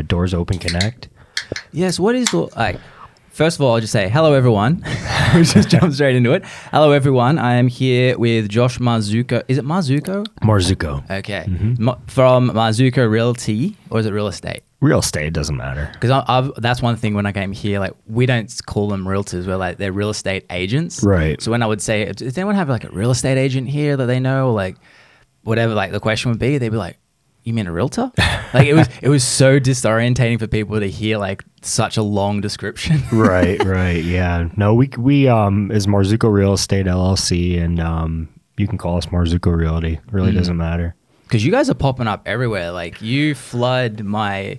uh, Doors Open Connect. Yes. What is the like? First of all, I'll just say hello, everyone. we just jump straight into it. Hello, everyone. I am here with Josh Marzucco. Is it Marzucco? Marzucco. Okay. Ma- from Marzucco Realty, or is it real estate? Real estate doesn't matter. Because that's one thing when I came here, like we don't call them realtors, we're like they're real estate agents. Right. So when I would say, does anyone have like a real estate agent here that they know, or like whatever, like the question would be, they'd be like, "You mean a realtor?" like it was, it was so disorientating for people to hear like such a long description. right, right. Yeah. No, we we um is Marzucco Real Estate LLC, and um you can call us Marzucco Realty. Really doesn't matter. Because you guys are popping up everywhere. Like you flood my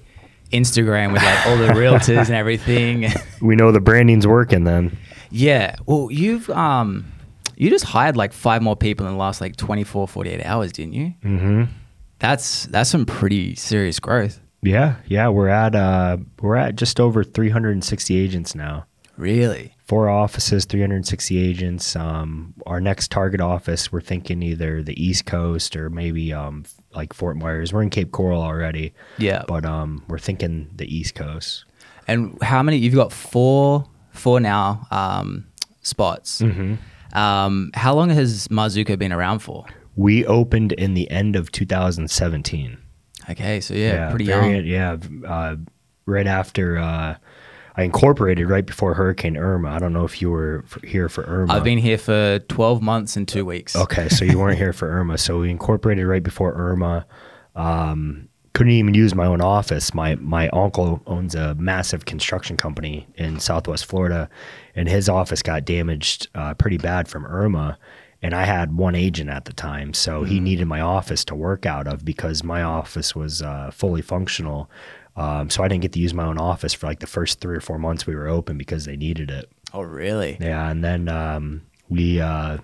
Instagram with like all the realtors and everything. We know the branding's working then. yeah. Well, you've um, you just hired like five more people in the last like 24, 48 hours, didn't you? Mm-hmm. That's that's some pretty serious growth. Yeah, yeah. We're at uh we're at just over 360 agents now. Really? Four offices, 360 agents. Um, our next target office, we're thinking either the East Coast or maybe um like Fort Myers. We're in Cape Coral already, Yeah. but um we're thinking the East Coast. And how many? You've got four, four now um, spots. Mm-hmm. Um, how long has Marzucco been around for? We opened in the end of 2017. Okay, so yeah, pretty very- young. Yeah, uh, right after uh, I incorporated right before Hurricane Irma. I don't know if you were f- here for Irma. I've been here for twelve months and two weeks. Okay, so you weren't here for Irma. So we incorporated right before Irma. Um, couldn't even use my own office. My my uncle owns a massive construction company in Southwest Florida, and his office got damaged uh, pretty bad from Irma. And I had one agent at the time, so he needed my office to work out of because my office was uh, fully functional. Um, so I didn't get to use my own office for like the first three or four months we were open because they needed it. Oh, really? Yeah, and then um, we uh,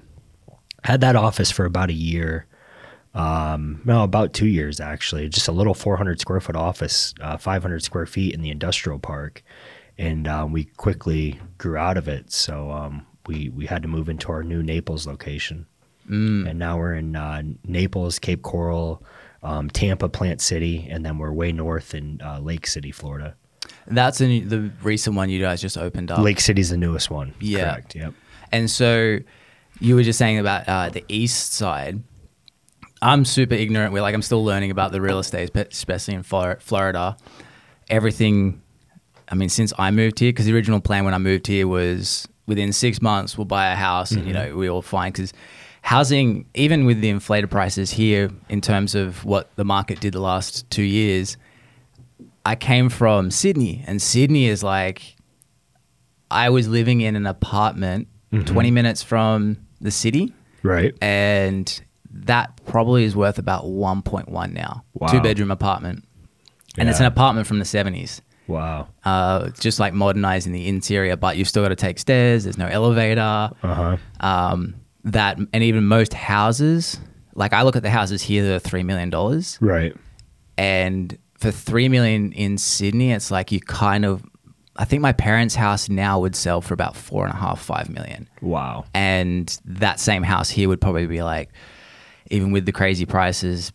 had that office for about a year. Um, no, about two years actually. Just a little 400 square foot office, uh, 500 square feet in the industrial park, and um, we quickly grew out of it. So um, we we had to move into our new Naples location, Mm. and now we're in uh, Naples, Cape Coral, um, Tampa, Plant City, and then we're way north in uh, Lake City, Florida. That's new- the recent one you guys just opened up. Lake City's the newest one. Yeah. Correct. Yep. And so you were just saying about uh, the east side. I'm super ignorant. We're like I'm still learning about the real estate, especially in Flor- Florida. Everything. I mean, since I moved here, because the original plan when I moved here was within six months we'll buy a house, and you mm-hmm. know we all fine because housing, even with the inflated prices here, in terms of what the market did the last two years. I came from Sydney, and Sydney is like I was living in an apartment mm-hmm. 20 minutes from the city, Right. and that probably is worth about 1.1 now. Wow. Two bedroom apartment. And it's an apartment from the 70s. Wow. Uh, just like modernizing the interior, but you've still got to take stairs. There's no elevator. Uh huh. Um, that and even most houses, like I look at the houses here that are three million dollars, Right. and for three million in Sydney, it's like you kind of. I think my parents' house now would sell for about four and a half, five million, Wow. and that same house here would probably be like, even with the crazy prices,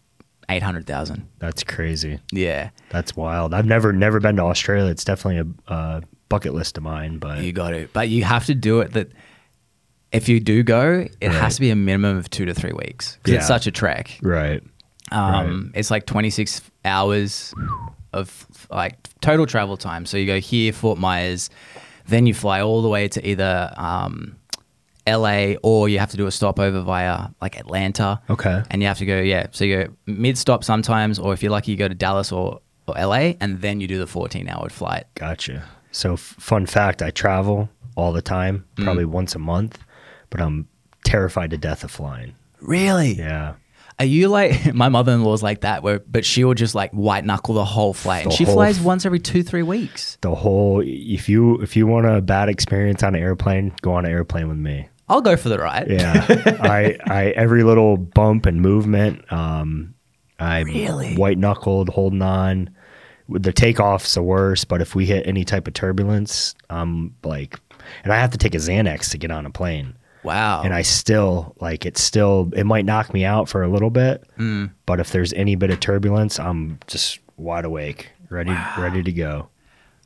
eight hundred thousand. That's crazy. Yeah, That's wild. I've never never been to Australia. It's definitely a uh, bucket list of mine. But you got to, but you have to do it. That if you do go, it Right. has to be a minimum of two to three weeks because Yeah. it's such a trek. right. Um, It's like 26 hours of like total travel time. So you go here, Fort Myers, then you fly all the way to either um, LA or you have to do a stopover via like Atlanta. Okay. And you have to go, yeah. So you go mid stop sometimes, or if you're lucky, you go to Dallas or, or LA, and then you do the 14 hour flight. Gotcha. So f- fun fact: I travel all the time, Mm. probably once a month, but I'm terrified to death of flying. Really? Yeah. Are you like my mother in law's like that, where but she will just like white knuckle the whole flight, and she whole flies once every two three weeks. The whole if you if you want a bad experience on an airplane, go on an airplane with me. I'll go for the ride. Yeah, I, I every little bump and movement, um, I Really? white knuckled, holding on. The takeoff's the worst, but if we hit any type of turbulence, I'm like, and I have to take a Xanax to get on a plane, Wow. and I still like it. Still, it might knock me out for a little bit, Mm. but if there's any bit of turbulence, I'm just wide awake. ready ready to go.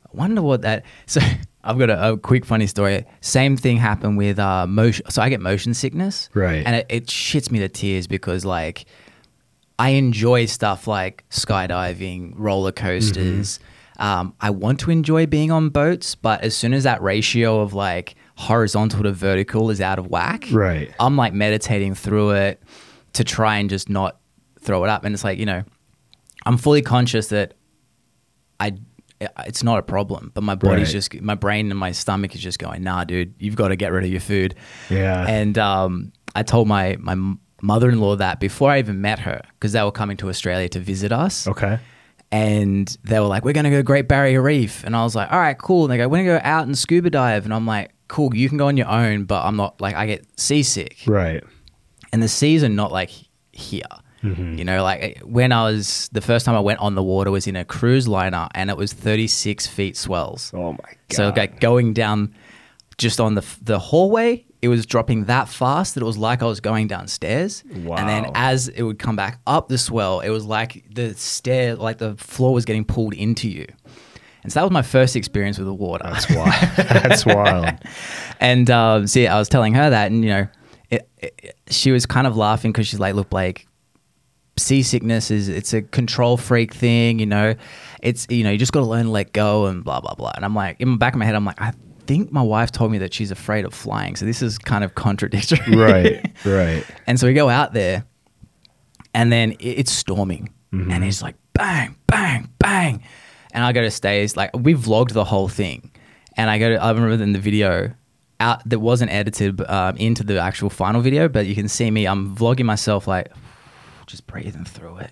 I wonder what that. So I've got a, a quick funny story. Same thing happened with uh, motion. So I get motion sickness, Right. And it, it shits me to tears because like I enjoy stuff like skydiving, roller coasters. Um, I want to enjoy being on boats, but as soon as that ratio of like horizontal to vertical is out of whack, Right. I'm like meditating through it to try and just not throw it up. And it's like, you know, I'm fully conscious that I it's not a problem, but my body's Right. just my brain and my stomach is just going, nah, dude, you've got to get rid of your food. Yeah. And um, I told my my mother-in-law that before I even met her because they were coming to Australia to visit us. Okay. And they were like, we're going to go Great Barrier Reef. And I was like, all right, cool. And they go, we're going to go out and scuba dive. And I'm like, cool, you can go on your own, but I'm not like, I get seasick Right. and the seas are not like here. You know, like when I was the first time I went on the water was in a cruise liner and it was 36 feet swells. Oh my god. So like going down just on the the hallway, it was dropping that fast that it was like I was going downstairs. Wow. And then as it would come back up the swell, it was like the stair, like the floor was getting pulled into you. And so that was my first experience with the water. That's wild. That's wild. And um, see, I was telling her that, and you know, it, it, she was kind of laughing because she's like, "Look, Blake, seasickness is it's a control freak thing. You know, it's you know you just got to learn to let go and blah blah blah." And I'm like, in the back of my head, I'm like, I think my wife told me that she's afraid of flying, so this is kind of contradictory. Right. Right. And so we go out there, and then it, it's storming, and it's like bang, bang, bang, and I go to stays. Like we vlogged the whole thing, and I go. To, I remember in the video out that wasn't edited um, into the actual final video, but you can see me. I'm vlogging myself like just breathing through it,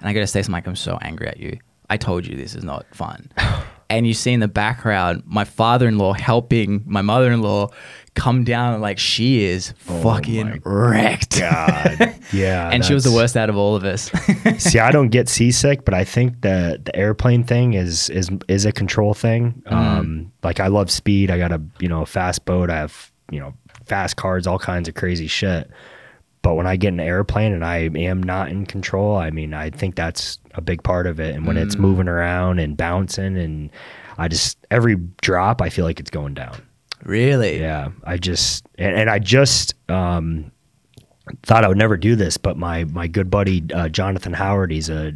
and I go to stays. I'm like, I'm so angry at you. I told you this is not fun. And you see in the background my father-in-law helping my mother-in-law come down like she is fucking wrecked. God. Yeah. and she was the worst out of all of us. See, I don't get seasick, but I think the the airplane thing is is is a control thing. Mm. Um, like I love speed. I got a you know fast boat. I have you know fast cars, all kinds of crazy shit. But when I get an airplane and I am not in control, I mean, I think that's a big part of it. And when it's Mm. moving around and bouncing, and I just every drop, I feel like it's going down. really? Yeah, I just and, and I just um, thought I would never do this, but my my good buddy uh, Jonathan Howard, he's a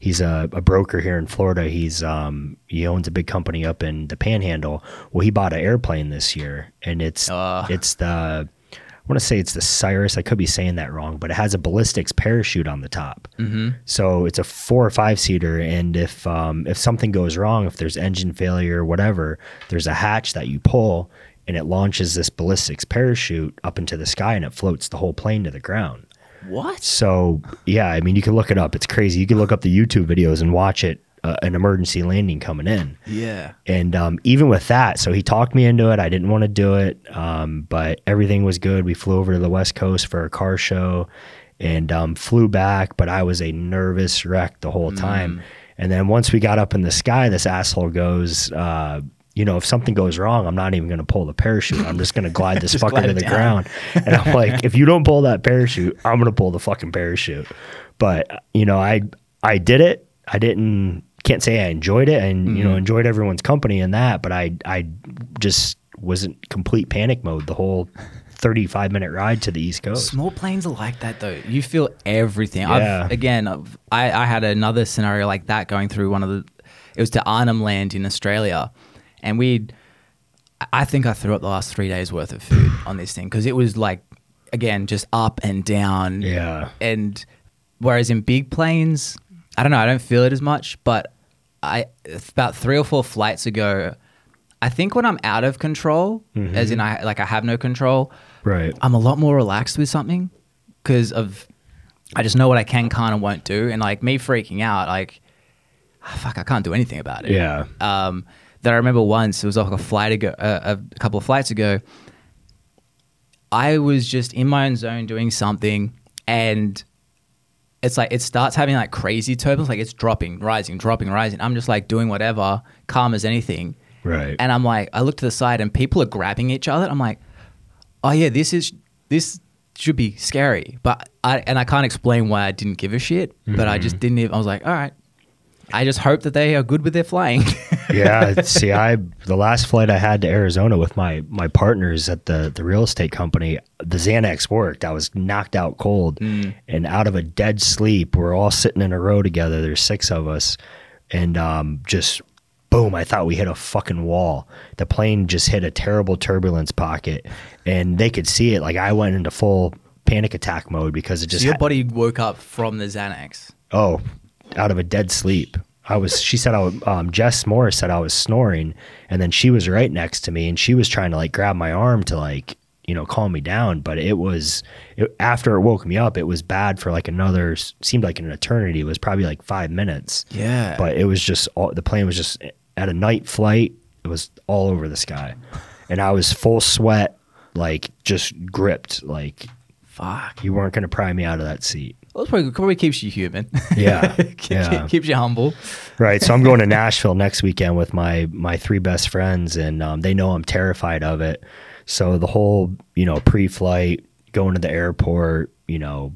he's a, a broker here in Florida. He's um, he owns a big company up in the Panhandle. Well, he bought an airplane this year, and it's Ah. it's the want to say it's the Cirrus. I could be saying that wrong, but it has a ballistics parachute on the top. Mm-hmm. So it's a four or five seater, and if um, if something goes wrong, if there's engine failure or whatever, there's a hatch that you pull, and it launches this ballistics parachute up into the sky, and it floats the whole plane to the ground. What? So yeah, I mean, you can look it up. It's crazy. You can look up the YouTube videos and watch it. Uh, an emergency landing coming in. Yeah. And um, even with that, so he talked me into it. I didn't want to do it, um, but everything was good. We flew over to the West Coast for a car show and um, flew back, but I was a nervous wreck the whole time. And then once we got up in the sky, this asshole goes, uh, you know, if something goes wrong, I'm not even going to pull the parachute. I'm just going to glide this fucker glide to the down. ground. And I'm like, if you don't pull that parachute, I'm going to pull the fucking parachute. But you know, I I did it. I didn't can't say I enjoyed it and you know Mm-hmm. enjoyed everyone's company and that, but I I just was in complete panic mode the whole 35 minute ride to the East Coast. Small planes are like that though. You feel everything. Yeah. I've, again, I've, I, I had another scenario like that going through one of the. It was to Arnhem Land in Australia, and we. I think I threw up the last three days worth of food on this thing because it was like, again, just up and down. Yeah. And whereas in big planes, I don't know, I don't feel it as much. But I about three or four flights ago, I think when I'm out of control, as in I like I have no control, Right. I'm a lot more relaxed with something because of I just know what I can, can't, and won't do, and like me freaking out, like ah, fuck, I can't do anything about it. Yeah. Um, that I remember once it was like a flight ago, uh, a couple of flights ago. I was just in my own zone doing something, and it's like it starts having like crazy turbulence, like it's dropping, rising, dropping, rising. I'm just like doing whatever, calm as anything. Right. And I'm like, I look to the side and people are grabbing each other. I'm like, oh yeah, this is this should be scary. But I and I can't explain why I didn't give a shit. But I just mm-hmm. didn't even. I was like, all right, I just hope that they are good with their flying. yeah. See, I the last flight I had to Arizona with my my partners at the the real estate company, the Xanax worked. I was knocked out cold and out of a dead sleep. We're all sitting in a row together. There's six of us, and um, just boom! I thought we hit a fucking wall. The plane just hit a terrible turbulence pocket, and they could see it. Like I went into full panic attack mode because it just so your ha- body woke up from the Xanax. oh out of a dead sleep. I was she said i was, um, jess morris said i was snoring and then she was right next to me and she was trying to like grab my arm to like you know calm me down but it was it, after it woke me up it was bad for like another seemed like an eternity. It was probably like five minutes. Yeah. but it was just all the plane was just at a night flight it was all over the sky. And i was full sweat like just gripped like Fuck. you weren't going to pry me out of that seat Well, it probably, probably keeps you human. Yeah, Keep- yeah. keeps you humble. Right. So I'm going to Nashville next weekend with my my three best friends, and um, they know I'm terrified of it. So the whole you know pre-flight, going to the airport, you know,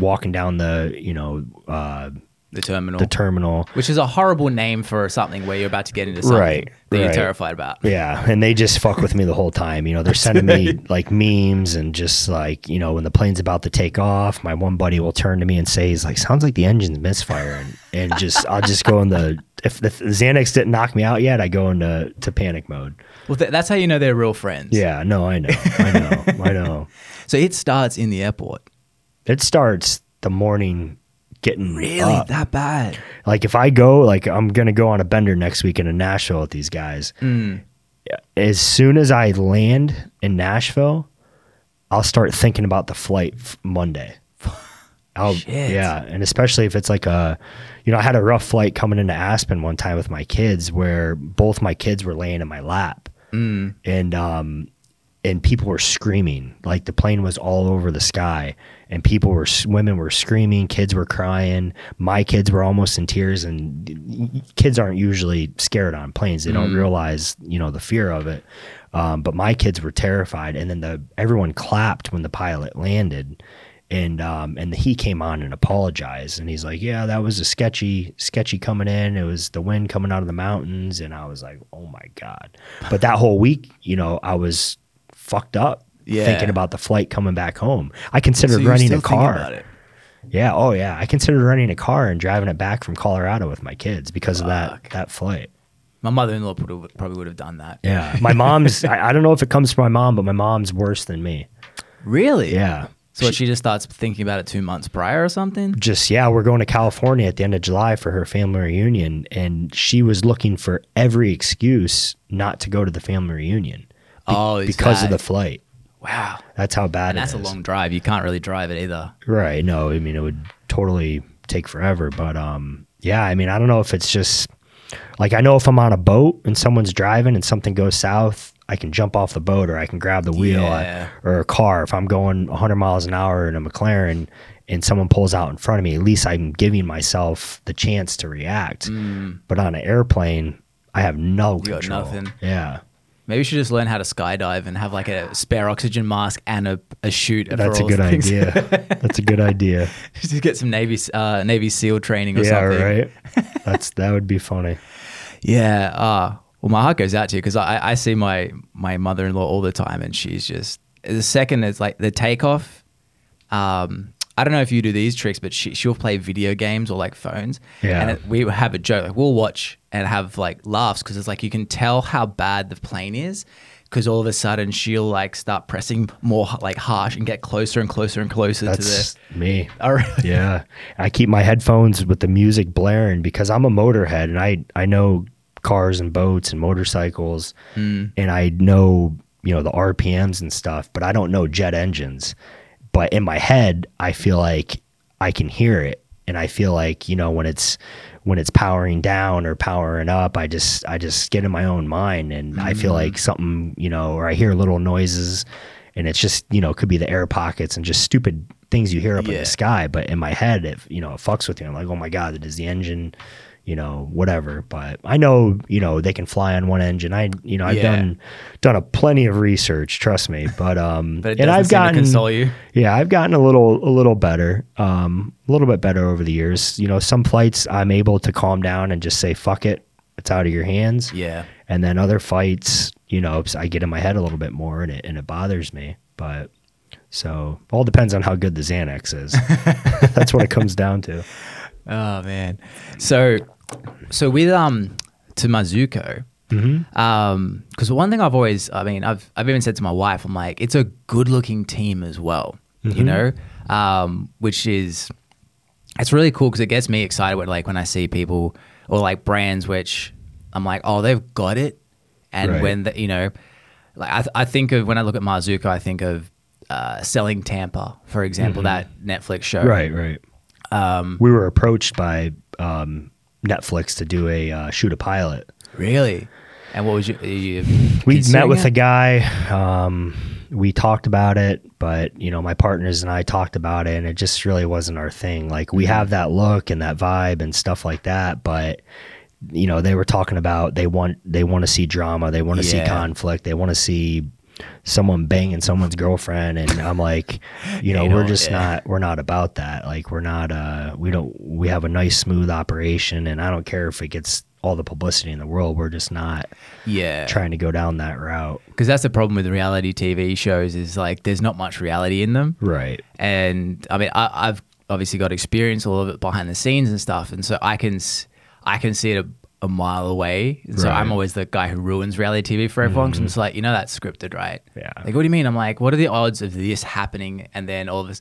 walking down the you know uh, The terminal. the terminal. which is a horrible name for something where you're about to get into something Right, that you're terrified about. Yeah, and they just fuck with me the whole time. You know, they're sending me like memes and just like you know when the plane's about to take off, my one buddy will turn to me and say, "He's like, sounds like the engine's misfiring," and just I'll just go in the if the Xanax didn't knock me out yet, I go into to panic mode. Well, th- that's how you know they're real friends. Yeah, no, I know, I know, I know. So it starts in the airport. It starts the morning getting Really? up. That bad? Like if I go, like I'm gonna go on a bender next week in Nashville with these guys. Mm. As soon as I land in Nashville, I'll start thinking about the flight f- Monday. I'll, Shit. yeah, and especially if it's like a, you know, I had a rough flight coming into Aspen one time with my kids, where both my kids were laying in my lap, Mm. and um, and people were screaming. Like the plane was all over the sky and people were women were screaming kids were crying. My kids were almost in tears and kids aren't usually scared on planes. They don't realize you know the fear of it. Um, but my kids were terrified and then the everyone clapped when the pilot landed and um, and he came on and apologized and he's like yeah that was a sketchy sketchy coming in. It was the wind coming out of the mountains. And i was like oh my god. But that whole week you know i was fucked up Yeah. thinking about the flight coming back home. I considered you're renting a car. yeah oh yeah. I considered renting a car and driving it back from colorado with my kids because of that that flight. My mother-in-law probably would have done that. yeah. My mom's I, I don't know if it comes from my mom but my mom's worse than me. Really? yeah. So what, she just starts thinking about it two months prior or something. just yeah, we're going to California at the end of July for her family reunion, and she was looking for every excuse not to go to the family reunion Oh, because of the flight. Wow. That's how bad And that's a long drive. You can't really drive it either. right? No, I mean it would totally take forever, but um, yeah, I mean I don't know if it's just like I know if I'm on a boat and someone's driving and something goes south, I can jump off the boat or I can grab the wheel Yeah. or a car. If I'm going 100 miles an hour in a McLaren and someone pulls out in front of me, at least I'm giving myself the chance to react. But on an airplane, I have no Mm. You got control. nothing. Yeah. Maybe you should just learn how to skydive and have like a spare oxygen mask and a, a chute. That's a good things. idea. That's a good idea. just get some Navy uh, Navy SEAL training or yeah, something. right. That's that would be funny. Yeah. Uh, well, my heart goes out to you because I, I see my my mother in law all the time, and she's just the second it's like the takeoff. Um, I don't know if you do these tricks, but she she'll play video games or like phones. Yeah. And it, we have a joke. Like we'll watch and have like laughs because it's like you can tell how bad the plane is. Because all of a sudden she'll like start pressing more like harsh and get closer and closer and closer That's to the. me. All right. yeah. I keep my headphones with the music blaring because I'm a motorhead and I I know cars and boats and motorcycles Mm. and I know, you know, the RPMs and stuff, but I don't know jet engines. But in my head, I feel like I can hear it and I feel like, you know, when it's when it's powering down or powering up, I just I just get in my own mind and I feel mm. like something, you know, or I hear little noises and it's just, you know, it could be the air pockets and just stupid things you hear up in the sky. But in my head, if you know, it fucks with you. I'm like, oh my God, is the engine, you know, whatever. But I know, you know, they can fly on one engine. I, you know, I've Yeah. done done a plenty of research. Trust me. But um, But it and doesn't I've gotten console you. yeah, I've gotten a little a little better, um, a little bit better over the years. You know, some flights I'm able to calm down and just say fuck it, it's out of your hands. Yeah. And then other fights, you know, I get in my head a little bit more and it and it bothers me. But so all depends on how good the Xanax is. That's what it comes down to. Oh man. So so with um to Marzucco, Mm-hmm. um, because one thing I've always, I mean, I've I've even said to my wife, I'm like, it's a good looking team as well, you know, um, which is it's really cool because it gets me excited when like when I see people or like brands which I'm like, oh, they've got it, and Right. when the, you know, like I, I think of when I look at Marzucco, I think of uh, selling Tampa, for example, that Netflix show, Right, right. Um, We were approached by um, Netflix to do a uh, shoot a pilot. really. And what was you? you we met with it? a guy um, we talked about it but you know my partners and i talked about it and it just really wasn't our thing like we have that look and that vibe and stuff like that but you know they were talking about they want they want to see drama they want to see conflict they want to see someone banging someone's girlfriend and i'm like you know You we're just yeah. not we're not about that. Like we're not uh we don't we have a nice smooth operation and i don't care if it gets all the publicity in the world. We're just not yeah, trying to go down that route. Because that's the problem with reality TV shows is like there's not much reality in them. right. And I mean, I, I've obviously got experience all of it behind the scenes and stuff, and so I can I can see it a, a mile away. And So Right. I'm always the guy who ruins reality TV for everyone. 'cause I'm just like, you know, that's scripted, right? Yeah. Like, what do you mean? I'm like, what are the odds of this happening, and then all of a, s-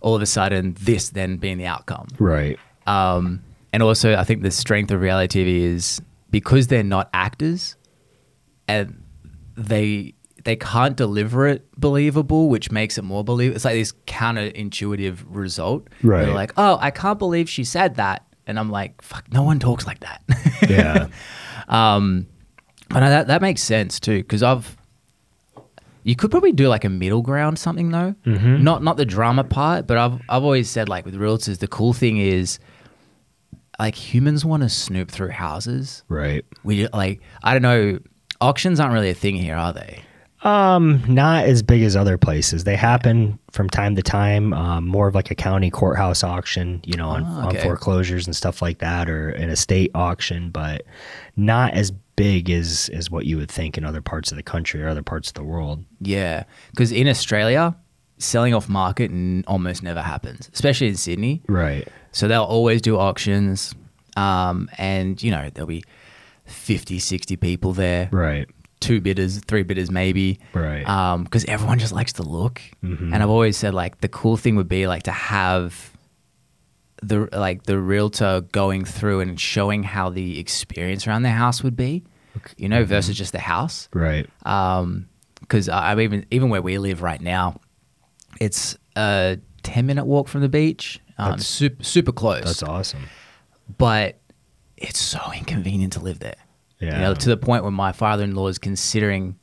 all of a sudden this then being the outcome? right Um, and also, I think the strength of reality TV is because they're not actors, and they they can't deliver it believable, which makes it more believable. It's like this counterintuitive result. Right. They're like, oh, I can't believe she said that, and I'm like, fuck, no one talks like that. yeah um, but no, that that makes sense too, because I've. You could probably do like a middle ground something though, Mhm. not not the drama part, but I've I've always said like with realtors, the cool thing is, like humans want to snoop through houses. right We like I don't know, auctions aren't really a thing here, are they? Um not as big as other places they happen from time to time um, more of like a county courthouse auction you know on, Oh, okay. on foreclosures and stuff like that or an estate auction but not as big as as what you would think in other parts of the country or other parts of the world Yeah, because in Australia, selling off market n- almost never happens, especially in Sydney. right So they'll always do auctions, um, and you know there'll be 50, 60 people there. right two bidders, three bidders maybe. Right. Because everyone just likes to look. Mhm. And I've always said like the cool thing would be like to have the like the realtor going through and showing how the experience around their house would be, you know, versus just the house. right Because I I'm even even where we live right now, it's a ten minute walk from the beach. Um, super super close, that's awesome but it's so inconvenient to live there. Yeah You know, to the point where my father-in-law is considering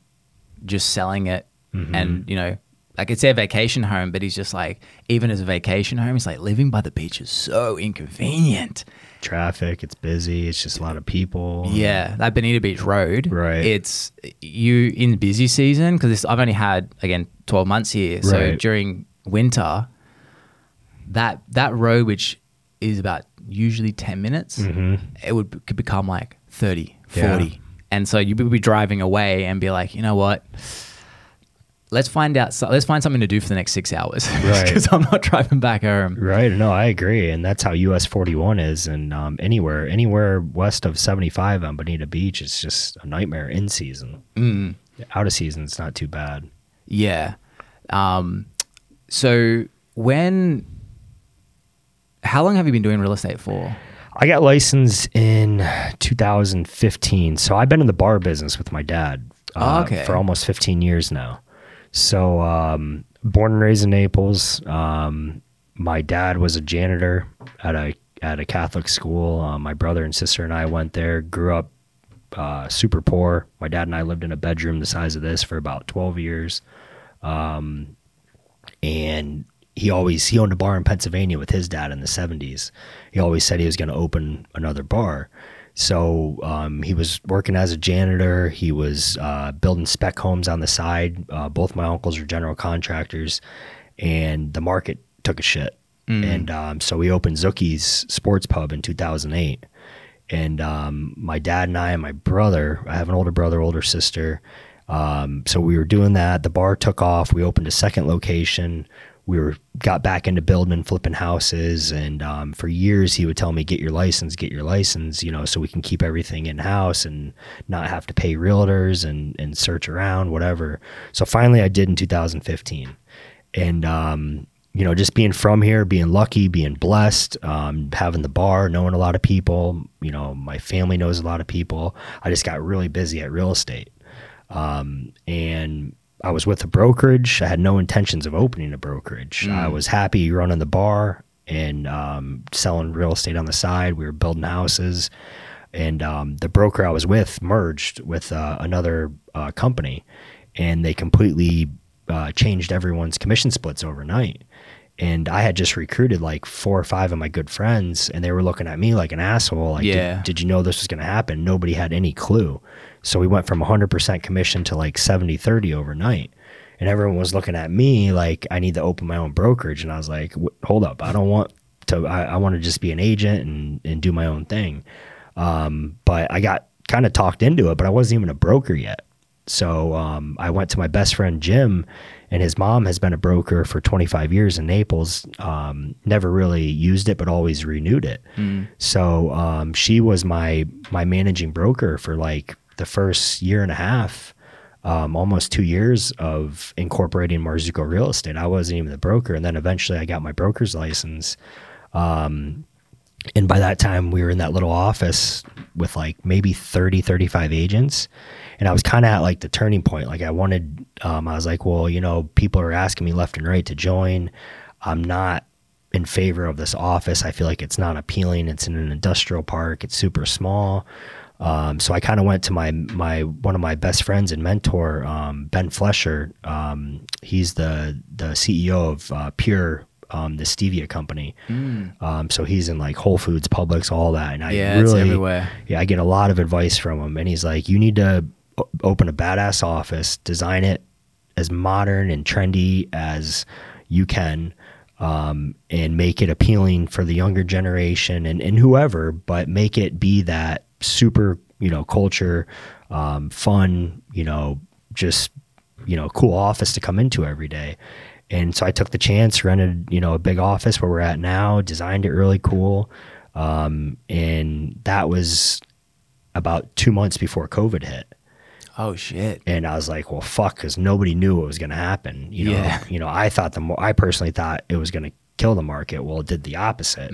just selling it, Mm-hmm. and you know, like it's their vacation home, but he's just like, even as a vacation home, he's like living by the beach is so inconvenient. traffic it's busy it's just a lot of people Yeah, that Bonita Beach Road, Right. It's you in busy season because I've only had again twelve months here, so Right. during winter, that that road which is about usually ten minutes, Mhm. it would could become like 30, Yeah. 40. and so you would be driving away and be like, you know what? Let's find out. So, let's find something to do for the next six hours, Right. Because I'm not driving back home. Right. No, I agree, and that's how US 41 is, and um, anywhere anywhere west of 75 on Bonita Beach, it's just a nightmare in season. Mm. Out of season, it's not too bad. Yeah. Um, so when, how long have you been doing real estate for? I got licensed in 2015, so I've been in the bar business with my dad uh, Oh, okay. for almost 15 years now. So, um, born and raised in Naples. Um, my dad was a janitor at a at a Catholic school. Um, my brother and sister and I went there. Grew up uh, super poor. My dad and I lived in a bedroom the size of this for about 12 years. Um, and he always he owned a bar in Pennsylvania with his dad in the 70s. He always said he was going to open another bar. So um, he was working as a janitor. He was uh, building spec homes on the side. Uh, both my uncles are general contractors, and the market took a shit. And um, so we opened Zookie's Sports Pub in 2008. And um, my dad and I and my brother, I have an older brother, older sister. Um, so we were doing that. The bar took off. We opened a second location. We were got back into building and flipping houses. And um, for years, he would tell me, "Get your license, get your license," you know, so we can keep everything in house and not have to pay realtors and and search around, whatever. So finally, I did in 2015, and um, you know, just being from here, being lucky, being blessed, um, having the bar, knowing a lot of people. You know, my family knows a lot of people. I just got really busy at real estate. Um, and I was with a brokerage. I had no intentions of opening a brokerage. I was happy running the bar and um, selling real estate on the side. We were building houses. And um, the broker I was with merged with uh, another uh, company, and they completely uh, changed everyone's commission splits overnight. And I had just recruited like four or five of my good friends, and they were looking at me like an asshole. Like, did- Yeah. did, you know this was going to happen? Nobody had any clue. So we went from 100% commission to like 70 30 overnight. And everyone was looking at me like I need to open my own brokerage. And I was like, hold up, I don't want to, I, I want to just be an agent and, and do my own thing. Um, but I got kind of talked into it, but I wasn't even a broker yet. So um, I went to my best friend Jim, and his mom has been a broker for 25 years in Naples. Um, never really used it, but always renewed it. So um, she was my my managing broker for like the first year and a half, um, almost two years of incorporating Marzucco Real Estate. I wasn't even the broker, and then eventually I got my broker's license. Um, and by that time we were in that little office with like maybe 30 35 agents and i was kind of at like the turning point. Like i wanted um, i was like well you know people are asking me left and right to join. I'm not in favor of this office. I feel like it's not appealing. It's in an industrial park. It's super small um, so I kind of went to my my one of my best friends and mentor, um, Ben Flesher. Um, he's the the CEO of uh, Pyure, um, the stevia company. Um, so he's in like Whole Foods, Publix, all that. And I Yeah, it's really, everywhere. yeah, I get a lot of advice from him. And he's like, you need to open a badass office, design it as modern and trendy as you can, um, and make it appealing for the younger generation and, and whoever, but make it be that super, you know, culture, um, fun, you know, just, you know, cool office to come into every day. And so I took the chance, rented, you know, a big office where we're at now, designed it really cool. Um, and that was about two months before COVID hit Oh shit. and I was like, well, fuck, because nobody knew what was going to happen. You know, Yeah. you know, I thought the more, I personally thought it was going to kill the market. Well, it did the opposite.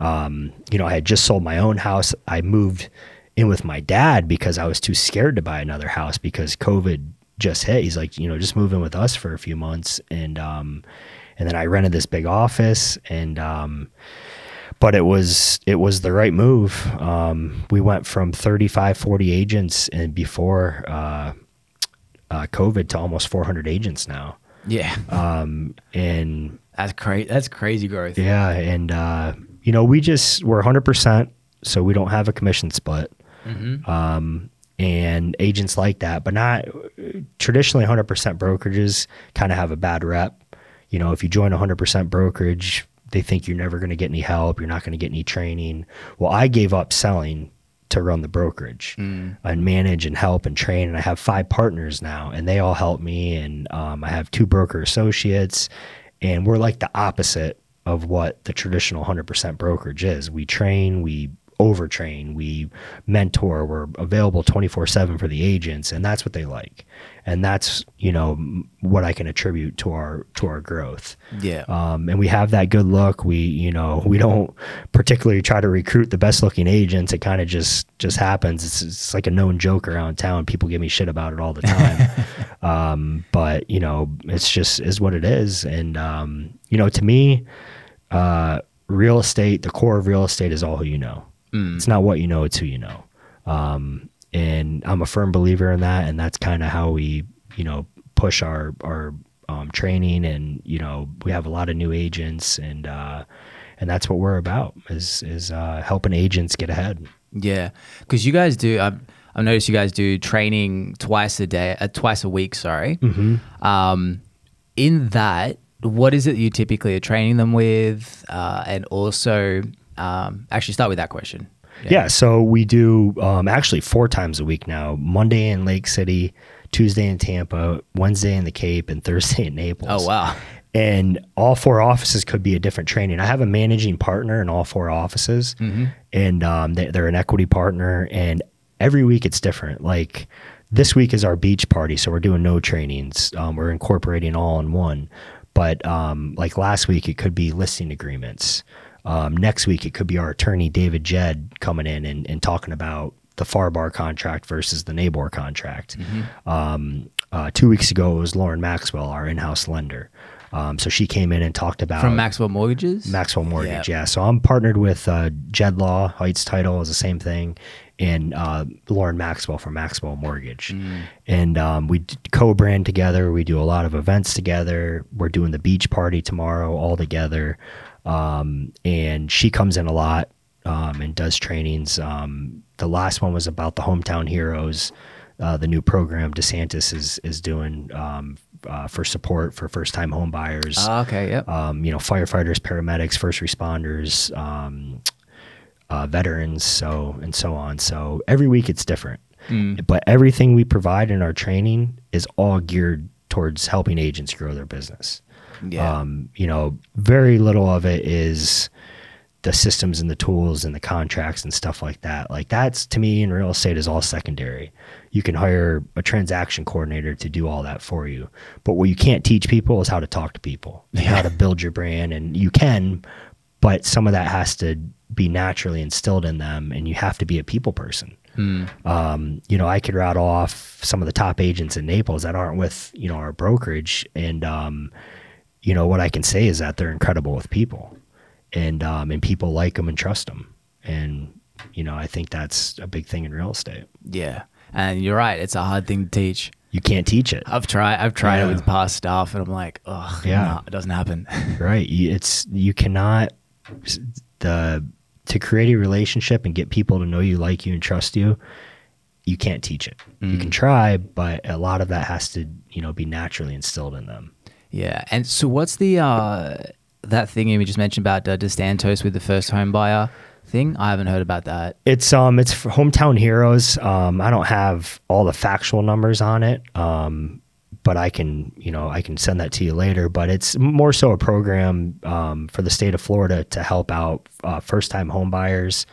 Um, you know, I had just sold my own house. I moved in with my dad because I was too scared to buy another house because COVID just hit. He's like, you know, just move in with us for a few months, and um, and then I rented this big office and um, but it was it was the right move. Um, we went from 35, 40 agents and before uh, uh, COVID to almost 400 agents now. Yeah. Um, and That's crazy. That's crazy growth. yeah, and uh, you know we just we're 100 percent, so we don't have a commission split. Um, and agents like that, but not traditionally 100 percent brokerages kind of have a bad rep. You know, if you join a 100 percent brokerage, they think you're never going to get any help, you're not going to get any training. Well, I gave up selling to run the brokerage and manage and help and train. And I have five partners now, and they all help me. And um, I have two broker associates, and we're like the opposite of what the traditional 100% brokerage is. We train, we overtrain, we mentor, we're available 24 7 for the agents, and that's what they like. And that's, you know, what I can attribute to our to our growth Yeah. um, and we have that good look. We, you know, we don't particularly try to recruit the best looking agents. It kind of just just happens. It's, it's like a known joke around town. People give me shit about it all the time. um, but you know, it's just is what it is. And um, you know, to me, uh, real estate, the core of real estate is all who you know. It's not what you know; it's who you know. Um, and I'm a firm believer in that, and that's kind of how we, you know, push our our um, training, and you know we have a lot of new agents, and uh, and that's what we're about is is uh, helping agents get ahead. Yeah, because you guys do. I've, I've noticed you guys do training twice a day, uh, twice a week. Sorry. Mm-hmm. Um, in that, what is it you typically are training them with, uh, and also, um, actually, start with that question. Yeah. so we do um, actually four times a week now Monday in Lake City, Tuesday in Tampa, Wednesday in the Cape, and Thursday in Naples. Oh wow. And all four offices could be a different training. I have a managing partner in all four offices, and um, they, they're an equity partner. And every week it's different. Like this week is our beach party, so we're doing no trainings. Um, we're incorporating all in one. But um, like last week, it could be listing agreements. Um, next week, it could be our attorney David Jed coming in and, and talking about the FAR/BAR contract versus the Nabor contract. Um, uh, two weeks ago, it was Lauren Maxwell, our in-house lender. Um, so she came in and talked about From Maxwell Mortgages. Maxwell Mortgage. Yeah. Yeah. So I'm partnered with uh, Jed Law, Heights Title is the same thing, and uh, Lauren Maxwell from Maxwell Mortgage. And um, we co-brand together. We do a lot of events together. We're doing the beach party tomorrow all together. Um, and she comes in a lot um, and does trainings. Um, the last one was about the hometown heroes. Uh, the new program DeSantis is is doing um, uh, for support for first time home buyers Ah, okay. Yep. um, you know, firefighters, paramedics, first responders, um, uh, veterans, so and so on. So every week it's different, but everything we provide in our training is all geared towards helping agents grow their business. Yeah. Um, you know, very little of it is the systems and the tools and the contracts and stuff like that. Like that's to me in real estate is all secondary. You can hire a transaction coordinator to do all that for you. But what you can't teach people is how to talk to people and how to build your brand. And you can, but some of that has to be naturally instilled in them and you have to be a people person. Um, you know, I could rattle off some of the top agents in Naples that aren't with, you know, our brokerage. And um, you know, what I can say is that they're incredible with people and um, and people like them and trust them. And you know, I think that's a big thing in real estate. yeah. And you're right. It's a hard thing to teach. You can't teach it, I've tried. I've tried Yeah. it with past stuff, and I'm like, oh, Yeah. yeah, it doesn't happen. right? It's you cannot the to create a relationship and get people to know you, like you, and trust you. You can't teach it. You can try, but a lot of that has to, you know, be naturally instilled in them. Yeah. And so, what's the uh, that thing you just mentioned about uh, DeSantis with the first home buyer thing? I haven't heard about that. It's um it's hometown heroes. Um, I don't have all the factual numbers on it. Um, but I can you know I can send that to you later. But it's more so a program um, for the state of Florida to help out uh, first time home buyers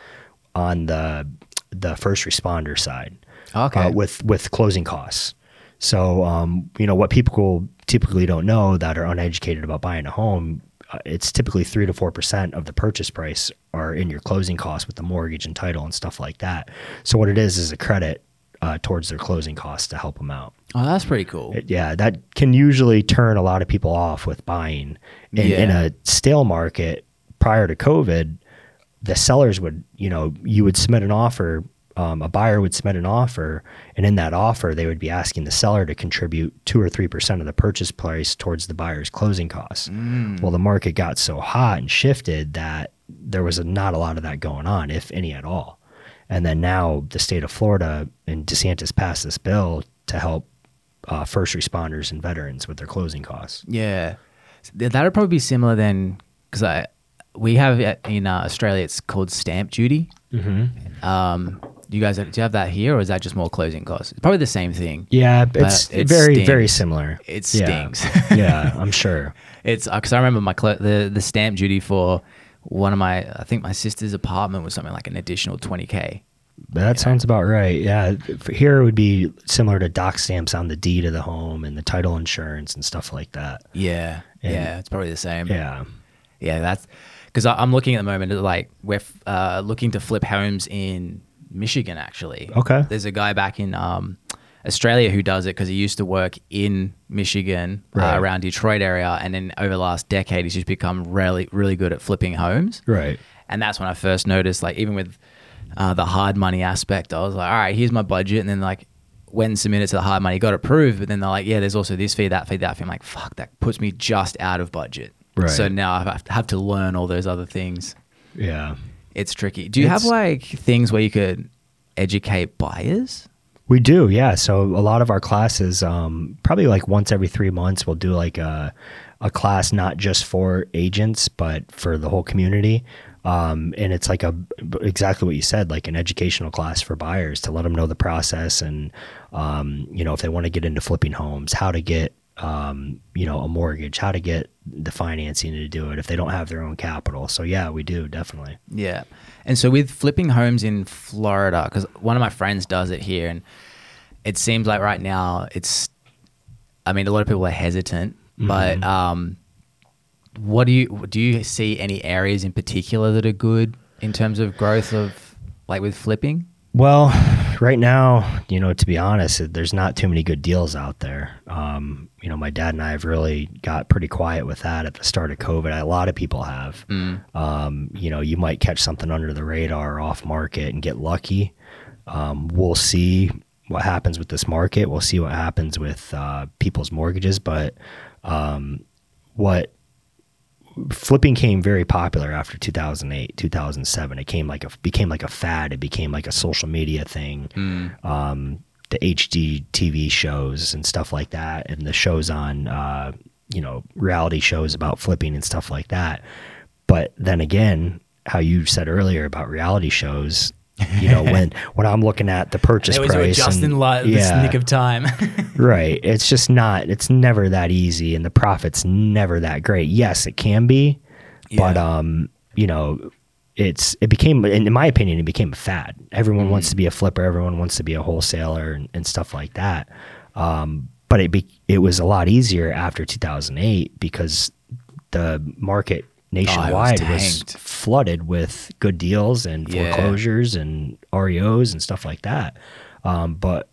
on the the first responder side. Okay. Uh, with with closing costs. So um, you know what people typically don't know that are uneducated about buying a home. Uh, it's typically three to four percent of the purchase price are in your closing costs with the mortgage and title and stuff like that. So what it is is a credit uh, towards their closing costs to help them out. oh, that's pretty cool. It- yeah, that can usually turn a lot of people off with buying. In, in a stale market prior to COVID, the sellers would, you know, you would submit an offer, um, a buyer would submit an offer, and in that offer, they would be asking the seller to contribute two or three percent of the purchase price towards the buyer's closing costs. Well, the market got so hot and shifted that there was a, not a lot of that going on, if any at all. And then now the state of Florida and DeSantis passed this bill to help uh, first responders and veterans with their closing costs. Yeah, that would probably be similar then, because I we have in uh, Australia. It's called stamp duty. Mm-hmm. Um, do you guys have, do you have that here, or is that just more closing costs? It's probably the same thing. Yeah, it's it very stings. very similar. It Yeah. stings. yeah, I'm sure. It's because I remember my cl- the the stamp duty for one of my I think my sister's apartment was something like an additional twenty k. That sounds about right. Yeah, here it would be similar to doc stamps on the deed of the home and the title insurance and stuff like that. Yeah, And- yeah, it's probably the same. Yeah. Yeah, that's because I'm looking at the moment. Like we're uh, looking to flip homes in Michigan. Actually, Okay. There's a guy back in um, Australia who does it because he used to work in Michigan Right. uh, around Detroit area, and then over the last decade, he's just become really, really good at flipping homes. Right. And that's when I first noticed, like, even with uh, the hard money aspect, I was like, all right, here's my budget. And then, like, went and submitted to the hard money, got approved, but then they're like, yeah, there's also this fee, that fee, that fee. I'm like, fuck, that puts me just out of budget. Right. So now I have to learn all those other things. Yeah. It's tricky. Do you have like things where you could educate buyers? We do, yeah. So a lot of our classes, um, probably like once every three months, we'll do like a, a class not just for agents, but for the whole community. Um, and it's like a exactly what you said, like an educational class for buyers to let them know the process and, um, you know, if they want to get into flipping homes, how to get, um, you know, a mortgage, how to get the financing to do it if they don't have their own capital. So yeah, we do definitely. Yeah. And so with flipping homes in Florida, because one of my friends does it here, and it seems like right now it's, I mean, a lot of people are hesitant, but um, what do you do? You see any areas in particular that are good in terms of growth of like with flipping? Well, right now, you know, to be honest, there's not too many good deals out there. Um, you know, my dad and I have really got pretty quiet with that at the start of COVID. A lot of people have. Um, you know, you might catch something under the radar off market and get lucky. Um, we'll see what happens with this market. We'll see what happens with uh, people's mortgages. But um, what flipping came very popular after 2008 2007 it came like a became like a fad it became like a social media thing um, the HGTV shows and stuff like that and the shows on uh, you know reality shows about flipping and stuff like that but then again how you said earlier about reality shows you know when when i'm looking at the purchase price just in this yeah. nick of time. Right. It's just not, it's never that easy and the profit's never that great. Yes, it can be, but, um, you know, it's, it became, in my opinion, it became a fad. Everyone Mm-hmm. wants to be a flipper. Everyone wants to be a wholesaler and, and stuff like that. Um, but it be, it was a lot easier after 2008 because the market nationwide was, tanked. flooded with good deals and Yeah. foreclosures and REOs and stuff like that. Um, but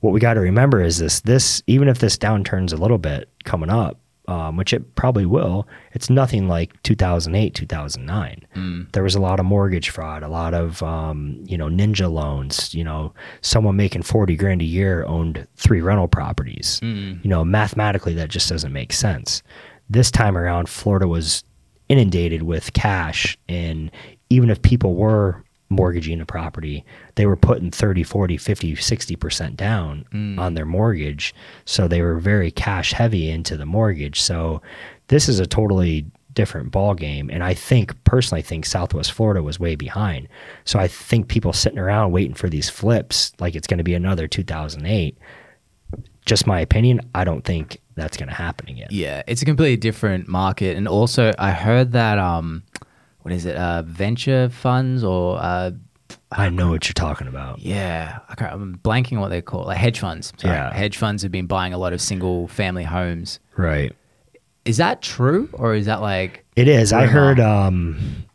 what we got to remember is this: this even if this downturn's a little bit coming up, um, which it probably will, it's nothing like 2008, 2009. There was a lot of mortgage fraud, a lot of um, you know ninja loans. You know, someone making 40 grand a year owned three rental properties. You know, mathematically that just doesn't make sense. This time around, Florida was inundated with cash and even if people were mortgaging a property they were putting 30 40 50 60% down on their mortgage. So they were very cash heavy into the mortgage. So this is a totally different ball game and i think personally think southwest florida was way behind. So i think people sitting around waiting for these flips like it's going to be another 2008 just my opinion i don't think that's going to happen again. Yeah, it's a completely different market, and also I heard that um, what is it? Uh, venture funds or uh, i know what you're talking about yeah, I I'm blanking on what they call it, like hedge funds. Sorry. Yeah. hedge funds have been buying a lot of single family homes. right Is that true, or is that like It is. I heard. Um,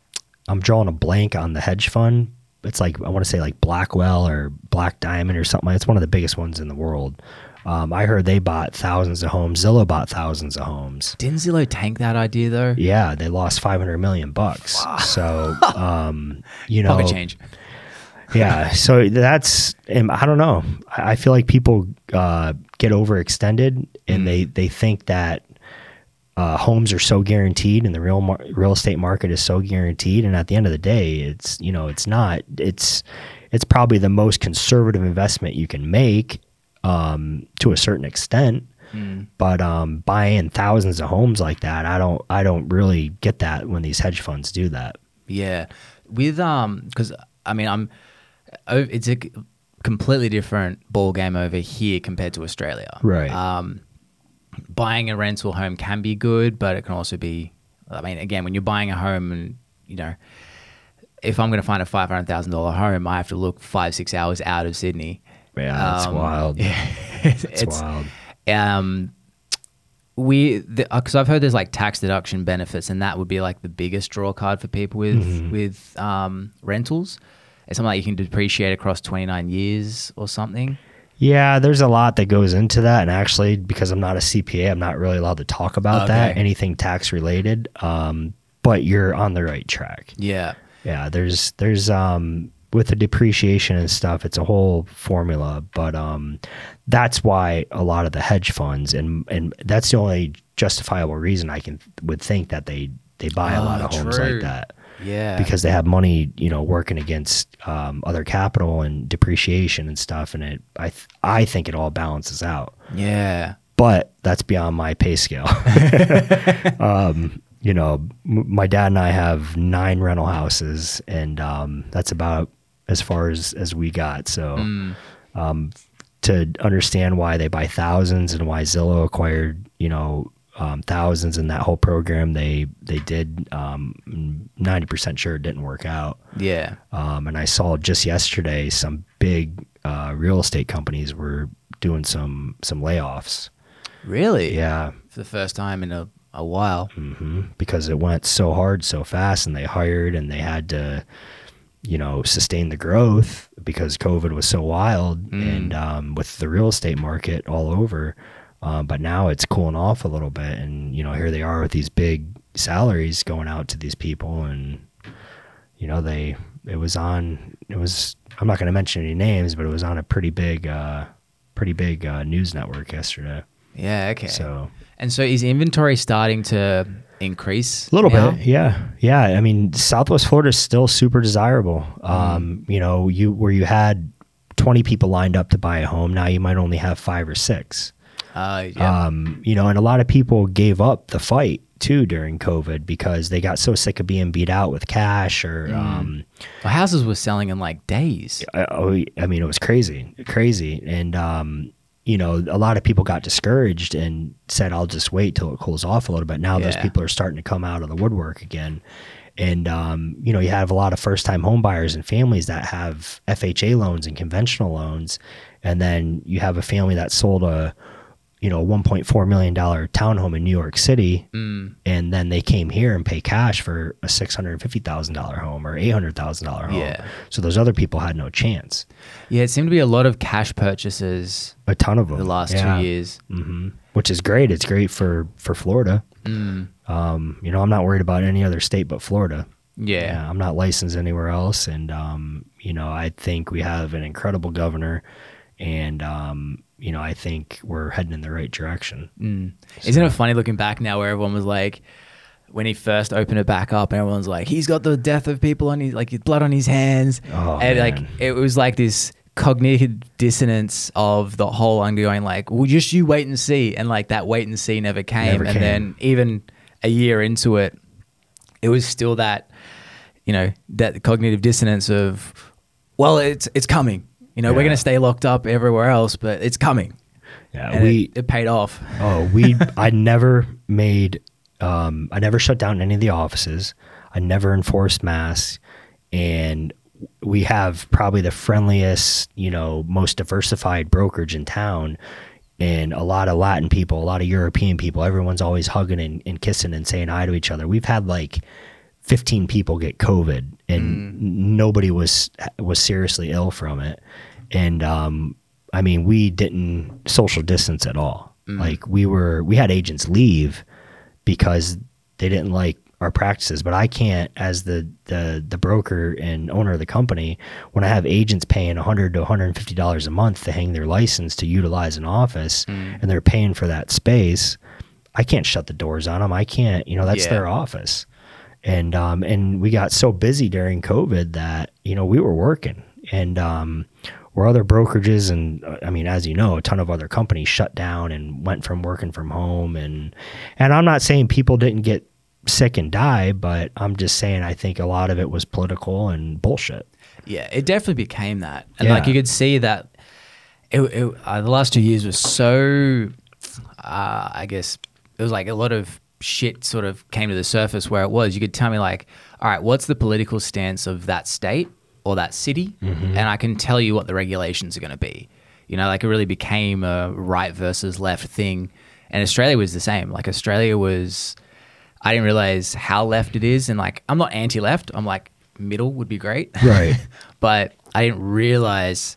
I'm drawing a blank on the hedge fund. It's like I want to say like Blackwell or Black Diamond or something. It's one of the biggest ones in the world. Um, I heard they bought thousands of homes. Zillow bought thousands of homes. didn't Zillow tank that idea though? Yeah, they lost 500 million bucks. So, um, you know, Pocket change. yeah. So that's, I don't know. I feel like people uh, get overextended and they, they think that uh, homes are so guaranteed and the real mar- real estate market is so guaranteed. And at the end of the day, it's, you know, it's not, it's, it's probably the most conservative investment you can make um, to a certain extent. But um, buying thousands of homes like that, I don't, I don't really get that when these hedge funds do that. Yeah, with um, because I mean, I'm, it's a completely different ball game over here compared to Australia. Right. Um, buying a rental home can be good, but it can also be. I mean, again, when you're buying a home, and you know, if I'm going to find a five hundred thousand dollar home, I have to look five six hours out of Sydney. Yeah, that's Um, wild. Yeah, It's, it's wild. um we because I've heard there's like tax deduction benefits, and that would be like the biggest draw card for people with Mm-hmm. with um, rentals. It's something like you can depreciate across 29 years or something. Yeah, there's a lot that goes into that, and actually, because I'm not a CPA, I'm not really allowed to talk about that. Anything tax related. Um, but you're on the right track. Yeah, Yeah, there's there's um with the depreciation and stuff, it's a whole formula. But um, that's why a lot of the hedge funds and and that's the only justifiable reason I can would think that they they buy a lot Oh, of homes true. like that Yeah. because they have money, you know, working against um, other capital and depreciation and stuff. And it, I, th- I think it all balances out. yeah. But that's beyond my pay scale. um, you know, m- my dad and I have nine rental houses, and um, that's about as far as as we got. So. Mm. Um, to understand why they buy thousands and why Zillow acquired, you know, um, thousands in that whole program, they they did. Um, Ninety percent sure it didn't work out. Yeah. Um, and I saw just yesterday some big uh, real estate companies were doing some some layoffs. Really? Yeah, For the first time in a, a while. hmm because it went so hard so fast, and they hired and they had to, you know, sustain the growth because COVID was so wild, Mm. and um, with the real estate market all over. Um, but now it's cooling off a little bit, and you know, here they are with these big salaries going out to these people, and you know, they it was on. It was. I'm not going to mention any names, but it was on a pretty big, uh, pretty big uh, news network yesterday. Yeah. Okay. So and so is inventory starting to increase? A little now? bit, yeah, yeah. I mean, Southwest Florida is still super desirable. Um, you know, you where you had twenty people lined up to buy a home, now you might only have five or six. Uh, yeah. Um, you know, and a lot of people gave up the fight too during COVID because they got so sick of being beat out with cash or. Um, well, houses were selling in like days. I, oh, I mean, it was crazy, crazy, and um, you know, a lot of people got discouraged and said, "I'll just wait till it cools off a little bit." Now those people are starting to come out of the woodwork again, and um, you know, you have a lot of first-time home buyers and families that have FHA loans and conventional loans, and then you have a family that sold a you know, a $1.4 million townhome in New York City. Mm. And then they came here and pay cash for a $650,000 home or $800,000 home. Yeah. So those other people had no chance. Yeah, it seemed to be a lot of cash purchases A ton of them. the last Yeah. two years. hmm Which is great. It's great for, for Florida. Mm. Um, you know, I'm not worried about any other state but Florida. Yeah. I'm not licensed anywhere else. And, um, you know, I think we have an incredible governor. And, um, you know, I think we're heading in the right direction. Mm. Isn't it funny looking back now where everyone was like, when he first opened it back up, and everyone's like, he's got the death of people on his, like, his blood on his hands. Oh, and like, it was like this cognitive dissonance of the whole ongoing, like, well, just you wait and see. And like, that wait and see never came. Never and came. then even a year into it, it was still that, you know, that cognitive dissonance of, well, it's, it's coming. You know, we're going to stay locked up everywhere else, but it's coming. Yeah. And we, it, it paid off. Oh, we I never made um I never shut down any of the offices. I never enforced masks and we have probably the friendliest, you know, most diversified brokerage in town and a lot of Latin people, a lot of European people. Everyone's always hugging and, and kissing and saying hi to each other. We've had like 15 people get COVID and mm. nobody was was seriously ill from it. And um I mean, we didn't social distance at all. Mm. Like we were we had agents leave because they didn't like our practices, but I can't as the the the broker and owner of the company when I have agents paying 100 to 150 dollars a month to hang their license to utilize an office mm. and they're paying for that space, I can't shut the doors on them. I can't, you know, that's Yeah. their office. And um and we got so busy during COVID that, you know, we were working and um where other brokerages and I mean, as you know, a ton of other companies shut down and went from working from home and and I'm not saying people didn't get sick and die, but I'm just saying I think a lot of it was political and bullshit. Yeah, it definitely became that, and Yeah. like you could see that. It, it uh, the last two years was so, uh, I guess it was like a lot of shit sort of came to the surface where it was. You could tell me like, all right, what's the political stance of that state or that city, mm-hmm. and I can tell you what the regulations are going to be. You know, like it really became a right versus left thing, and Australia was the same. Like Australia was. I didn't realize how left it is, and like I'm not anti-left. I'm like middle would be great, Right. but I didn't realize.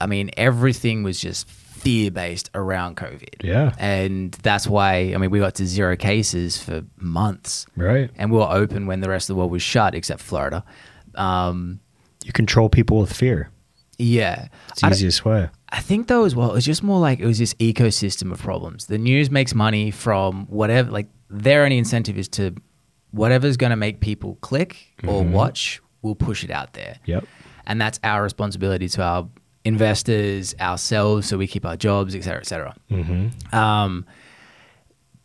I mean, everything was just fear-based around COVID. Yeah. and that's why I mean we got to zero cases for months, Right. and we were open when the rest of the world was shut, except Florida. Um, You control people with fear. Yeah. It's I, easiest way. I think though as well, it's just more like it was this ecosystem of problems. The news makes money from whatever, like their only incentive is to whatever's going to make people click or watch, we'll push it out there. Yep. And that's our responsibility to our investors, ourselves, so we keep our jobs, et cetera, et cetera. Mm-hmm. Um,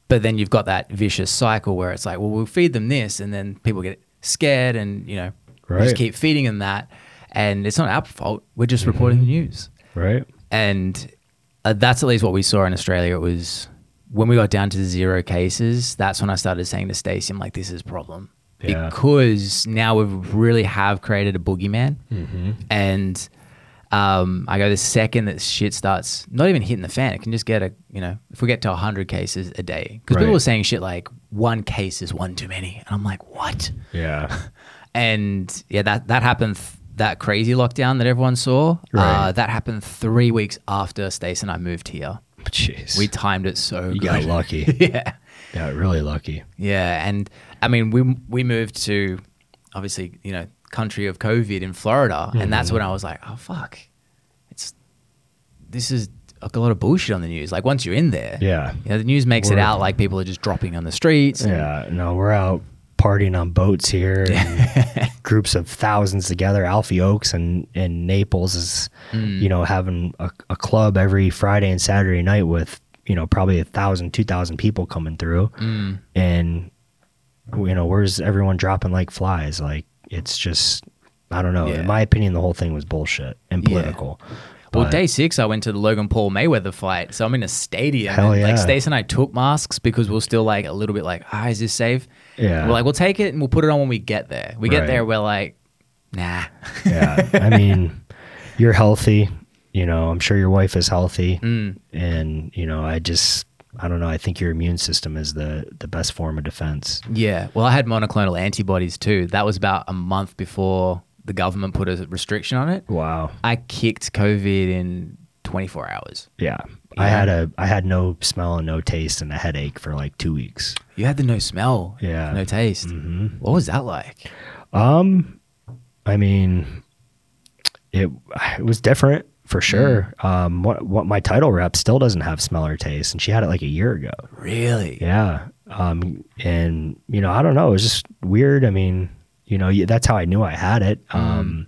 but then you've got that vicious cycle where it's like, well, we'll feed them this, and then people get scared, and you know, Right. just keep feeding them that, and it's not our fault. We're just reporting the news, Right. and uh, that's at least what we saw in Australia. It was when we got down to zero cases. That's when I started saying to Stacey, "I'm like, this is a problem." Yeah. Because now we really have created a boogeyman, Mm-hmm. and um, I go the second that shit starts not even hitting the fan, it can just get a you know if we get to hundred cases a day because people Right. are saying shit like one case is one too many, and I'm like what? Yeah. And yeah, that that happened. Th- that crazy lockdown that everyone saw, uh, Right. that happened three weeks after Stace and I moved here. Jeez. We timed it so you good. got lucky. yeah, got really lucky. yeah, and I mean, we we moved to obviously you know country of COVID in Florida, and that's Mm-hmm. when I was like, oh fuck, it's this is a lot of bullshit on the news. Like once you're in there, Yeah. you know, the news makes it We're- out like people are just dropping on the streets. Yeah. No, we're out partying on boats here. and groups of thousands together. Alfie Oakes and, and Naples is, Mm. you know, having a, a club every Friday and Saturday night with, you know, probably a thousand, two thousand people coming through. Mm. And, you know, where's everyone dropping like flies? Like, it's just, I don't know. Yeah. In my opinion, the whole thing was bullshit and Yeah. political. Well, day six, I went to the Logan Paul Mayweather fight. So I'm in a stadium. Hell and, Like yeah. Stace and I took masks because we're still like a little bit like, ah, is this safe? Yeah. We're like, we'll take it and we'll put it on when we get there. We get Right. there, we're like, nah. yeah. I mean, you're healthy. You know, I'm sure your wife is healthy. Mm. And, you know, I just, I don't know. I think your immune system is the, the best form of defense. Yeah. Well, I had monoclonal antibodies too. That was about a month before the government put a restriction on it. Wow. I kicked COVID in 24 hours. Yeah. I had a, I had no smell and no taste and a headache for like two weeks. You had the no smell, Yeah. no taste. Mhm. What was that like? Um, I mean, it, it was different for sure. Um, what, what my title rep still doesn't have smell or taste and she had it like a year ago. Really? Yeah. Um, and you know, I don't know. It was just weird. I mean, you know, that's how I knew I had it. Um,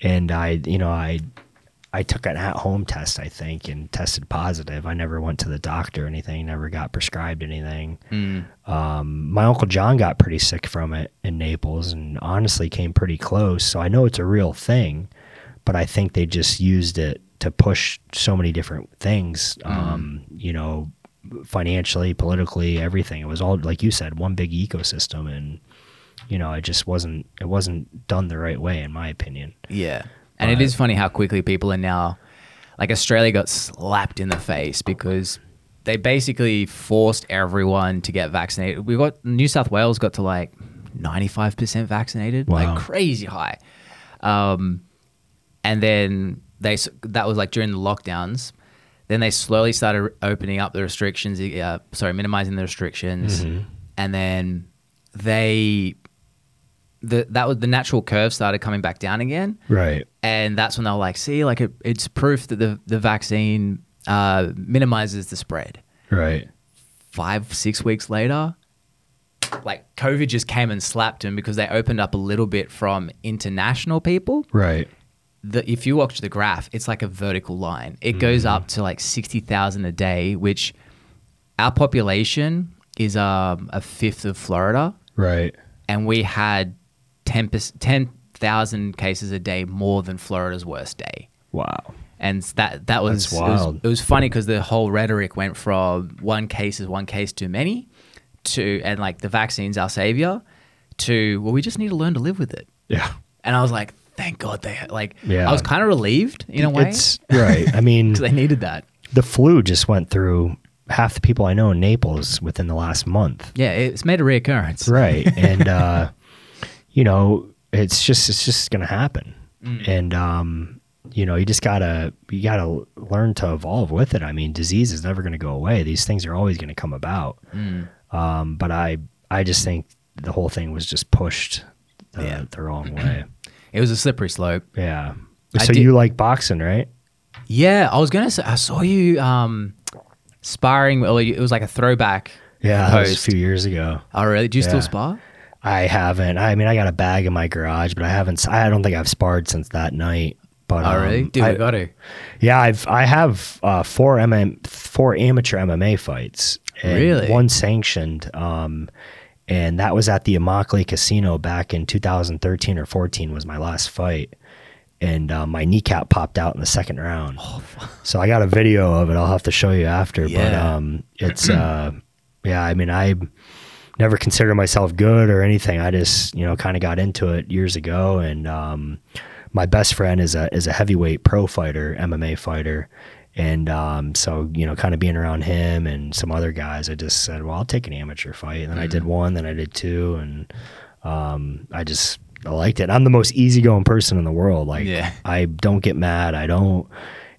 and I, you know, I, I took an at-home test, I think, and tested positive. I never went to the doctor or anything. Never got prescribed anything. Mm. Um, my uncle John got pretty sick from it in Naples, and honestly came pretty close. So I know it's a real thing, but I think they just used it to push so many different things. Um, you know, financially, politically, everything. It was all like you said, one big ecosystem, and you know, it just wasn't. It wasn't done the right way, in my opinion. Yeah. And it But- is funny how quickly people are now, like Australia got slapped in the face because they basically forced everyone to get vaccinated. We got New South Wales got to like 95% vaccinated, Wow. like crazy high. Um, and then they that was like during the lockdowns. Then they slowly started opening up the restrictions, uh, sorry, minimizing the restrictions, and then they the that was the natural curve started coming back down again, Right. and that's when they were like, see, like it, it's proof that the the vaccine uh, minimizes the spread. Right. Five six weeks later, like COVID just came and slapped them because they opened up a little bit from international people Right. The, if you watch the graph, it's like a vertical line. It goes up to like 60,000 a day, which our population is um, a fifth of Florida. Right. And we had 10 10,000 cases a day more than Florida's worst day. Wow. And that that was it was, it was funny because the whole rhetoric went from one case is one case too many to and like the vaccine's our savior to well we just need to learn to live with it. Yeah. And I was like, thank God they like. Yeah. I was kind of relieved in a way It's right. I mean, because they needed that. the flu just went through half the people I know in Naples within the last month. Yeah, it's made a reoccurrence. Right. and uh you know, it's just it's just going to happen. And um you know, you just got to you got to learn to evolve with it. I mean, disease is never going to go away. These things are always going to come about. Um but I I just think the whole thing was just pushed the, Yeah. the wrong way. It was a slippery slope. Yeah. So you like boxing, right? Yeah, I was gonna say I saw you um sparring. Or it was like a throwback. Yeah, that was a few years ago. Oh, really? Do you Yeah. still spar? I haven't. I mean, I got a bag in my garage, but I haven't. I don't think I've sparred since that night. But Oh, really? um, Dude, I, got to. yeah, I've I have uh, four MM four amateur MMA fights. and Really? One sanctioned. Um, and that was at the Immokalee Casino back in 2013 or 14 was my last fight. And uh, my kneecap popped out in the second round. so I got a video of it. I'll have to show you after. But Yeah. um, it's uh, yeah. I mean, I never considered myself good or anything. I just you know kind of got into it years ago, and um, my best friend is a is a heavyweight pro fighter, MMA fighter, and um, so you know kind of being around him and some other guys, I just said, well, I'll take an amateur fight, and then I did one, then I did two, and um, I just I liked it. I'm the most easygoing person in the world. Like Yeah. I don't get mad. I don't.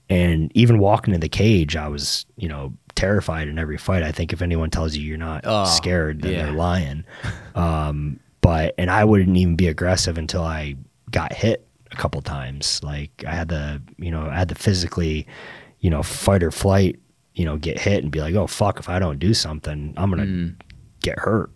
And even walking in the cage, I was, you know, terrified in every fight. I think if anyone tells you you're not Oh, scared, then yeah. they're lying. Um, but and I wouldn't even be aggressive until I got hit a couple times. Like I had the, you know, I had to physically, you know, fight or flight, you know, get hit and be like, oh fuck, if I don't do something, I'm gonna Mm. get hurt.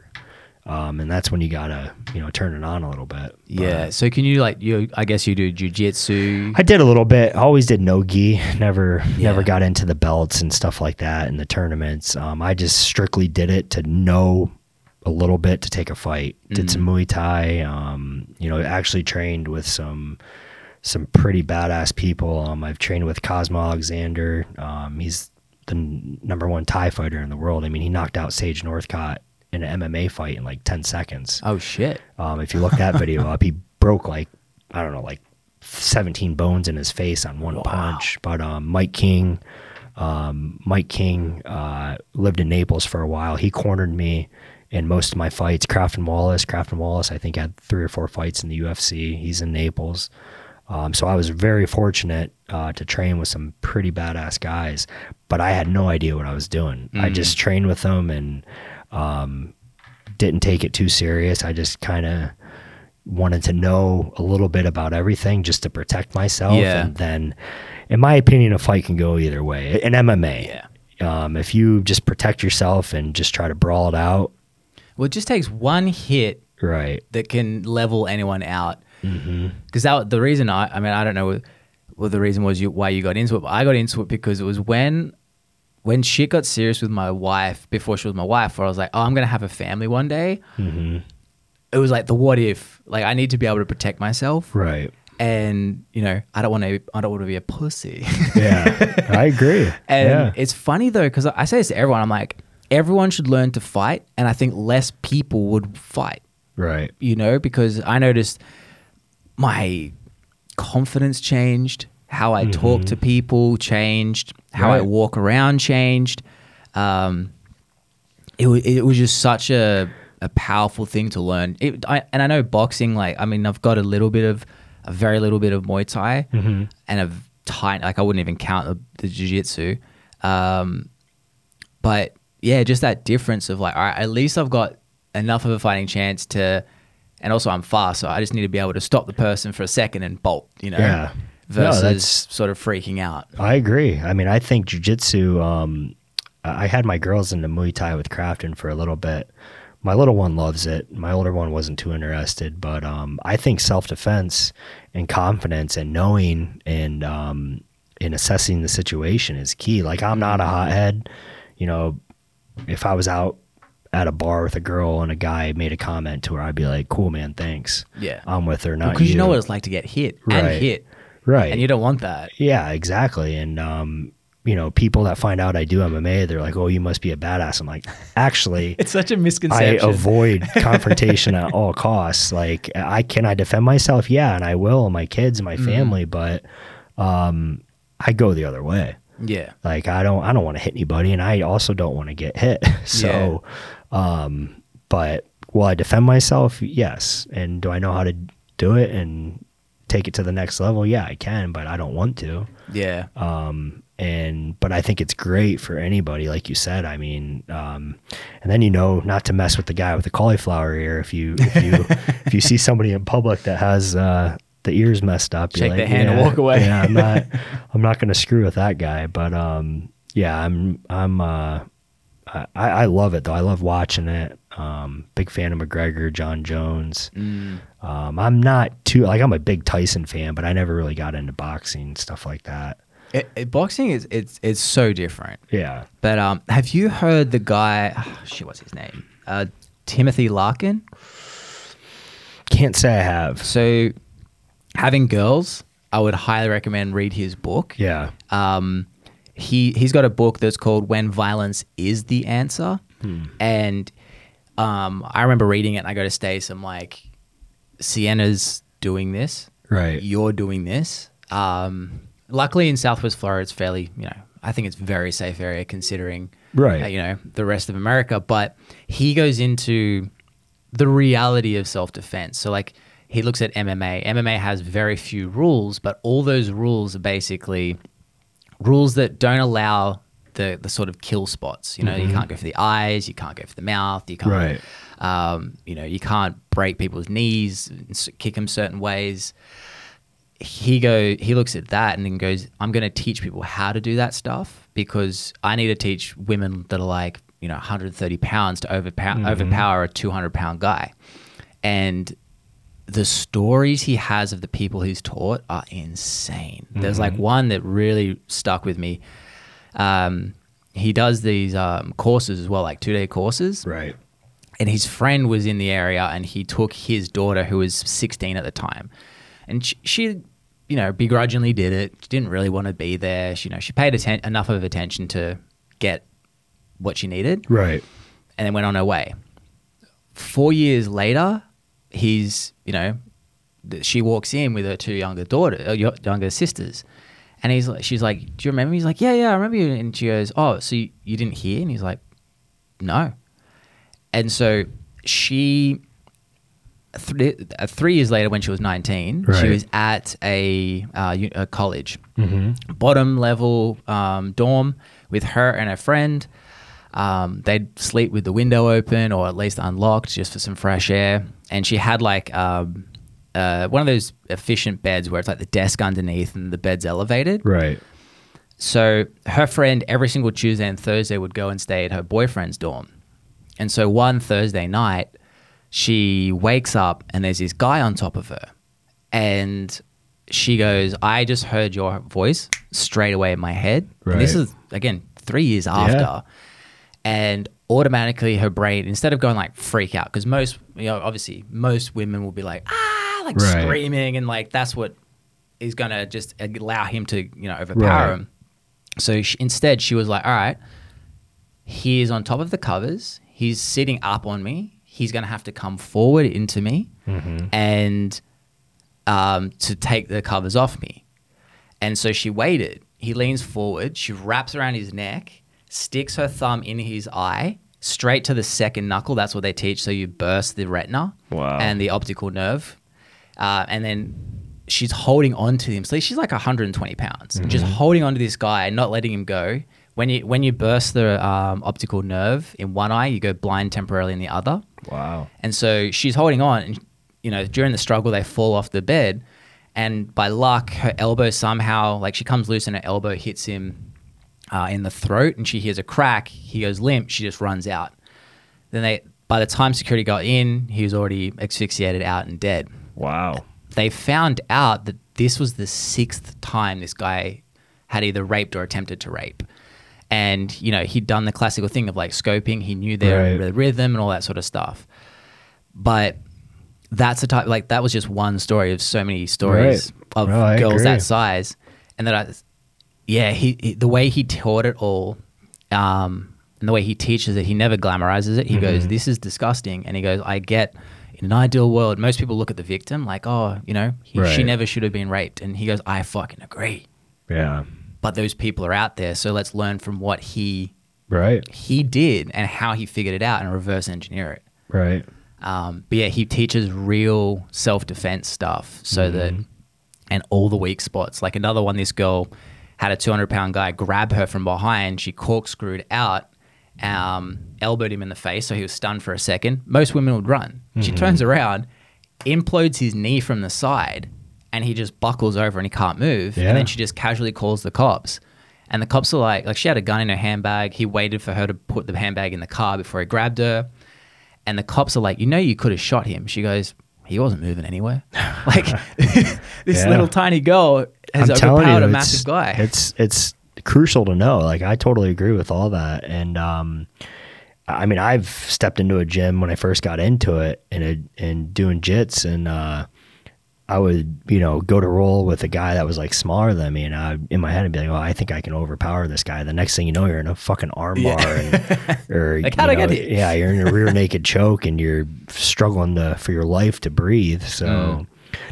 Um, and that's when you gotta, you know, turn it on a little bit. But- Yeah. So can you like you? I guess you do jujitsu. I did a little bit. Always did no gi. Never, never got into the belts and stuff like that in the tournaments. Um, I just strictly did it to know a little bit to take a fight. Did some Muay Thai. Um, you know, actually trained with some some pretty badass people. Um, I've trained with Cosmo Alexander. Um, he's the n- number one Thai fighter in the world. I mean, he knocked out Sage Northcutt in an MMA fight in like ten seconds. Oh shit. Um, if you look that video up, he broke like I don't know, like 17 bones in his face on one punch. But um, Mike King, um, Mike King uh, lived in Naples for a while. He cornered me in most of my fights. Crafton Wallace, Crafton Wallace, I think had three or four fights in the UFC. He's in Naples. Um, so I was very fortunate uh, to train with some pretty badass guys, but I had no idea what I was doing. I just trained with them and um, didn't take it too serious. I just kind of wanted to know a little bit about everything just to protect myself. Yeah. And then, in my opinion, a fight can go either way. In MMA, Yeah. um, if you just protect yourself and just try to brawl it out, Well, it just takes one hit right? that can level anyone out. Mm-hmm. Because that the reason I, I mean, I don't know what, what the reason was you, why you got into it, but I got into it because it was when when shit got serious with my wife before she was my wife, where I was like, oh, I'm gonna have a family one day. Mm-hmm. It was like the what if, like I need to be able to protect myself, Right. and you know, I don't want to, I don't want to be a pussy. Yeah, I agree. And yeah. it's funny though, because I say this to everyone. I'm like, everyone should learn to fight, and I think less people would fight. right. You know, because I noticed my confidence changed, how I talk to people changed, how I walk around changed. Um, it it was just such a a powerful thing to learn. It, I, and I know boxing, like I mean, I've got a little bit of a very little bit of Muay Thai and a tight, like I wouldn't even count the, the Jiu Jitsu. Um, but yeah, just that difference of like, all right, at least I've got enough of a fighting chance to, and also I'm fast, so I just need to be able to stop the person for a second and bolt, you know, Yeah. No, versus that's- sort of freaking out. I agree. I mean, I think jujitsu. Um, I I had my girls into Muay Thai with Crafton for a little bit. My little one loves it. My older one wasn't too interested, but um, I think self defense and confidence and knowing and um, in assessing the situation is key. Like I'm not a hothead. You know, if I was out at a bar with a girl and a guy made a comment to her, I'd be like, "Cool, man, thanks. Yeah. I'm with her, not Because you. you." know what it's like to get hit and hit, right? and you don't want that. Yeah, exactly. And um, you know, people that find out I do MMA, they're like, "Oh, you must be a badass." I'm like, actually, It's such a misconception. I avoid confrontation at all costs. Like, I can I defend myself? Yeah, and I will, my kids my Mm-hmm. family, but um, I go the other way. yeah. Like, I don't, I don't want to hit anybody, and I also don't want to get hit. so, um, but will I defend myself? Yes. And do I know how to do it and take it to the next level? Yeah, I can, but I don't want to Yeah. um, and but I think it's great for anybody, like you said. I mean, um, and then you know not to mess with the guy with the cauliflower ear. If you if you if you see somebody in public that has uh, the ears messed up. Shake their hand and walk away. Yeah, I'm not. I'm not going to screw with that guy. But um, yeah, I'm. I'm. Uh, I, I love it though. I love watching it. Um, big fan of McGregor, Jon Jones. Mm. Um, I'm not too like I'm a big Tyson fan, but I never really got into boxing stuff like that. It, it- boxing is it's it's so different. Yeah. But um, have you heard the guy? shit, what's his name? Uh, Timothy Larkin. Can't say I have. So, having girls, I would highly recommend read his book. Yeah. Um, he he's got a book that's called When Violence Is the Answer, and um, I remember reading it. and I go to Stace. I'm like, Sienna's doing this. Right. You're doing this. Um, luckily, in Southwest Florida, it's fairly you know. I think it's very safe area considering Right. uh, you know the rest of America. But he goes into the reality of self defense. So like he looks at MMA. MMA has very few rules, but all those rules are basically rules that don't allow the the sort of kill spots. You know, you can't go for the eyes, you can't go for the mouth, you can't. Right. Um, you know, you can't break people's knees, and kick them certain ways. He go he looks at that and then goes, I'm going to teach people how to do that stuff because I need to teach women that are like you know 130 pounds to overpower overpower a 200 pound guy, and the stories he has of the people he's taught are insane. There's like one that really stuck with me. Um, he does these um, courses as well, like two day courses Right. and his friend was in the area and he took his daughter who was 16 at the time and she, she you know begrudgingly did it she didn't really want to be there she, you know she paid atten- enough of attention to get what she needed Right. and then went on her way four years later he's you know she walks in with her two younger daughter uh, younger sisters. And he's like she's like do you remember? Me? he's like yeah yeah i remember you. And she goes oh so you, you didn't hear? And he's like no. And so she th- uh, three years later when she was 19 she was at a, uh, a college Mm-hmm. bottom level um, dorm with her and her friend. Um, they'd sleep with the window open or at least unlocked just for some fresh air and she had like um, uh, one of those efficient beds where it's like the desk underneath and the bed's elevated Right. so her friend every single Tuesday and Thursday would go and stay at her boyfriend's dorm. And so one Thursday night, she wakes up and there's this guy on top of her. And she goes, I just heard your voice straight away in my head. And this is, again, three years after. And automatically her brain, instead of going like freak out, because most, you know, obviously most women will be like, ah, like Right. screaming. And like that's what is going to just allow him to, you know, overpower Right. him. So she, instead, she was like, all right, he is on top of the covers. He's sitting up on me. He's going to have to come forward into me and um, to take the covers off me. And so she waited. He leans forward. She wraps around his neck, sticks her thumb in his eye, straight to the second knuckle. That's what they teach. So you burst the retina Wow. and the optical nerve. Uh, and then she's holding on to him. So she's like 120 pounds, just holding on to this guy and not letting him go. When you when you burst the um, optical nerve in one eye, you go blind temporarily in the other. Wow. And so she's holding on, and you know during the struggle they fall off the bed, and by luck her elbow somehow like she comes loose and her elbow hits him uh, in the throat, and she hears a crack. He goes limp. She just runs out. Then they by the time security got in, he was already asphyxiated out and dead Wow. they found out that this was the sixth time this guy had either raped or attempted to rape. And, you know, he'd done the classical thing of like scoping, he knew their Right. rhythm and all that sort of stuff. But that's the type, like, that was just one story of so many stories Right. of No, girls that size. And that I, yeah, he, he the way he taught it all, um, and the way he teaches it, he never glamorizes it. He Mm-hmm. goes, "This is disgusting," and he goes, "I get." In an ideal world, most people look at the victim like, "Oh, you know, he, she never should have been raped," and he goes, "I fucking agree." Yeah. But those people are out there, so let's learn from what he Right. he did and how he figured it out and reverse engineer it. Right. Um, but yeah, he teaches real self defense stuff so that, and all the weak spots. Like another one, this girl had a 200 pound guy grab her from behind. She corkscrewed out, um, elbowed him in the face. So he was stunned for a second. Most women would run. She turns around, implodes his knee from the side, and he just buckles over and he can't move. Yeah. And then she just casually calls the cops. And the cops are like, like she had a gun in her handbag. He waited for her to put the handbag in the car before he grabbed her. And the cops are like, you know, you could have shot him. She goes, he wasn't moving anywhere. like this Yeah. little tiny girl has I'm telling overpowered you, a it's, massive guy. It's it's crucial to know. Like I totally agree with all that. And um, I mean, I've stepped into a gym when I first got into it and it, and doing jits, and uh, I would you know go to roll with a guy that was like smaller than me, and I in my head I'd be like, oh, I think I can overpower this guy. The next thing you know, you're in a fucking armbar, and, or Like, you how'd I get here? yeah, you're in a rear naked choke, and you're struggling to for your life to breathe. So. Mm.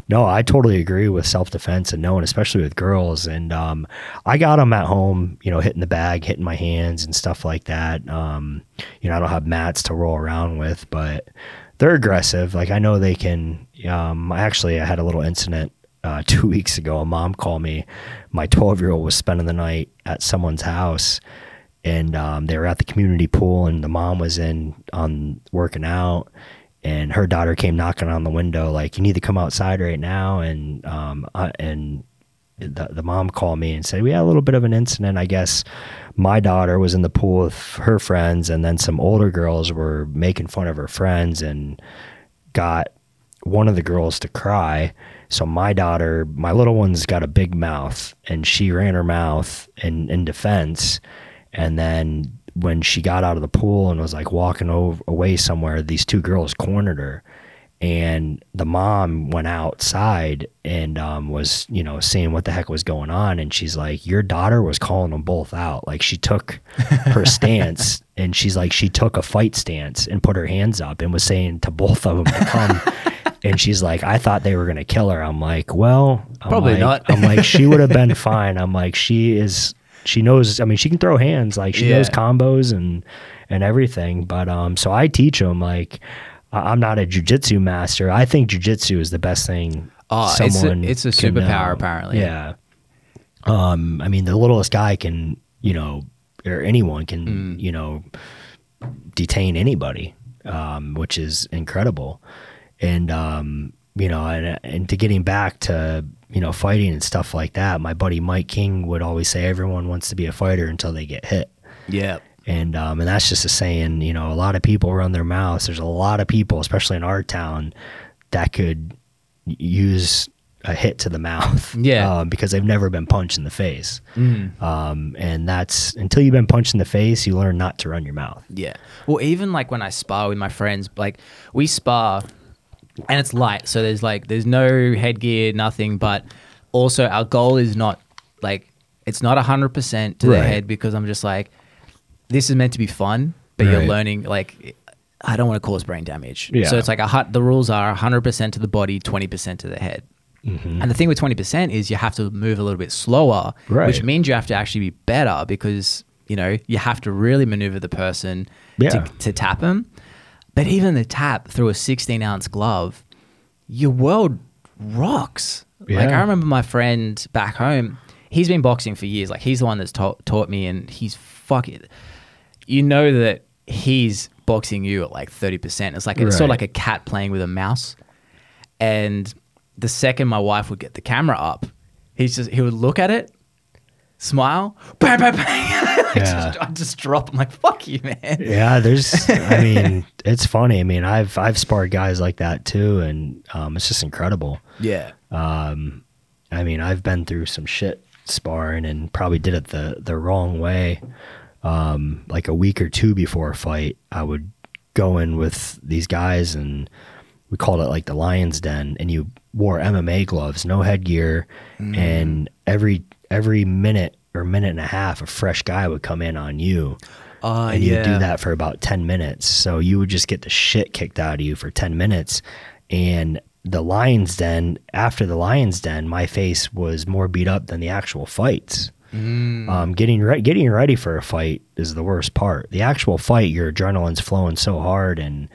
No, I totally agree with self defense and knowing, especially with girls. And um, I got them at home, you know, hitting the bag, hitting my hands and stuff like that. Um, you know, I don't have mats to roll around with, but they're aggressive. Like I know they can. Um, I actually I had a little incident uh, two weeks ago. A mom called me. My 12 year old was spending the night at someone's house, and um, they were at the community pool, and the mom was in on working out and her daughter came knocking on the window like you need to come outside right now. And um uh, and the, the mom called me and said we had a little bit of an incident. I guess my daughter was in the pool with her friends and then some older girls were making fun of her friends and got one of the girls to cry. So my daughter my little one's got a big mouth and she ran her mouth in in defense. And then when she got out of the pool and was like walking over, away somewhere, these two girls cornered her. And the mom went outside and um, was, you know, seeing what the heck was going on. And she's like, Your daughter was calling them both out. Like she took her stance and she's like, She took a fight stance and put her hands up and was saying to both of them to come. and she's like, I thought they were going to kill her. I'm like, Well, I'm Probably like- not. I'm like, She would have been fine. I'm like, She is she knows i mean she can throw hands like she knows combos and and everything but um so i teach them like i'm not a jujitsu master. I think jujitsu is the best thing Oh, it's a- someone it's a superpower, apparently. yeah. Um i mean the littlest guy can you know or anyone can Mm. you know detain anybody um which is incredible. And um you know and, and to getting back to you know fighting and stuff like that my buddy mike king would always say everyone wants to be a fighter until they get hit yeah. and um, and that's just a saying you know a lot of people run their mouths there's a lot of people especially in our town that could use a hit to the mouth Yeah. um, because they've never been punched in the face Mm. um, and that's until you've been punched in the face you learn not to run your mouth Yeah. Well, even like when I spar with my friends, like we spar and it's light. So there's like, there's no headgear, nothing. But also, our goal is not like, it's not 100% to the Right. head because I'm just like, this is meant to be fun, but you're Right. learning, like, I don't want to cause brain damage. Yeah. So it's like a, the rules are 100% to the body, 20% to the head. Mm-hmm. And the thing with 20% is you have to move a little bit slower, Right. which means you have to actually be better because, you know, you have to really maneuver the person Yeah. to, to tap them. But even the tap through a 16 ounce glove, your world rocks. Like, I remember my friend back home, he's been boxing for years. Like, he's the one that's taught, taught me, and he's fucking. You know that he's boxing you at like 30%. It's like, it's sort of like a cat playing with a mouse. And the second my wife would get the camera up, he's just he would look at it, smile, bang, bang, bang. I Yeah. just, I just drop. I'm like, fuck you, man. yeah there's i mean it's funny i mean i've i've sparred guys like that too and um, it's just incredible Yeah. Um, I mean, I've been through some shit sparring and probably did it the the wrong way. Um, like a week or two before a fight, I would go in with these guys and we called it like the Lion's Den, and you wore MMA gloves, no headgear, and every every minute or minute and a half, a fresh guy would come in on you Oh, and you yeah. do that for about 10 minutes. So you would just get the shit kicked out of you for 10 minutes. And the Lion's Den, after the Lion's Den, my face was more beat up than the actual fights. Mm. Um, getting re- getting ready for a fight is the worst part. The actual fight, your adrenaline's flowing so hard, and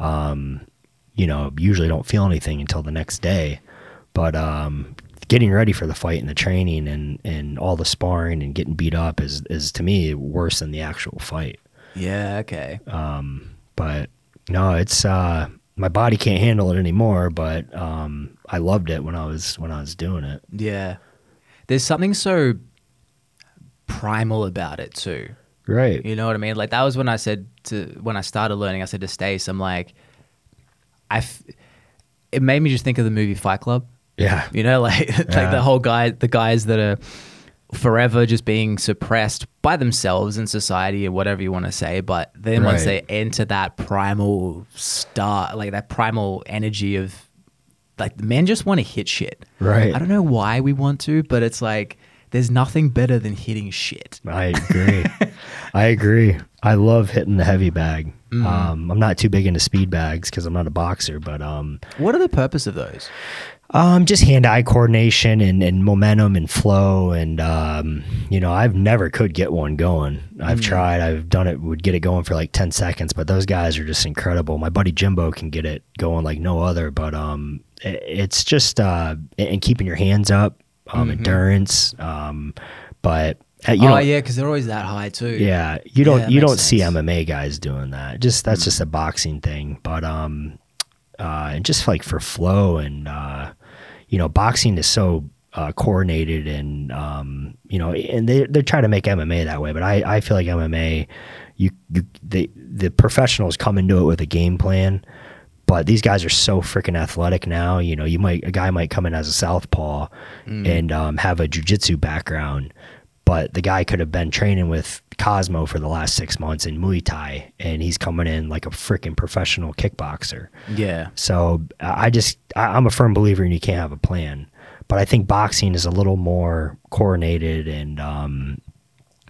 um, you know usually don't feel anything until the next day. But um, getting ready for the fight and the training and, and all the sparring and getting beat up is is to me worse than the actual fight. Yeah. Okay. Um, but no, it's uh, my body can't handle it anymore. But um, I loved it when I was when I was doing it. Yeah. There's something so primal about it too. Right. You know what I mean? Like that was when I said to when I started learning. I said to Stace, I'm like, I. F- it made me just think of the movie Fight Club. Yeah. You know, like like Yeah. the whole guy, the guys that are forever just being suppressed by themselves in society or whatever you want to say. But then once they enter that primal start, like that primal energy of like men just want to hit shit. Right. I don't know why we want to, but it's like there's nothing better than hitting shit. I agree. I agree. I love hitting the heavy bag. Mm-hmm. Um, I'm not too big into speed bags because I'm not a boxer, but um, What are the purpose of those? Um, just hand-eye coordination and, and momentum and flow, and um, you know, I've never could get one going. I've tried. I've done it. Would get it going for like ten seconds, but those guys are just incredible. My buddy Jimbo can get it going like no other. But um, it, it's just uh, and keeping your hands up, um, endurance. Um, but uh, you oh know, yeah, because they're always that high too. Yeah, you don't that you don't see. MMA guys doing that. Just that's just a boxing thing. But um, uh, and just like for flow and uh, you know, boxing is so uh, coordinated and um, you know, and they they're trying to make MMA that way. But I I feel like MMA, you you they the professionals come into it with a game plan. But these guys are so freaking athletic now. You know, you might a guy might come in as a southpaw and um, have a jujitsu background, but the guy could have been training with Cosmo for the last six months in Muay Thai, and he's coming in like a freaking professional kickboxer. Yeah. So I just I, I'm a firm believer in you can't have a plan, but I think boxing is a little more coordinated and um,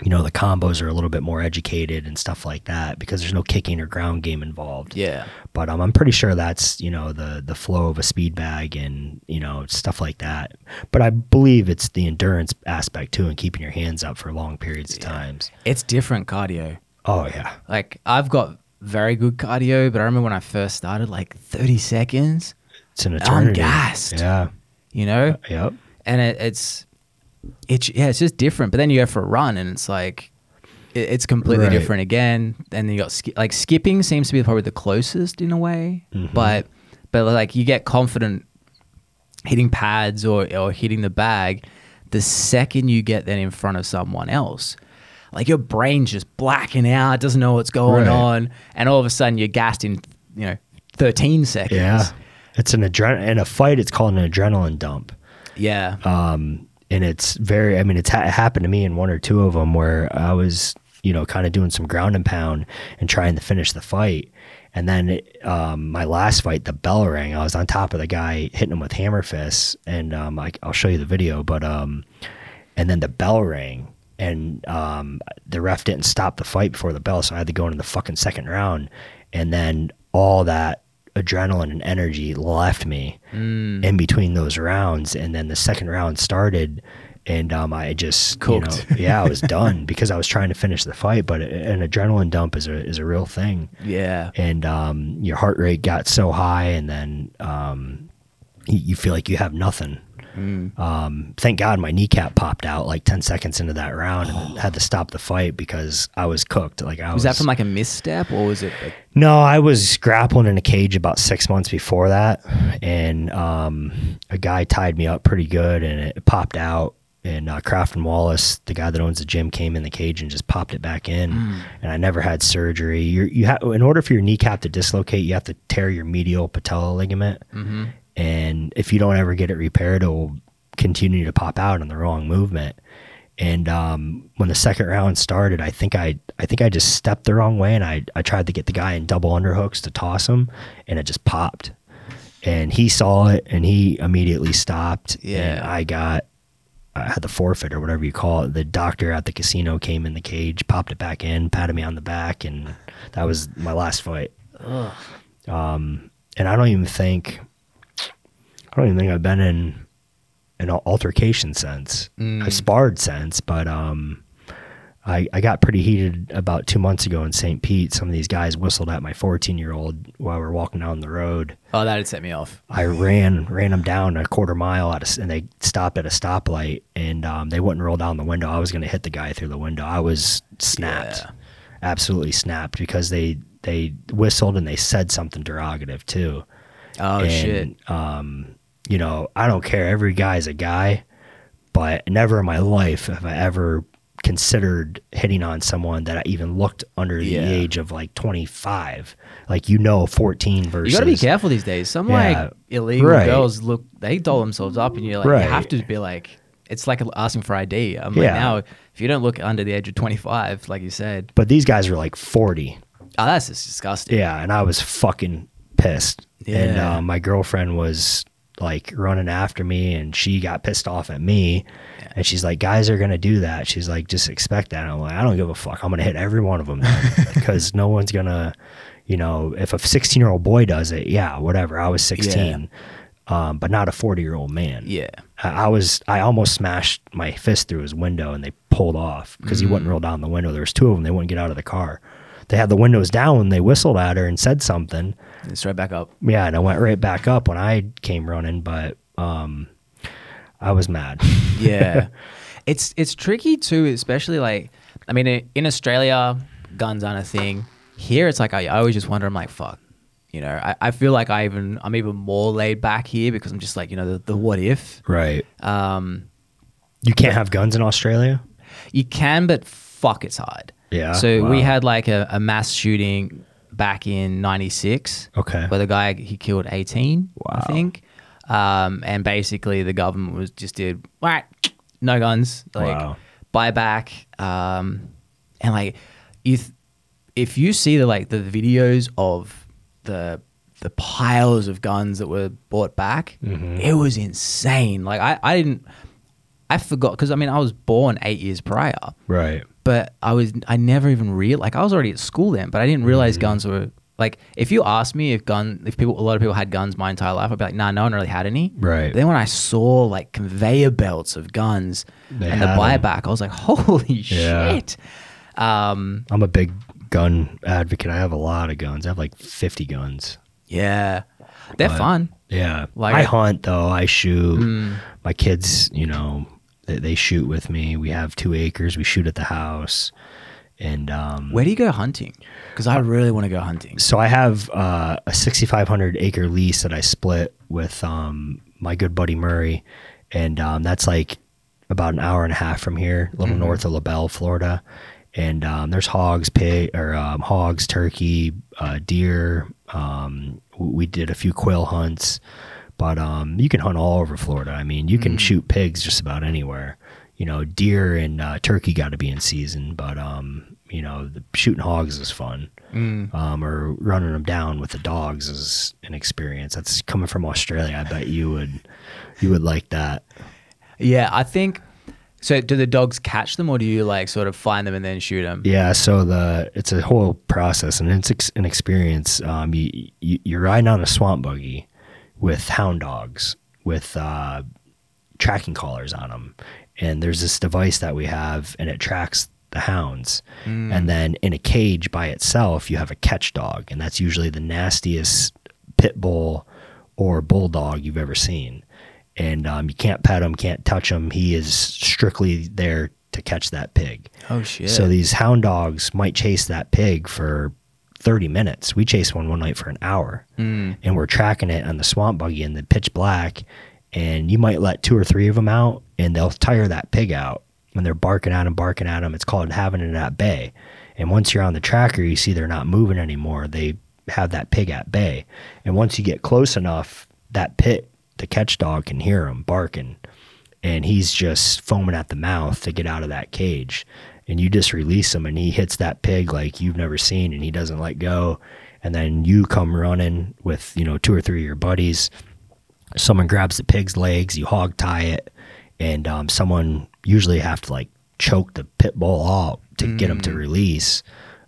you know the combos are a little bit more educated and stuff like that because there's no kicking or ground game involved. Yeah. But um, I'm pretty sure that's you know the the flow of a speed bag and you know stuff like that. But I believe it's the endurance aspect too and keeping your hands up for long periods of times. It's different cardio. Oh yeah, Like I've got very good cardio, but I remember when I first started, like 30 seconds, it's an eternity. gassed. Yeah. you know, Yep. and it, it's it's yeah, it's just different. But then you go for a run, and it's like it, it's completely Right. different again. And then you got ski- like skipping seems to be probably the closest in a way, Mm-hmm. but but like you get confident hitting pads or or hitting the bag the second you get then in front of someone else. Like your brain's just blacking out, doesn't know what's going Right. on, and all of a sudden you're gassed in you know 13 seconds. Yeah. It's an adrenaline in a fight. It's called an adrenaline dump. yeah, um, and it's very. I mean, it's ha- happened to me in one or two of them where I was, you know, kind of doing some ground and pound and trying to finish the fight. And then it, um, my last fight, the bell rang. I was on top of the guy hitting him with hammer fists, and um, I, I'll show you the video. But um, and then the bell rang, and um, the ref didn't stop the fight before the bell, so I had to go into the fucking second round. And then all that adrenaline and energy left me in between those rounds, and then the second round started. And um, I just, you know, yeah, I was done because I was trying to finish the fight. But an adrenaline dump is a is a real thing yeah. and um, your heart rate got so high, and then um, you, you feel like you have nothing. Mm. Um, thank God my kneecap popped out like ten seconds into that round, and had to stop the fight because I was cooked. Like I was. Was that from like a misstep or was it? Like, No, I was grappling in a cage about six months before that, and um, a guy tied me up pretty good, and it popped out. And uh, Crafton Wallace, the guy that owns the gym, came in the cage and just popped it back in. And I never had surgery. You're, you have, in order for your kneecap to dislocate, you have to tear your medial patella ligament. And if you don't ever get it repaired, it will continue to pop out in the wrong movement. And um, when the second round started, I think I I think I just stepped the wrong way, and I I tried to get the guy in double underhooks to toss him, and it just popped. And he saw it, and he immediately stopped. Yeah. And I got I had the forfeit or whatever you call it. The doctor at the casino came in the cage, popped it back in, patted me on the back, and that was my last fight. Um, and I don't even think I don't even think I've been in an altercation sense. I've sparred since, but um, I I got pretty heated about two months ago in St. Pete. Some of these guys whistled at my 14 year old while we were walking down the road. oh, that had set me off. I ran ran them down a quarter mile at a, and they stopped at a stoplight and um, they wouldn't roll down the window. I was going to hit the guy through the window. I was snapped, Yeah. absolutely snapped because they they whistled and they said something derogative too. Oh and, shit. Um, you know, I don't care. Every guy's a guy, but never in my life have I ever considered hitting on someone that I even looked under the age of like 25. Like, you know, 14 versus. You got to be careful these days. Some Yeah, like illegal right. girls look, they doll themselves up, and you're like, Right. you have to be like, it's like asking for ID. I'm Yeah. like, now, if you don't look under the age of 25, like you said, But these guys are like 40. oh, that's just disgusting. Yeah, and I was fucking pissed. And uh, my girlfriend was like running after me, and she got pissed off at me. And she's like, "Guys are gonna do that." She's like, "Just expect that." And I'm like, "I don't give a fuck. I'm gonna hit every one of them because no one's gonna, you know, if a 16 year old boy does it, yeah, whatever. I was 16, um, but not a 40 year old man. Yeah. I, I was. I almost smashed my fist through his window, and they pulled off because he Mm. wouldn't roll down the window. There was two of them. They wouldn't get out of the car. They had the windows down they whistled at her and said something. And straight back up. Yeah, and I went right back up when I came running, but um, I was mad. Yeah. it's it's tricky too, especially like I mean in Australia, guns aren't a thing. Here it's like I, I always just wonder, I'm like, fuck. You know, I, I feel like I even I'm even more laid back here because I'm just like, you know, the, the what if. right. Um You can't have guns in Australia. you can, but fuck it's hard. Yeah, So we had like a, a mass shooting back in ninety six. Okay. Where the guy he killed eighteen, Wow. I think. Um, and basically the government was just did whack, no guns, like Wow. buyback. Um, and like if if you see the like the videos of the the piles of guns that were bought back, Mm-hmm. it was insane. Like I, I didn't I forgot because I mean I was born eight years prior Right. But I was I never even real like I was already at school then, but I didn't realize Mm-hmm. guns were like if you asked me if gun if people a lot of people had guns my entire life, I'd be like, nah, no one really had any. Right. Then when I saw like conveyor belts of guns They and the buyback, I was like, holy Yeah. shit. Um, I'm a big gun advocate. I have a lot of guns. I have like 50 guns. yeah, they're But- fun. Yeah. Like- I hunt though. I shoot. Mm. My kids, you know, they, they shoot with me. We have two acres. We shoot at the house. And um, Where do you go hunting? Because I really want to go hunting. so I have uh, a 6,500 acre lease that I split with um, my good buddy Murray, and um, that's like about an hour and a half from here, a little north of LaBelle, Florida. And um, there's hogs, pig, or um, hogs, turkey, uh, deer. Um, we did a few quail hunts, but um, you can hunt all over Florida. I mean, you can shoot pigs just about anywhere. You know, deer and uh, turkey got to be in season, but um, you know, the shooting hogs is fun um, or running them down with the dogs is an experience. That's coming from Australia. I bet you would you would like that. Yeah, I think. So do the dogs catch them, or do you like sort of find them and then shoot them? Yeah, so the it's a whole process and it's ex- an experience. Um, you, you you're riding on a swamp buggy with hound dogs with uh, tracking collars on them, and there's this device that we have, and it tracks the hounds. And then in a cage by itself, you have a catch dog, and that's usually the nastiest pit bull or bulldog you've ever seen. And um, you can't pet him, can't touch him. He is strictly there to catch that pig. Oh shit! So these hound dogs might chase that pig for 30 minutes. We chased one one night for an hour Mm. and we're tracking it on the swamp buggy in the pitch black. And you might let two or three of them out and they'll tire that pig out when they're barking at him, barking at him. It's called having it at bay. And once you're on the tracker, you see they're not moving anymore. They have that pig at bay. And once you get close enough, that pit, the catch dog can hear him barking and he's just foaming at the mouth to get out of that cage. And you just release him, and he hits that pig like you've never seen, and he doesn't let go. And then you come running with you know two or three of your buddies. Someone grabs the pig's legs, you hog tie it, and um, someone usually have to like choke the pit bull out to get him to release.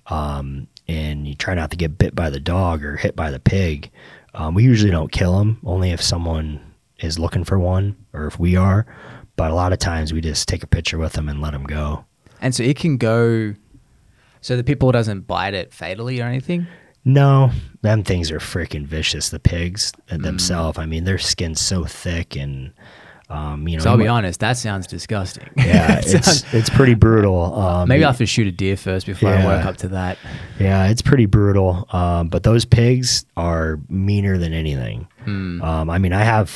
Um, and you try not to get bit by the dog or hit by the pig. Um, we usually don't kill them, only if someone is looking for one or if we are. But a lot of times we just take a picture with them and let them go. And so it can go. So the people doesn't bite it fatally or anything. No, them things are freaking vicious. The pigs Mm. themselves. I mean, their skin's so thick and, um, you know. So I'll be honest, that sounds disgusting. Yeah, it's it's pretty brutal. Um, maybe I'll have to shoot a deer first before I work up to that. Yeah, it's pretty brutal. Um, but those pigs are meaner than anything. Um, I mean, I have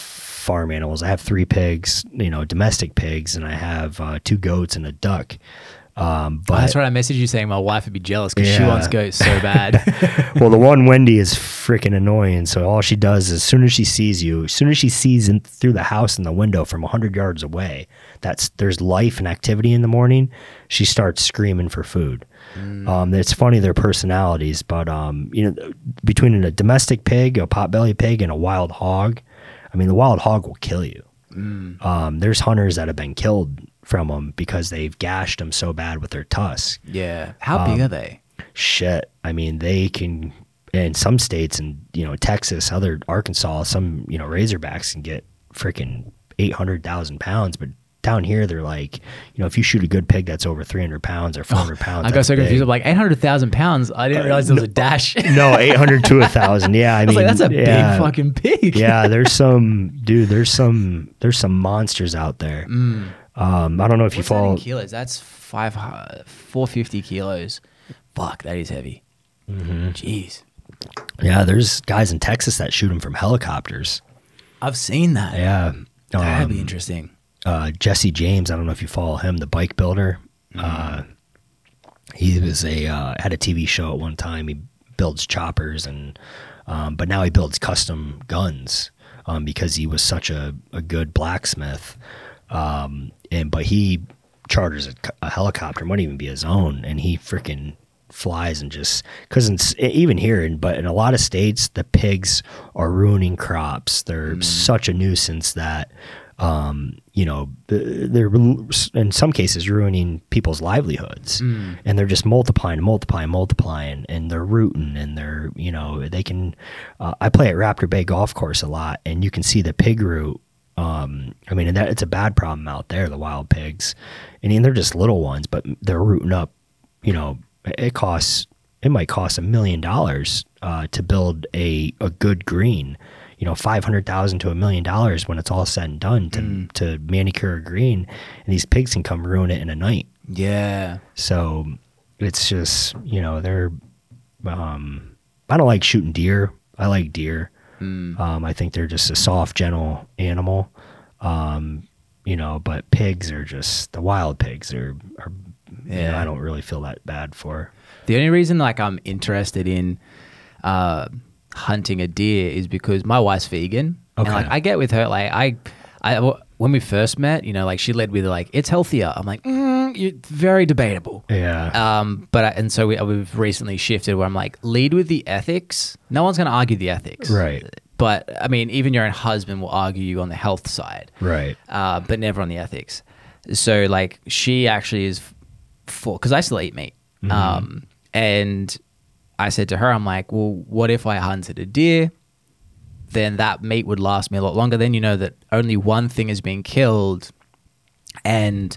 farm animals. I have three pigs, you know, domestic pigs, and I have uh, two goats and a duck. Um, Oh, but that's right. I messaged you saying my wife would be jealous because she wants goats so bad. well, the one Wendy is freaking annoying. So all she does is, as soon as she sees you, as soon as she sees in through the house in the window from hundred yards away, that's there's life and activity in the morning. She starts screaming for food. Um, it's funny their personalities, but um, you know, between a domestic pig, a potbelly pig, and a wild hog, I mean, the wild hog will kill you. Um, there's hunters that have been killed from them because they've gashed them so bad with their tusks yeah. How big Um, are they? shit. I mean, they can in some states and you know Texas, other Arkansas, some you know Razorbacks can get freaking eight hundred thousand pounds, but down here they're like, you know, if you shoot a good pig that's over three hundred pounds or four hundred pounds, I got so confused. I'm like 800,000 pounds. I didn't realize there was a dash. No, eight hundred to a thousand. Yeah, I was mean, like, that's a yeah, big fucking pig. yeah, there's some dude. There's some there's some monsters out there. Um, I don't know if you Mm. What's that kilos? That's five, 450 kilos. Fuck, that is heavy. Mm-hmm. Jeez. Yeah, there's guys in Texas that shoot them from helicopters. I've seen that. Yeah, That'd be Um, interesting. Uh, Jesse James. I don't know if you follow him, the bike builder. Uh, he was a uh, had a TV show at one time. He builds choppers and um, but now he builds custom guns um, because he was such a, a good blacksmith. Um, and but he charters a, a helicopter, might even be his own, and he freaking flies and just because even here, in, but in a lot of states, the pigs are ruining crops. They're such a nuisance that um, you know they're in some cases ruining people's livelihoods, and they're just multiplying, multiplying, multiplying, and they're rooting, and they're you know they can. Uh, I play at Raptor Bay Golf Course a lot, and you can see the pig root um, I mean, and that it's a bad problem out there, the wild pigs. I mean, they're just little ones, but they're rooting up. You know, it costs it might cost a million dollars uh, to build a a good green. You know, five hundred thousand to a million dollars when it's all said and done to to manicure a green, and these pigs can come ruin it in a night. Yeah. So it's just you know they're. Um, I don't like shooting deer. I like deer. Um, I think they're just a soft, gentle animal. Um, you know, but pigs are just the wild pigs are. are you know, Yeah. I don't really feel that bad for. The only reason like I'm interested in uh, hunting a deer is because my wife's vegan, Okay. and like I get with her. Like I, I when we first met, you know, like she led with like it's healthier. I'm like, mm, you very debatable. Yeah. Um, but I, and so we, we've recently shifted where I'm like, lead with the ethics. No one's going to argue the ethics, Right. But I mean, even your own husband will argue you on the health side, right. uh, but never on the ethics. So like she actually is for because I still eat meat, um, and I said to her, I'm like, well, what if I hunted a deer? Then that meat would last me a lot longer. Then you know that only one thing is being killed, and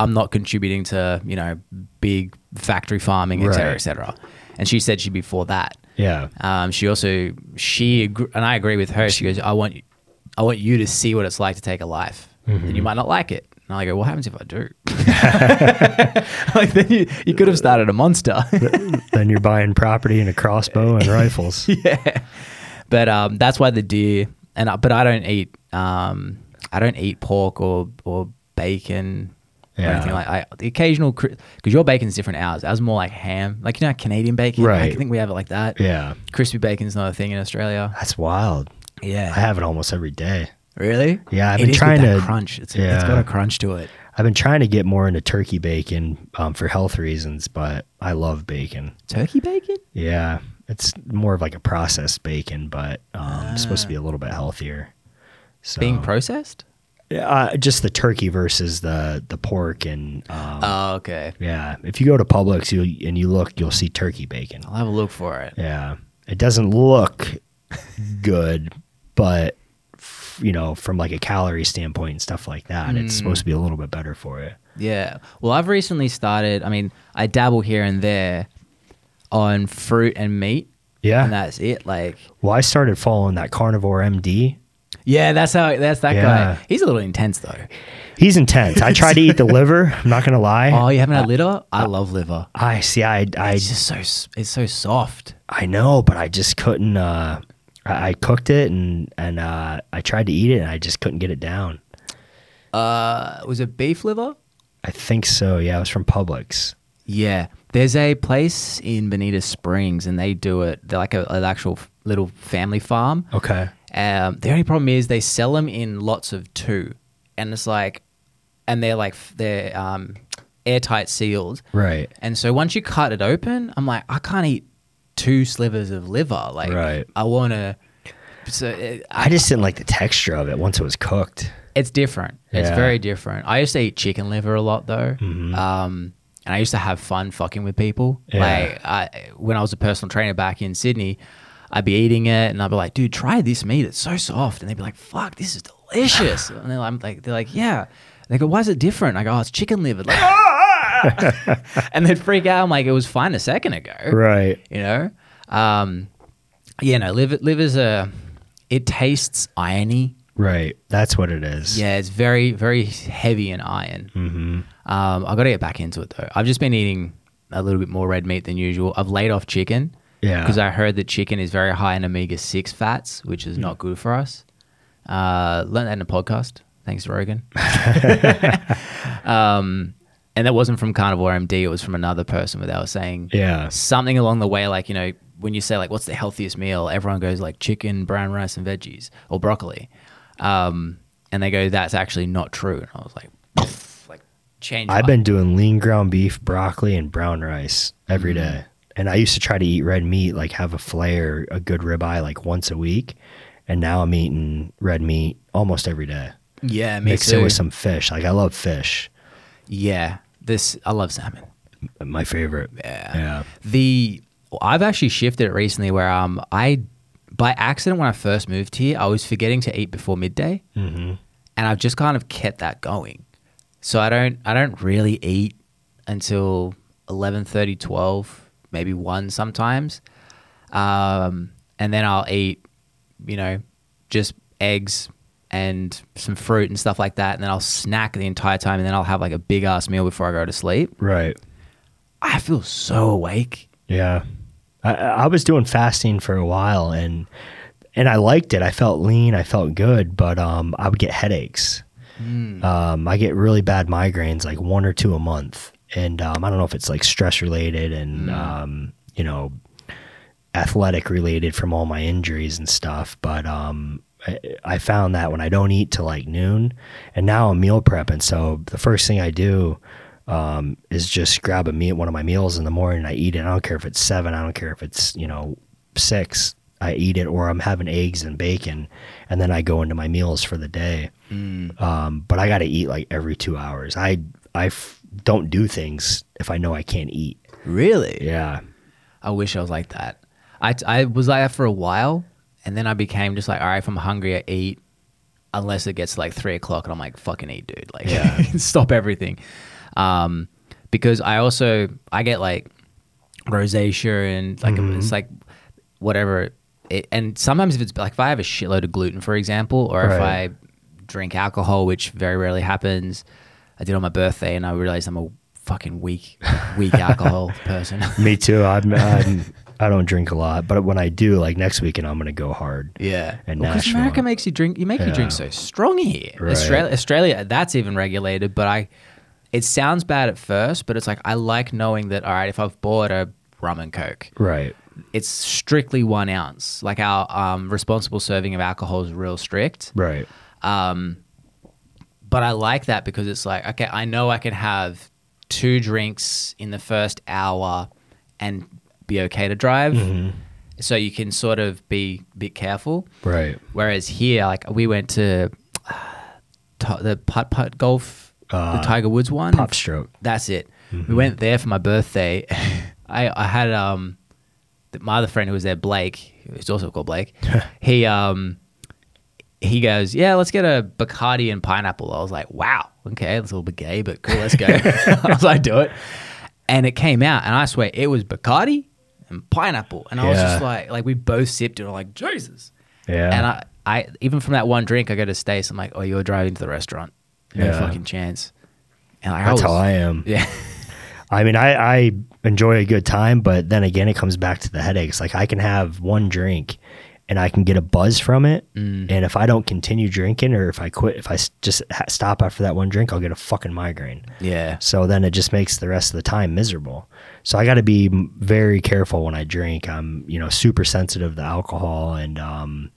I'm not contributing to you know big factory farming, et cetera, Right. et cetera. And she said she'd be for that. Yeah. Um, she also she and I agree with her. She goes, I want I want you to see what it's like to take a life, and you might not like it. And I go, what happens if I do? like then you, you could have started a monster. then you're buying property and a crossbow and rifles. yeah, but um, that's why the deer and I, but I don't eat um, I don't eat pork or or bacon. Or Yeah. anything like I, the occasional because your bacon's different ours. Ours more like ham, like you know Canadian bacon. Right. I think we have it like that. Yeah. Crispy bacon's not a thing in Australia. That's wild. Yeah, I have it almost every day. Really? Yeah, I've It been trying that to- crunch. It's, yeah. it's got a crunch to it. I've been trying to get more into turkey bacon um, for health reasons, but I love bacon. Turkey bacon? Yeah, it's more of like a processed bacon, but um, it's supposed to be a little bit healthier. So, Being processed? uh, just the turkey versus the the pork and um, Oh, okay. yeah. If you go to Publix, you and you look, you'll see turkey bacon. I'll have a look for it. Yeah, it doesn't look good, but you know, from like a calorie standpoint and stuff like that, it's supposed to be a little bit better for you. Yeah. Well, I've recently started. I mean, I dabble here and there on fruit and meat, Yeah. and that's it. Like, Well, I started following that carnivore MD. yeah, that's how. That's that Yeah. guy. He's a little intense though. He's intense. I tried to eat the liver. I'm not gonna lie. Oh, you haven't had liver? I love liver. I see. I I It's just so. It's so soft. I know, but I just couldn't. uh I, I cooked it and and uh, I tried to eat it and I just couldn't get it down. Uh, was it beef liver? I think so. Yeah, it was from Publix. Yeah, there's a place in Bonita Springs, and they do it. They're like a, an actual little family farm. Okay. Um, the only problem is they sell them in lots of two, and it's like, and they're like they're um, airtight sealed. Right. And so once you cut it open, I'm like, I can't eat two slivers of liver. Like, Right. I want to. So it, I just didn't like the texture of it once it was cooked. it's different. It's Yeah. very different. I used to eat chicken liver a lot though. Mm-hmm. Um, and I used to have fun fucking with people. Yeah. Like I, when I was a personal trainer back in Sydney, I'd be eating it and I'd be like, dude, try this meat. It's so soft. And they'd be like, fuck, this is delicious. and they're like, like, they're like, yeah. They go, why is it different? I go, oh, it's chicken liver. Like, and they'd freak out. I'm like, it was fine a second ago Right. you know um yeah no liver liver's a it tastes irony Right. That's what it is. yeah it's very very heavy in iron Mm-hmm. um i gotta get back into it though i've just been eating a little bit more red meat than usual i've laid off chicken Yeah. because i heard that chicken is very high in omega-6 fats which is not good for us uh learned that in a podcast thanks rogan um and that wasn't from carnivore md it was from another person where they were saying Yeah. something along the way, like you know, when you say like, "What's the healthiest meal?" Everyone goes like chicken, brown rice, and veggies, or broccoli, um, and they go, "That's actually not true." And I was like, like change. I've my- been doing lean ground beef, broccoli, and brown rice every day. And I used to try to eat red meat, like have a or a good ribeye, like once a week. And now I'm eating red meat almost every day. yeah, me Mix too. it with some fish. Like I love fish. yeah, this I love salmon. My favorite. Yeah. Yeah. The I've actually shifted it recently where um I by accident when I first moved here, I was forgetting to eat before midday. Mm-hmm. and I've just kind of kept that going. So I don't I don't really eat until 11:30 12 maybe 1 sometimes. Um, and then I'll eat you know just eggs and some fruit and stuff like that and then I'll snack the entire time and then I'll have like a big ass meal before I go to sleep. Right. I feel so awake. Yeah. I, I was doing fasting for a while and and I liked it. I felt lean, I felt good, but um I would get headaches. Um I get really bad migraines like one or two a month. And um I don't know if it's like stress related and um you know athletic related from all my injuries and stuff, but um I, I found that when I don't eat till like noon and now I'm meal prepping, so the first thing I do um, is just grab a meal, one of my meals in the morning. And I eat it. I don't care if it's seven. I don't care if it's you know six. I eat it, or I'm having eggs and bacon, and then I go into my meals for the day. Um, but I got to eat like every two hours. I I f- don't do things if I know I can't eat. Really? Yeah, I wish I was like that. I, I was like that for a while, and then I became just like, all right, if I'm hungry, I eat, unless it gets like three o'clock, and I'm like, fucking eat, dude. Like, Yeah. stop everything. Um, because I also I get like rosacea and like it's like whatever. It, and sometimes if it's like if I have a shitload of gluten, for example, or if I drink alcohol, which very rarely happens. I did on my birthday, and I realized I'm a fucking weak, weak alcohol person. me too. I'm, I'm I don't drink a lot, but when I do, like next weekend, I'm gonna go hard. Yeah, And because Nashville. America makes you drink. You make you drink so strong here. Right. Australia, Australia, that's even regulated. But I, it sounds bad at first, but it's like I like knowing that. All right, if I've bought a rum and coke, Right. it's strictly one ounce. Like our um, responsible serving of alcohol is real strict. Right. Um, but I like that because it's like, okay, I know I can have two drinks in the first hour and be okay to drive. Mm-hmm. So you can sort of be a bit careful. Right. Whereas here, like we went to uh, t- the putt putt golf, the Uh, Tiger Woods one. PopStroke. That's it. We went there for my birthday. I I had um my other friend who was there, Blake, who's also called Blake. he um he goes, yeah, let's get a Bacardi and pineapple. I was like, wow, okay, that's a little bit gay, but cool, let's go. I was like, do it. And it came out, and I swear it was Bacardi and pineapple, and I was just like, like we both sipped it, like, Jesus. Yeah. And I, I even from that one drink, I go to Stace. I'm like, oh, you're driving to the restaurant. No Yeah. fucking chance. And like, That's was- how I am. Yeah. I mean, I, I enjoy a good time, but then again, it comes back to the headaches. Like I can have one drink and I can get a buzz from it. Mm. And if I don't continue drinking or if I quit, if I just ha- stop after that one drink, I'll get a fucking migraine. Yeah. So then it just makes the rest of the time miserable. So I got to be very careful when I drink. I'm, you know, super sensitive to alcohol. And um,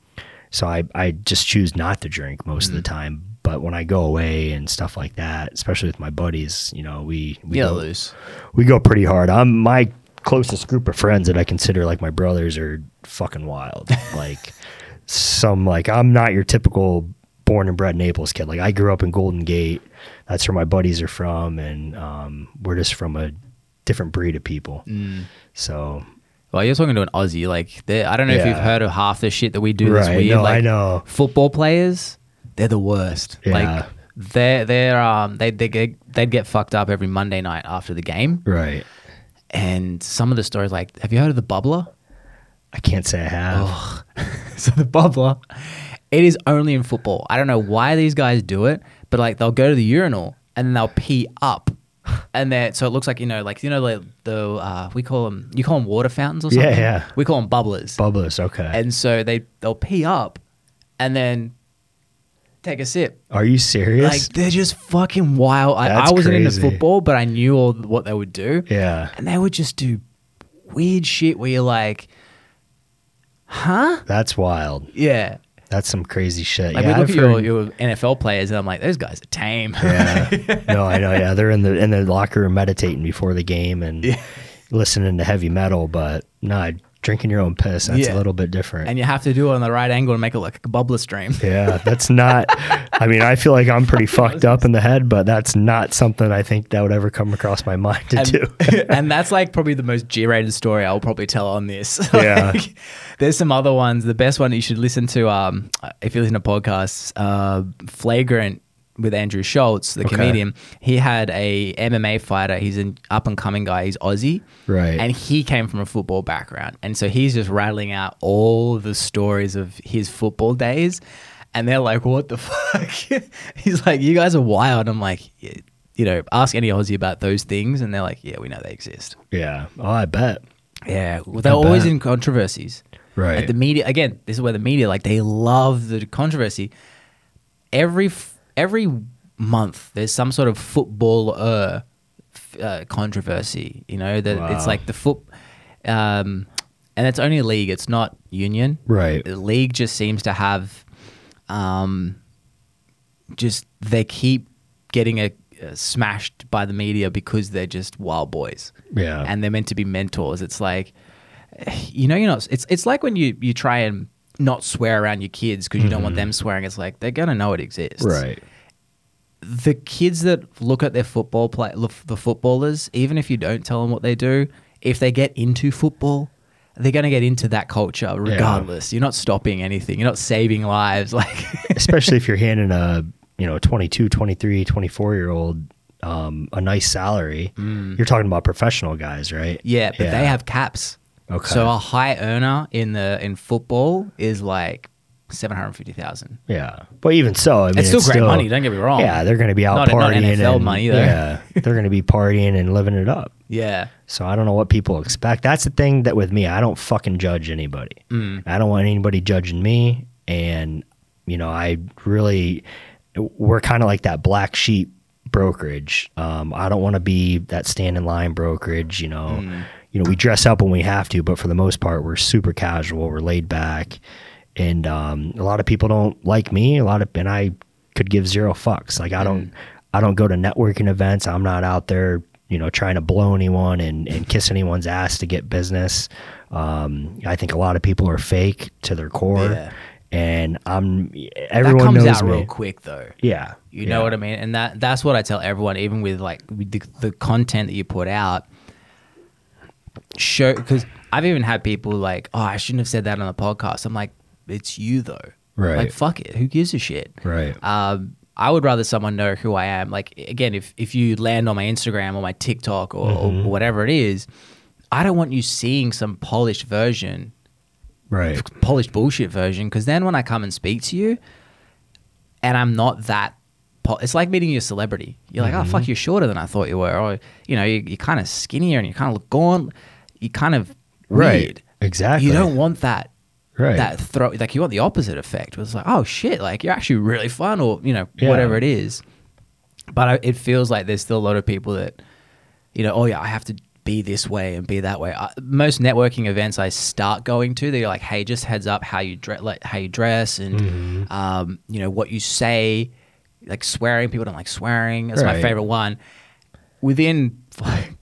so I, I just choose not to drink most of the Mm. time. But when I go away and stuff like that, especially with my buddies, you know, we, we Yeah, go, loose. we go pretty hard. I'm my closest group of friends that I consider like my brothers are fucking wild. like some like I'm not your typical born and bred Naples kid. Like I grew up in Golden Gate. That's where my buddies are from, and um, we're just from a different breed of people. Mm. So Well, you're talking to an Aussie. Like, I don't know if you've heard of half the shit that we do. That's Right, weird. no, like, I know. Football players, they're the worst. Yeah. Like, they're they're um they they get they'd get fucked up every Monday night after the game, right, and some of the stories like, have you heard of the bubbler? I can't say I have. so the bubbler, it is only in football. I don't know why these guys do it, but like they'll go to the urinal and then they'll pee up. And then, so it looks like you know, like you know, like the uh, we call them, you call them water fountains or Yeah, something. yeah. We call them bubblers. Bubblers, okay. and so they they'll pee up, and then take a sip. Are you serious? Like they're just fucking wild. I, That's I wasn't into crazy. football, but I knew all what they would do. yeah, and they would just do weird shit where you're like, huh? that's wild. Yeah. That's some crazy shit. Like yeah, we look I've at your, your NFL players, and I'm like, those guys are tame. Yeah. no, I know. Yeah, they're in the in the locker room meditating before the game and Yeah. listening to heavy metal. But no, drinking your own piss that's Yeah. a little bit different. and you have to do it on the right angle to make it look like a bubbler stream. yeah, that's not. I mean, I feel like I'm pretty fucked up in the head, but that's not something I think that would ever come across my mind to and, do. and that's like probably the most G-rated story I'll probably tell on this. Yeah. Like, there's some other ones. The best one you should listen to, um, if you listen to podcasts, uh, Flagrant with Andrew Schulz, the Okay. comedian. He had a MMA fighter. He's an up and coming guy. He's Aussie, Right. And he came from a football background, and so he's just rattling out all the stories of his football days. And they're like, "What the fuck?" he's like, "You guys are wild." I'm like, yeah, you know, ask any Aussie about those things, and they're like, "Yeah, we know they exist." yeah. Oh, I bet. Yeah, well, they're always bet. in controversies. Right. Like the media, again, this is where the media, like, they love the controversy. Every f- every month, there's some sort of football uh, uh, controversy. You know that it's like the foot, um, and it's only a league. It's not union. Right. The league just seems to have, um, just they keep getting a, uh, smashed by the media because they're just wild boys Yeah. and they're meant to be mentors. It's like, you know, you're not. It's it's like when you you try and not swear around your kids because you don't want them swearing. It's like they're gonna know it exists. Mm-hmm. right. The kids that look at their football play, look, the footballers, even if you don't tell them what they do, if they get into football. They're gonna get into that culture regardless. You're not stopping anything. You're not saving lives. Like, especially if you're handing a you know 22 23 24 year old um, a nice salary you're talking about professional guys right Mm. yeah, but they have caps. Okay. So a high earner in the in football is like seven hundred fifty thousand. yeah but even so i mean It's still great money, don't get me wrong. yeah they're going to be out Not- not partying NFL and, money, though. yeah they're going to be partying and living it up Yeah. so i don't know what people expect that's the thing that with me i don't fucking judge anybody Mm. i don't want anybody judging me and you know i really we're kind of like that black sheep brokerage um, i don't want to be that stand in line brokerage you know Mm. You know we dress up when we have to but for the most part we're super casual we're laid back. And um, a lot of people don't like me. A lot of and i could give zero fucks. Like i don't i don't go to networking events. I'm not out there you know trying to blow anyone and, and kiss anyone's ass to get business. Um, i think a lot of people are fake to their core. Yeah. and i'm everyone that comes knows out me. real quick though. yeah. You know what I mean? And that that's what I tell everyone, even with like with the, the content that you put out. Show because I've even had people like, oh, I shouldn't have said that on the podcast. I'm like, it's you though. Right. Like fuck it. Who gives a shit? right Um, I would rather someone know who I am. Like again, if if you land on my Instagram or my TikTok or, Mm-hmm. or whatever it is, I don't want you seeing some polished version right polished bullshit version because then when I come and speak to you and I'm not that it's like meeting your celebrity. You're like, oh Mm-hmm. fuck, you're shorter than I thought you were, or you know, you, you're kind of skinnier and you kind of look gaunt. You kind of Right. Exactly. You don't want that Right. that throw like you want the opposite effect. Was like, oh shit, like you're actually really fun, or you know Yeah. whatever it is. But I, it feels like there's still a lot of people that, you know, oh yeah, I have to be this way and be that way. I, most networking events I start going to, they're like, hey, just heads up how you dress, like how you dress, and Mm-hmm. um, you know what you say, like swearing. People don't like swearing. That's my favorite one. Within like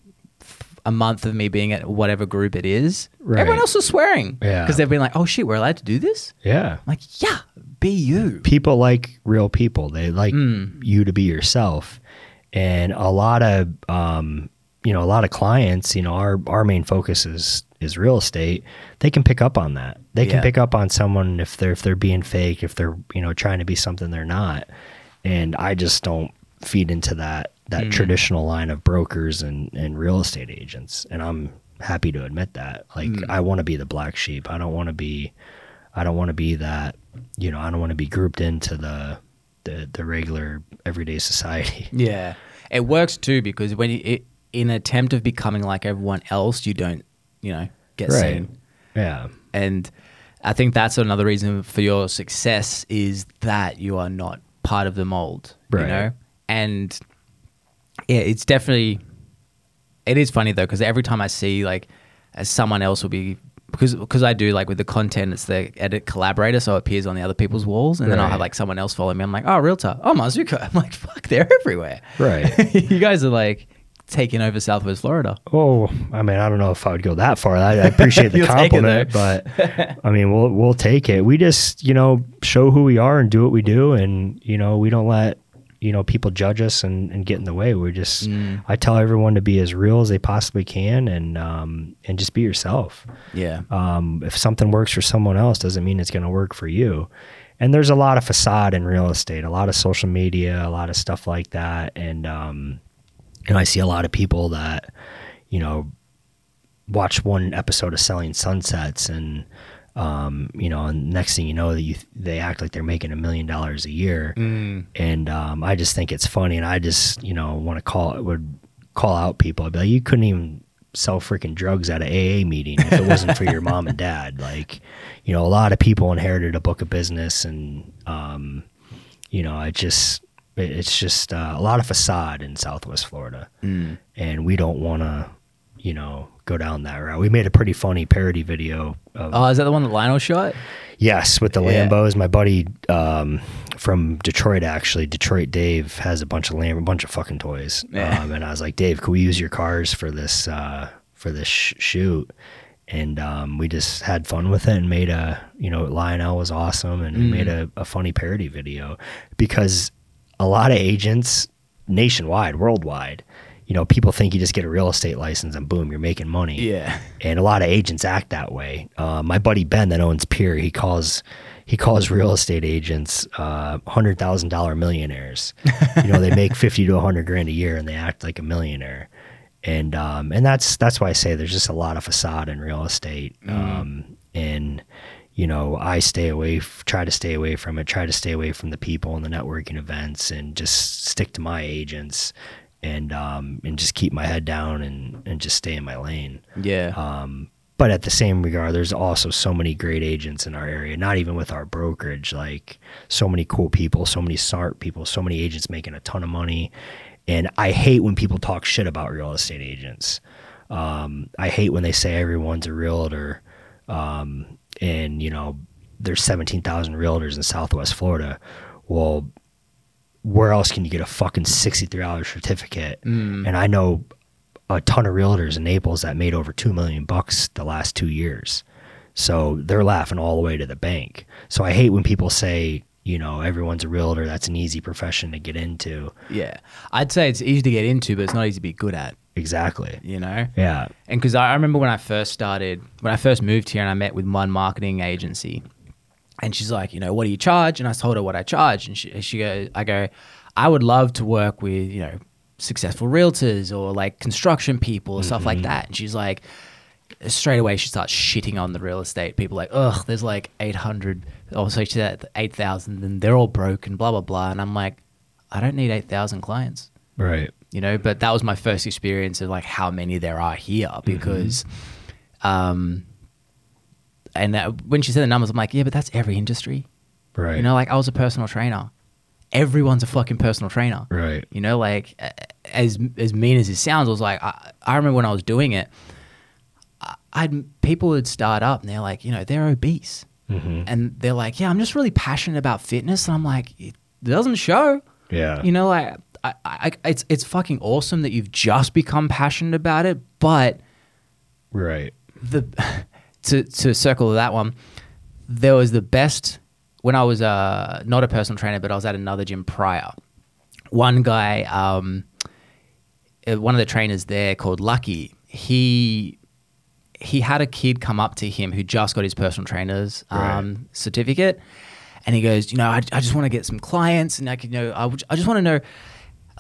a month of me being at whatever group it is, Right. everyone else was swearing. Yeah. Because they've been like, oh shit, we're allowed to do this? Yeah. I'm like, yeah, be you. people like real people. They like you to be yourself. And a lot of um, you know, a lot of clients, you know, our our main focus is is real estate. They can pick up on that. They can Yeah. pick up on someone if they're if they're being fake, if they're, you know, trying to be something they're not. And I just don't feed into that that hmm. traditional line of brokers and and real estate agents. And I'm happy to admit that. Like hmm. I want to be the black sheep. I don't want to be I don't want to be that, you know, I don't want to be grouped into the the, the regular everyday society. Yeah. It works too because when you, it, in an attempt of becoming like everyone else, you don't, you know, get Right. seen. Yeah. And I think that's another reason for your success is that you are not part of the mold, you Right. know? And yeah, it's definitely, it is funny though, because every time I see like as someone else will be, because because I do like with the content, it's the edit collaborator, so it appears on the other people's walls, and then I'll have like someone else follow me. I'm like, oh, realtor, oh, Marzucco. I'm like, fuck, they're everywhere. Right. you guys are like taking over Southwest Florida. Oh, I mean, I don't know if I would go that far. I, I appreciate the You'll take it, compliment, but I mean, we'll we'll take it. We just, you know, show who we are and do what we do, and you know, we don't let you know people judge us and, and get in the way. We're just, Mm. I tell everyone to be as real as they possibly can, and um, and just be yourself. Yeah. um, if something works for someone else doesn't mean it's going to work for you and there's a lot of facade in real estate a lot of social media a lot of stuff like that and um, and i see a lot of people that you know watch one episode of selling sunsets and um, you know and next thing you know that you they act like they're making a million dollars a year and um, I just think it's funny, and I just you know want to call would call out people. I'd be like, you couldn't even sell freaking drugs at an AA meeting if it wasn't for your mom and dad. Like, you know, a lot of people inherited a book of business, and um, you know, I just it's just uh, a lot of facade in Southwest Florida, and we don't want to. You know, go down that route. We made a pretty funny parody video of Oh, is that the one that Lionel shot? Yes, with the Yeah. Lambos. My buddy um, from Detroit, actually, Detroit Dave has a bunch of Lamb, a bunch of fucking toys. Yeah. Um, and I was like, Dave, can we use your cars for this uh, for this sh- shoot? And um, we just had fun with it and made a, you know, Lionel was awesome, and we made a, a funny parody video because a lot of agents nationwide, worldwide, you know, people think you just get a real estate license and boom, you're making money Yeah. and a lot of agents act that way. Uh, my buddy Ben that owns Pier, he calls he calls real estate agents uh, hundred thousand dollar millionaires. you know, they make fifty to hundred grand a year and they act like a millionaire. And um, and that's that's why I say there's just a lot of facade in real estate. Um, and you know, I stay away, f- try to stay away from it, try to stay away from the people and the networking events, and just stick to my agents, and um, and just keep my head down and and just stay in my lane. Yeah. Um, but at the same regard, there's also so many great agents in our area, not even with our brokerage, like so many cool people, so many smart people, so many agents making a ton of money. And I hate when people talk shit about real estate agents. Um, I hate when they say everyone's a realtor. Um, and, you know, there's 17,000 realtors in Southwest Florida. Well, where else can you get a fucking $63 certificate? Mm. And I know a ton of realtors in Naples that made over two million bucks the last two years. So they're laughing all the way to the bank. So I hate when people say, you know, everyone's a realtor. That's an easy profession to get into. yeah. I'd say it's easy to get into, but it's not easy to be good at, Exactly. you know? Yeah. And because I remember when I first started, when I first moved here and I met with one marketing agency, and she's like, you know, what do you charge? And I told her what I charge, and she, she goes, I go, I would love to work with, you know, successful realtors or like construction people or stuff like that. And she's like, straight away she starts shitting on the real estate people, like, ugh, there's like 800, or so she said 8,000, and they're all broken, blah blah blah. And I'm like, I don't need 8,000 clients Right. you know but that was my first experience of like how many there are here because um and uh, when she said the numbers, I'm like, yeah, but that's every industry. Right. You know, like I was a personal trainer. Everyone's a fucking personal trainer. Right. You know, like as as mean as it sounds, I was like, I, I remember when I was doing it, I- I'd people would start up and they're like, you know, they're obese, Mm-hmm. and they're like, yeah, I'm just really passionate about fitness, and I'm like, it doesn't show. Yeah. You know, like I, I, it's it's fucking awesome that you've just become passionate about it, but Right. the to to circle that one, there was the best when I was uh, not a personal trainer, but I was at another gym prior. One guy, um, uh, one of the trainers there called Lucky, he he had a kid come up to him who just got his personal trainer's um, certificate, and he goes, you know, I, I just want to get some clients, and I can, you know, I, I just want to know,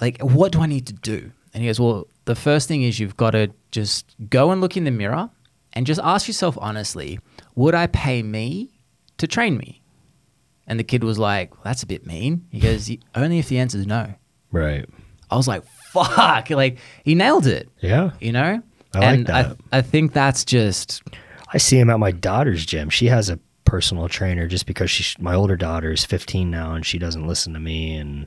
like, what do I need to do? And he goes, well, the first thing is you've got to just go and look in the mirror and just ask yourself honestly, would I pay me to train me? And the kid was like, that's a bit mean. He goes, only if the answer is no. Right. I was like, fuck, like he nailed it, Yeah. you know? I like and that. I, I think that's just, I see him at my daughter's gym. She has a personal trainer just because she's my older daughter is 15 now and she doesn't listen to me and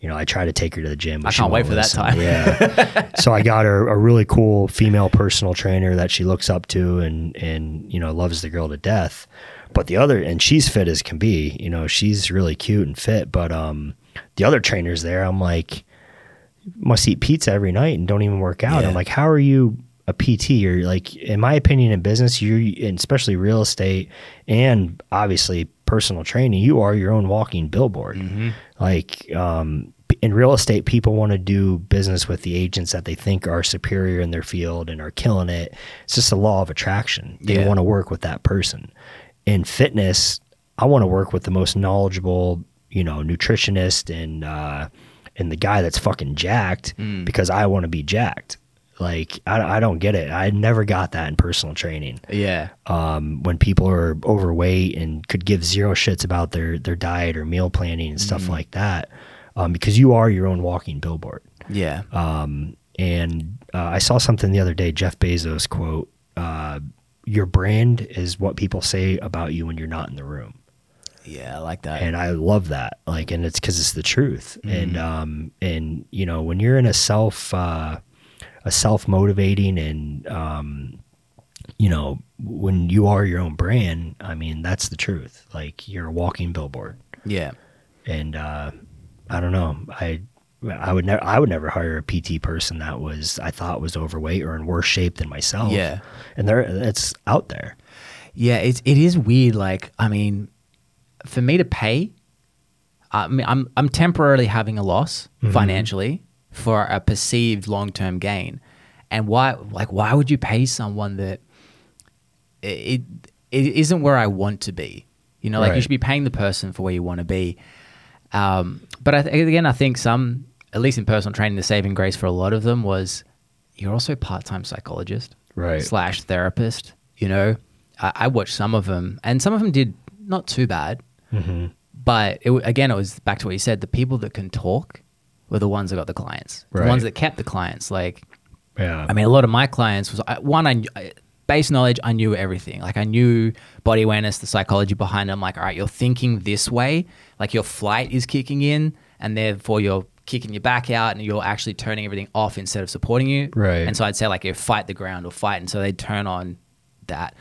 you know I try to take her to the gym. But I she can't wait for that time. Yeah. so I got her a really cool female personal trainer that she looks up to and and you know loves the girl to death. But the other and she's fit as can be. You know she's really cute and fit. But um the other trainers there, I'm like must eat pizza every night and don't even work out. Yeah. I'm like, how are you a PT? You're like, in my opinion, in business, you especially real estate and obviously personal training, you are your own walking billboard. Like, um, in real estate, people want to do business with the agents that they think are superior in their field and are killing it. It's just a law of attraction. They Yeah. want to work with that person. In fitness, I want to work with the most knowledgeable, you know, nutritionist and uh, and the guy that's fucking jacked because I want to be jacked. Like I, I don't get it. I never got that in personal training. yeah. Um, when people are overweight and could give zero shits about their their diet or meal planning and stuff like that, um, because you are your own walking billboard. Yeah. Um, and uh, I saw something the other day, Jeff Bezos quote, uh, "Your brand is what people say about you when you're not in the room." yeah. I like that. and I love that. Like, and it's because it's the truth. And um, and you know, when you're in a self, uh, a self motivating, and um, you know, when you are your own brand, I mean, that's the truth. Like, you're a walking billboard. yeah. And uh, I don't know, I. I would never. I would never hire a PT person that was I thought was overweight or in worse shape than myself. Yeah. and there it's out there. Yeah, it's it is weird. Like, I mean, for me to pay, I mean, I'm I'm temporarily having a loss financially for a perceived long term gain, and why? Like, why would you pay someone that it it isn't where I want to be? You know, like you should be paying the person for where you want to be. Um, but I th- again, I think some, at least in personal training, the saving grace for a lot of them was you're also a part time psychologist Right. slash therapist. You know, I, I watched some of them, and some of them did not too bad. Mm-hmm. But it, again, it was back to what you said. The people that can talk were the ones that got the clients. The ones that kept the clients. Like, Yeah. I mean, a lot of my clients was I- one. I, base knowledge. I knew everything. Like I knew body awareness, the psychology behind it. I'm like, all right, you're thinking this way. Like your flight is kicking in, and therefore you're kicking your back out, and you're actually turning everything off instead of supporting you. Right. And so I'd say like, you fight the ground or fight, and so they'd turn on that.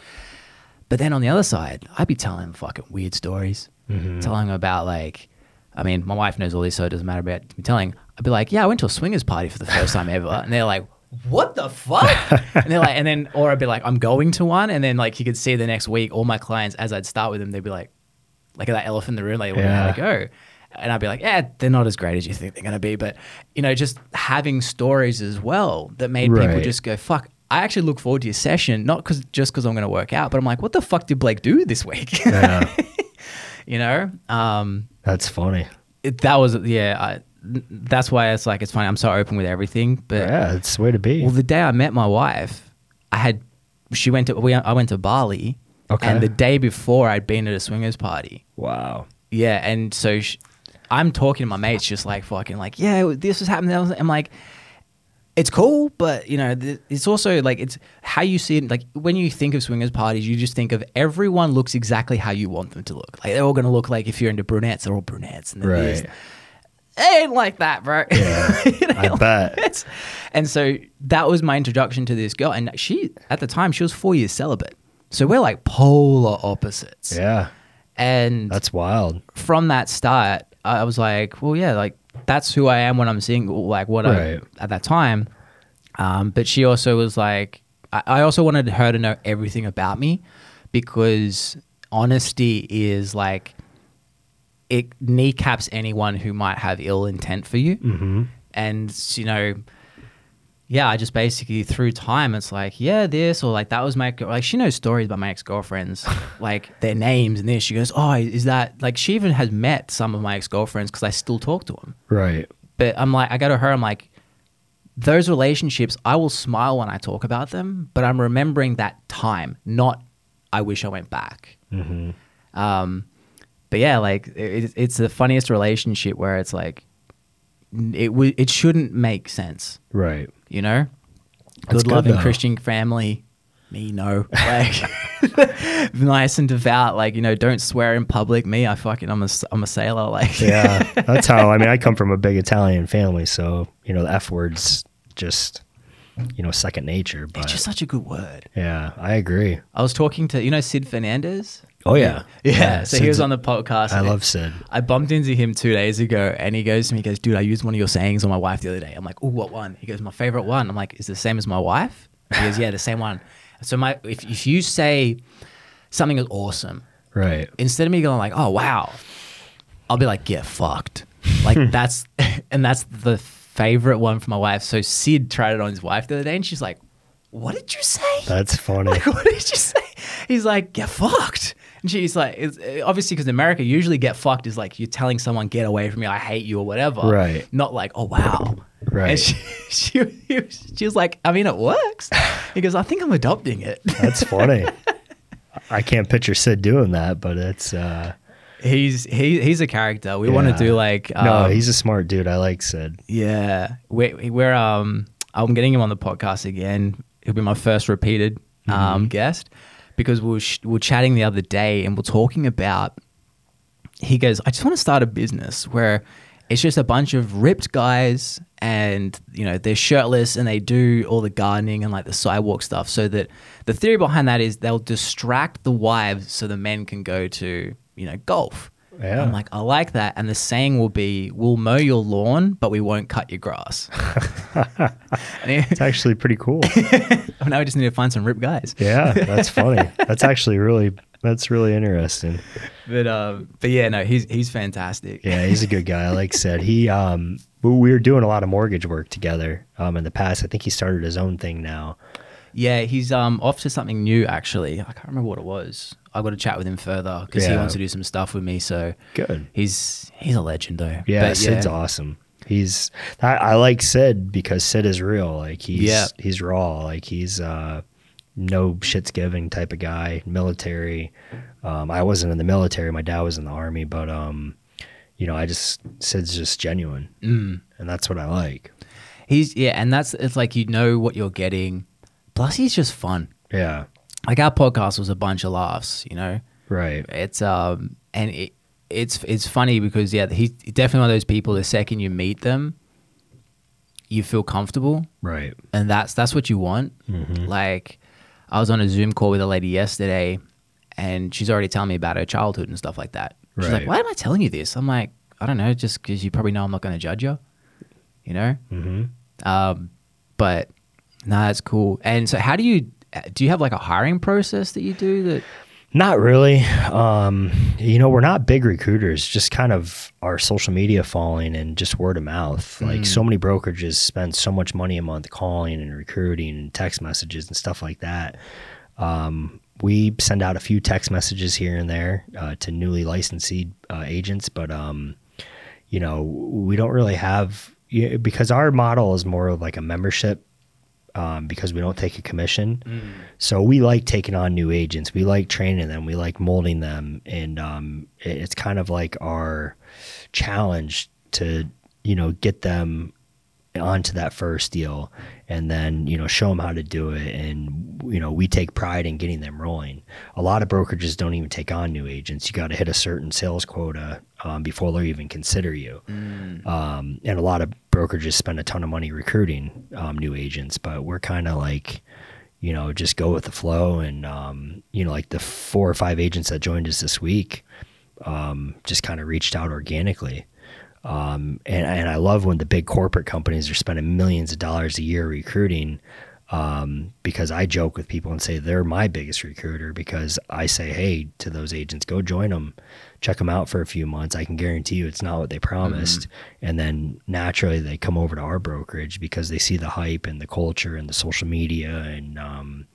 But then on the other side, I'd be telling them fucking weird stories, mm-hmm. telling them about like, I mean, my wife knows all this, so it doesn't matter about me telling. I'd be like, yeah, I went to a swingers party for the first time ever, and they're like, what the fuck? and they're like, and then, or I'd be like, I'm going to one, and then like you could see the next week, all my clients as I'd start with them, they'd be like, like that elephant in the room, like, where Yeah. how to go. And I'd be like, yeah, they're not as great as you think they're going to be. But, you know, just having stories as well that made people just go, fuck, I actually look forward to your session, not cause, just because I'm going to work out, but I'm like, what the fuck did Blake do this week? yeah. you know? Um, That's funny. it, that was, yeah, I, that's why it's like, it's funny. I'm so open with everything. But Yeah, it's the way to be. well, the day I met my wife, I had, she went to, we, I went to Bali. Okay. And the day before, I'd been at a swingers party. wow. Yeah, and so sh- I'm talking to my mates, just like fucking, like, yeah, this was happening. I'm like, it's cool, but you know, th- it's also like it's how you see it. Like when you think of swingers parties, you just think of everyone looks exactly how you want them to look. Like they're all gonna look like if you're into brunettes, they're all brunettes, and then Right. it ain't like that, bro. Yeah, You know, I bet. and so that was my introduction to this girl, and she at the time she was four years celibate, so we're like polar opposites. Yeah, And that's wild. from that start, I was like, well, yeah, like that's who I am when I'm single, like what Right. I at that time. Um, but she also was like, I, I also wanted her to know everything about me because honesty is like it kneecaps anyone who might have ill intent for you. hmm And you know, yeah, I just basically through time, it's like, yeah, this or like that was my like she knows stories about my ex girlfriends, like their names and this. She goes, oh, is that like she even has met some of my ex girlfriends because I still talk to them. Right. But I'm like, I go to her, I'm like, those relationships, I will smile when I talk about them, but I'm remembering that time, not I wish I went back. hmm Um, but yeah, like it, it's the funniest relationship where it's like it w- it shouldn't make sense, Right. You know. Good, good, loving. Christian family, me no, like nice and devout, like you know, don't swear in public. Me, I fucking I'm a I'm a sailor, like Yeah, that's how. I mean, I come from a big Italian family, so you know the f word's just you know second nature. But it's just such a good word. yeah, I agree. I was talking to you know Sid Fernandez. Oh yeah, Yeah, so he was on the podcast. I love Sid. I bumped into him two days ago and he goes to me, he goes, dude, I used one of your sayings on my wife the other day. I'm like, oh, what one? He goes, my favorite one. I'm like, is it the same as my wife? He goes, yeah, the same one. So my if, if you say something is awesome, Right. instead of me going like, oh wow, I'll be like, get fucked. Like that's and that's the favorite one for my wife. So Sid tried it on his wife the other day and she's like, what did you say? That's funny. Like, what did you say? He's like, get fucked. And she's like, it's, obviously, because in America, usually get fucked is like you're telling someone, get away from me, I hate you, or whatever. Right. Not like, oh, wow. Right. And she, she, was- she was like, I mean, it works. He goes, I think I'm adopting it. That's funny. I can't picture Sid doing that, but it's uh he's he, he's a character. We want to do like. no, um, he's a smart dude. I like Sid. Yeah, we're, we're um, I'm getting him on the podcast again. He'll be my first repeated um, guest because we were, sh- we were chatting the other day and we're talking about. He goes, I just want to start a business where it's just a bunch of ripped guys and you know they're shirtless and they do all the gardening and like the sidewalk stuff. So that the theory behind that is they'll distract the wives so the men can go to you know golf. Yeah. I'm like, I like that. And the saying will be, we'll mow your lawn, but we won't cut your grass. It's actually pretty cool. now we just need to find some rip guys. Yeah, that's funny. That's actually really that's really interesting. But um, but yeah, no, he's he's fantastic. Yeah, he's a good guy. Like I said, he um we we were doing a lot of mortgage work together um in the past. I think he started his own thing now. Yeah, he's um off to something new actually. I can't remember what it was. I got to chat with him further because he Yeah. wants to do some stuff with me. So Good. he's he's a legend though. Yeah, But Sid's awesome. He's I, I like Sid because Sid is real. Like he's Yeah. he's raw. Like he's uh no shits giving type of guy. Military. Um, I wasn't in the military. My dad was in the army, but um, you know, I just Sid's just genuine, Mm. and that's what I like. He's yeah, and that's it's like you know what you're getting. Plus, he's just fun. Yeah. Like our podcast was a bunch of laughs. You know. Right. It's um and it, it's it's funny because yeah he's definitely one of those people. The second you meet them, you feel comfortable, Right. and that's that's what you want. Mhm. Like I was on a Zoom call with a lady yesterday, and she's already telling me about her childhood and stuff like that. She's like, "Why am I telling you this?" I'm like, "I don't know, just because you probably know I'm not going to judge you." You know. hmm Um, but no, that's cool. And so, how do you do? You have like a hiring process that you do that? Not really. Um, you know, we're not big recruiters, just kind of our social media following and just word of mouth. Like so many brokerages spend so much money a month calling and recruiting and text messages and stuff like that. Um, we send out a few text messages here and there uh, to newly licensed uh, agents, but um, you know, we don't really have because our model is more of like a membership um, because we don't take a commission. So we like taking on new agents. We like training them. We like molding them, and um, it- it's kind of like our challenge to you know get them onto that first deal and then you know show them how to do it. And you know we take pride in getting them rolling. A lot of brokerages don't even take on new agents. You got to hit a certain sales quota um, before they'll even consider you. Um, and a lot of brokerages spend a ton of money recruiting um, new agents but we're kind of like you know just go with the flow. And um, you know like the four or five agents that joined us this week um, just kind of reached out organically um, and, and I love when the big corporate companies are spending millions of dollars a year recruiting um, because I joke with people and say they're my biggest recruiter because I say, hey, to those agents, go join them, check them out for a few months. I can guarantee you it's not what they promised. And then naturally they come over to our brokerage because they see the hype and the culture and the social media and, um,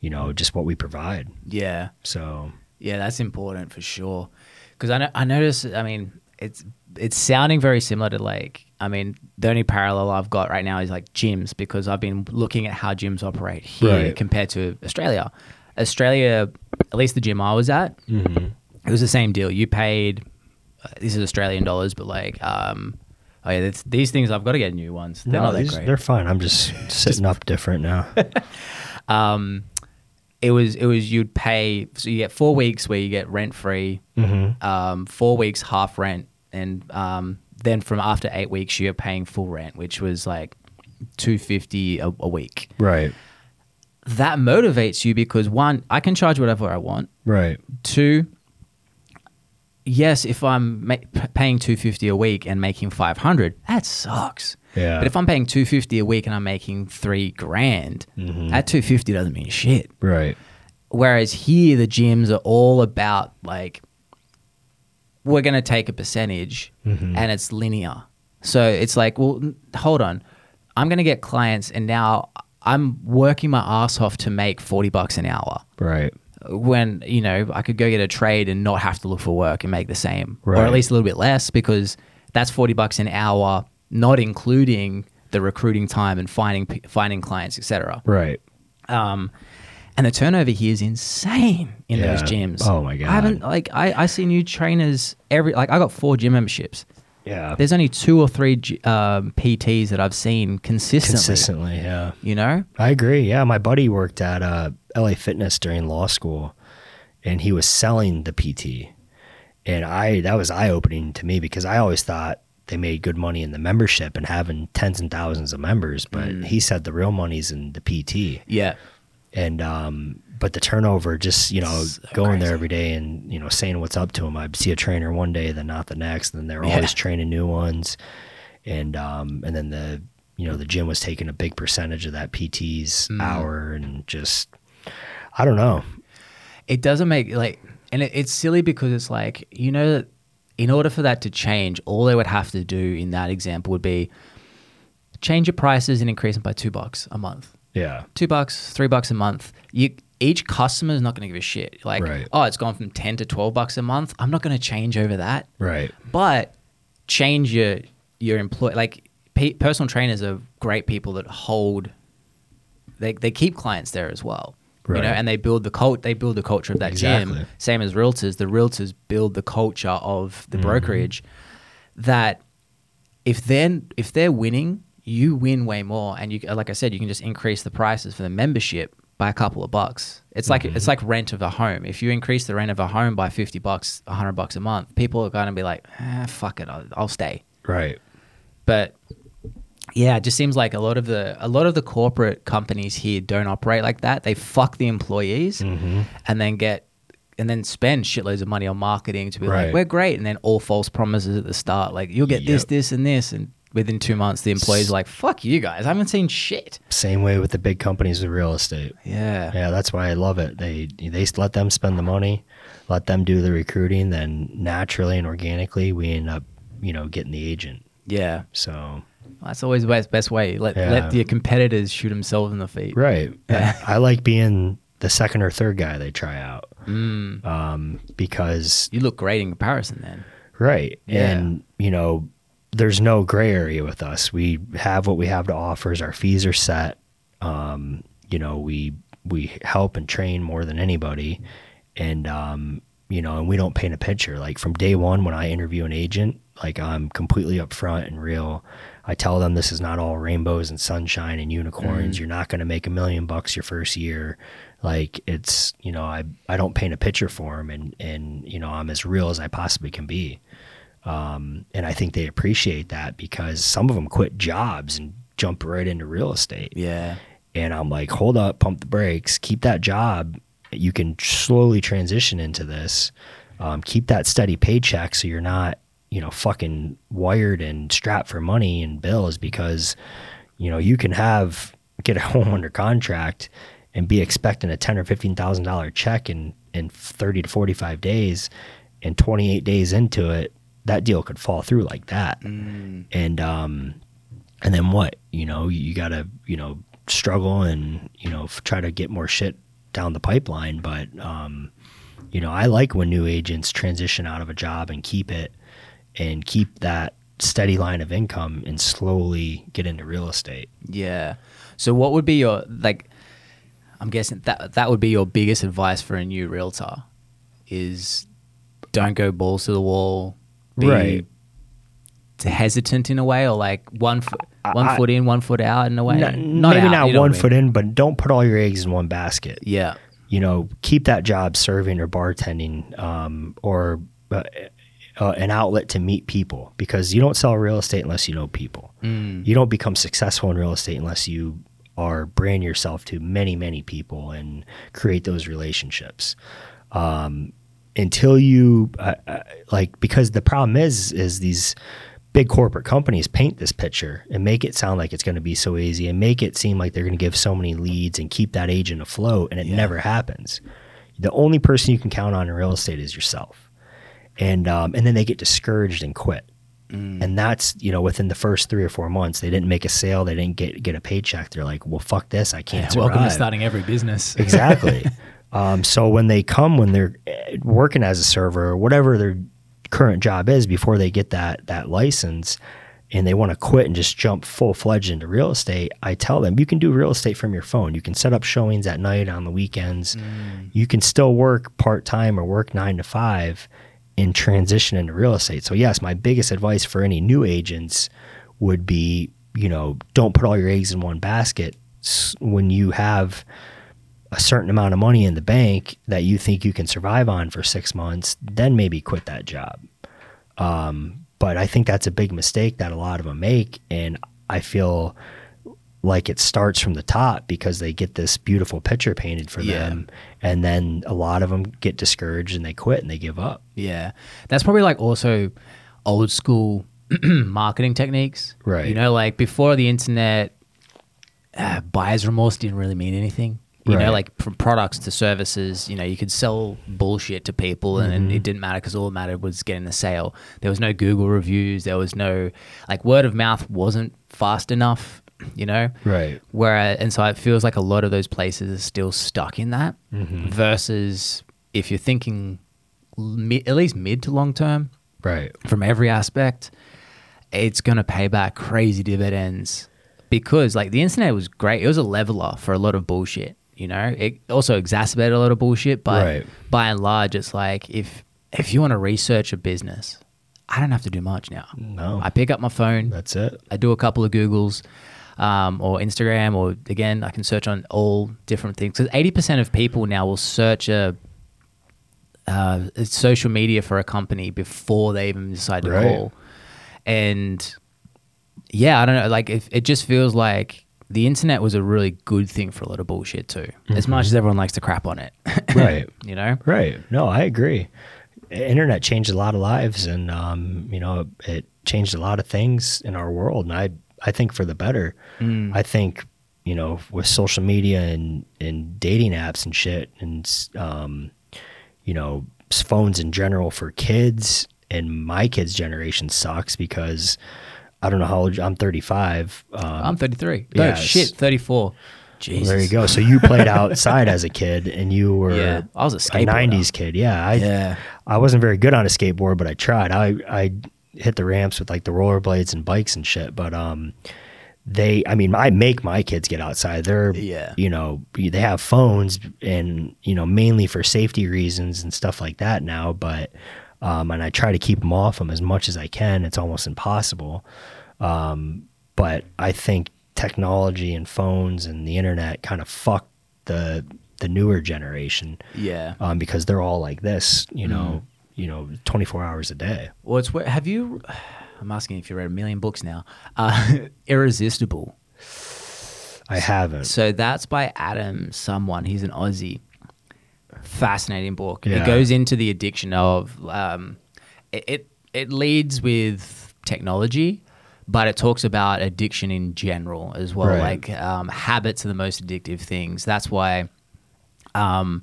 you know, just what we provide. Yeah. So, Yeah, that's important for sure. Because I know, I notice. I mean, it's it's sounding very similar to like. I mean, the only parallel I've got right now is like gyms because I've been looking at how gyms operate here Right. compared to Australia. Australia, at least the gym I was at, Mm-hmm. it was the same deal. You paid. Uh, this is Australian dollars, but like, um, oh yeah, it's, these things I've got to get new ones. They're no, not that these- great. they're fine. I'm just sitting up different now. um, it was it was you'd pay so you get four weeks where you get rent free, Mhm. um, four weeks half rent, and um, then from after eight weeks you're paying full rent, which was like two fifty a, a week. right. That motivates you because one, I can charge whatever I want. Right. Two, yes, if I'm ma- paying two fifty a week and making five hundred, that sucks. Yeah. But if I'm paying two fifty a week and I'm making three grand, Mhm. that two fifty doesn't mean shit. Right. Whereas here, the gyms are all about like, we're going to take a percentage Mhm. and it's linear. So it's like, well, hold on. I'm going to get clients and now I'm working my ass off to make 40 bucks an hour. Right. When, you know, I could go get a trade and not have to look for work and make the same, or at least a little bit less because that's 40 bucks an hour, not including the recruiting time and finding, finding clients, etc. Right. Um, and the turnover here is insane in those gyms. Oh my God. I haven't like I, I see new trainers every like I got four gym memberships. Yeah. There's only two or three um, PTs that I've seen consistently. Consistently. Yeah. You know, I agree. Yeah, my buddy worked at uh, LA Fitness during law school, and he was selling the PT, and I that was eye opening to me because I always thought they made good money in the membership and having tens and thousands of members, but Mm. he said the real money's in the PT, yeah, and um, but the turnover, just you know, So going there every day and you know saying what's up to them. I'd see a trainer one day, then not the next, and then they're Yeah. always training new ones, and um, and then the you know the gym was taking a big percentage of that PT's Mm. hour, and just I don't know. it doesn't make like, and it, it's silly because it's like you know that in order for that to change, all they would have to do in that example would be change your prices and increase them by two bucks a month. Yeah, two bucks, three bucks a month. You each customer is not going to give a shit. Like, Right. oh, it's gone from ten to twelve bucks a month. I'm not going to change over that. right. But change your your employee. Like, pe- personal trainers are great people that hold. They they keep clients there as well. Right. You know, and they build the cult. They build the culture of that gym. Exactly. Same as realtors. The realtors build the culture of the Mm-hmm. brokerage. That if then if they're winning, you win way more, and you like I said, you can just increase the prices for the membership by a couple of bucks. It's like Mm-hmm. it's like rent of a home. If you increase the rent of a home by fifty bucks, hundred bucks a month, people are going to be like, ah, "Fuck it, I'll, I'll stay." Right. But yeah, it just seems like a lot of the a lot of the corporate companies here don't operate like that. They fuck the employees Mm-hmm. and then get and then spend shitloads of money on marketing to be Right. like, we're great, and then all false promises at the start, like you'll get this, this, and this, and within two months, the employees are like, fuck you guys, I haven't seen shit. Same way with the big companies with real estate. Yeah, Yeah, that's why I love it. They they let them spend the money, let them do the recruiting, then naturally and organically we end up, you know, getting the agent. yeah. So That's always the best, best way. Let Yeah. let your competitors shoot themselves in the feet. right, Yeah. I like being the second or third guy they try out Mm. um, because You look great in comparison, then. right, Yeah. and you know, there's no gray area with us. We have what we have to offer. Our fees are set. Um, you know, we we help and train more than anybody, and um, you know, and we don't paint a picture. Like from day one, when I interview an agent, Like I'm completely upfront and real. I tell them this is not all rainbows and sunshine and unicorns. You're not going to make a million bucks your first year. Like it's, you know, I, I don't paint a picture for them and, and, you know, I'm as real as I possibly can be. Um, and I think they appreciate that because some of them quit jobs and jump right into real estate. Yeah. And I'm like, hold up, pump the brakes, keep that job. You can slowly transition into this. Um, keep that steady paycheck so you're not, you know, fucking wired and strapped for money and bills because, you know, you can have get a home under contract and be expecting a ten or fifteen thousand dollar check in in thirty to forty five days, and twenty eight days into it, that deal could fall through like that. And um, and then what? You know, you gotta you know struggle and you know f- try to get more shit down the pipeline. But um, you know, I like when new agents transition out of a job and keep it and keep that steady line of income and slowly get into real estate. Yeah. So what would be your like I'm guessing that that would be your biggest advice for a new realtor is don't go balls to the wall. Be Right. hesitant in a way or like one foot one I- foot in, one foot out in a way. N- maybe out, not you know one what I mean? foot in, but don't put all your eggs in one basket. Yeah. you know, keep that job serving or bartending um, or uh, uh, an outlet to meet people because you don't sell real estate unless you know people. Mm. You don't become successful in real estate unless you are brand yourself to many, many people and create those relationships. Um, until you uh, uh, like, because the problem is, is these big corporate companies paint this picture and make it sound like it's going to be so easy and make it seem like they're going to give so many leads and keep that agent afloat and it Yeah. never happens the only person you can count on in real estate is yourself and um, and then they get discouraged and quit and that's you know within the first three or four months they didn't make a sale they didn't get get a paycheck they're like well fuck this i can't Welcome to survive." starting every business. exactly. um, so when they come, when they're eh, working as a server or whatever their current job is, before they get that that license, and they want to quit and just jump full fledged into real estate, I tell them you can do real estate from your phone. You can set up showings at night on the weekends. You can still work part time or work nine to five and transition into real estate. So yes, my biggest advice for any new agents would be, you know, don't put all your eggs in one basket. When you have a certain amount of money in the bank that you think you can survive on for six months, then maybe quit that job. Um, but I think that's a big mistake that a lot of them make, and I feel like it starts from the top because they get this beautiful picture painted for Yeah. them, and then a lot of them get discouraged and they quit and they give up. Yeah. That's probably like also old school marketing techniques. Right. You know, like before the internet, uh, buyer's remorse didn't really mean anything. You Right. know, like from products to services, you know, you could sell bullshit to people and, and it mm-hmm. didn't matter because all that mattered was getting the sale. There was no Google reviews. There was no, like, word of mouth wasn't fast enough, you know? Right. Whereas, and so it feels like a lot of those places are still stuck in that. Mm-hmm. Versus if you're thinking mi- at least mid to long term Right. from every aspect, it's going to pay back crazy dividends because like the internet was great. It was a leveler for a lot of bullshit. You know, it also exacerbated a lot of bullshit, but Right. by and large, it's like if if you want to research a business, I don't have to do much now. No. I pick up my phone, That's it. I do a couple of Googles um, or Instagram, or again, I can search on all different things. Because 80% of people now will search a, uh, social media for a company before they even decide to Right. call. And yeah, I don't know. Like, if, it just feels like the internet was a really good thing for a lot of bullshit too, as much as everyone likes to crap on it. Right. you know? Right. No, I agree. Internet changed a lot of lives, and um, you know, it changed a lot of things in our world, and I I think for the better. I think you know with social media and and dating apps and shit, and um, you know phones in general for kids and my kids' generation sucks because I don't know how old you- I'm 35. Um, I'm 33. No, Yes. shit, 34. Jesus. there you go. So you played outside as a kid, and you were Yeah, I was a skateboarder. '90s kid. Yeah, I Yeah. I wasn't very good on a skateboard, but I tried. I I hit the ramps with like the rollerblades and bikes and shit. But um, they, I mean, I make my kids get outside. They're, Yeah. you know, they have phones and you know mainly for safety reasons and stuff like that now. But um, and I try to keep them off them as much as I can. It's almost impossible, um, but I think technology and phones and the internet kind of fuck the the newer generation Yeah. um, because they're all like this, you know, you know, 24 hours a day. Well, it's where have you? I'm asking if you read a million books now. Uh, Irresistible. I haven't. So that's by Adam someone. He's an Aussie. Fascinating book. Yeah. It goes into the addiction of um, it, it. It leads with technology, but it talks about addiction in general as well. Right. Like um, habits are the most addictive things. That's why, um,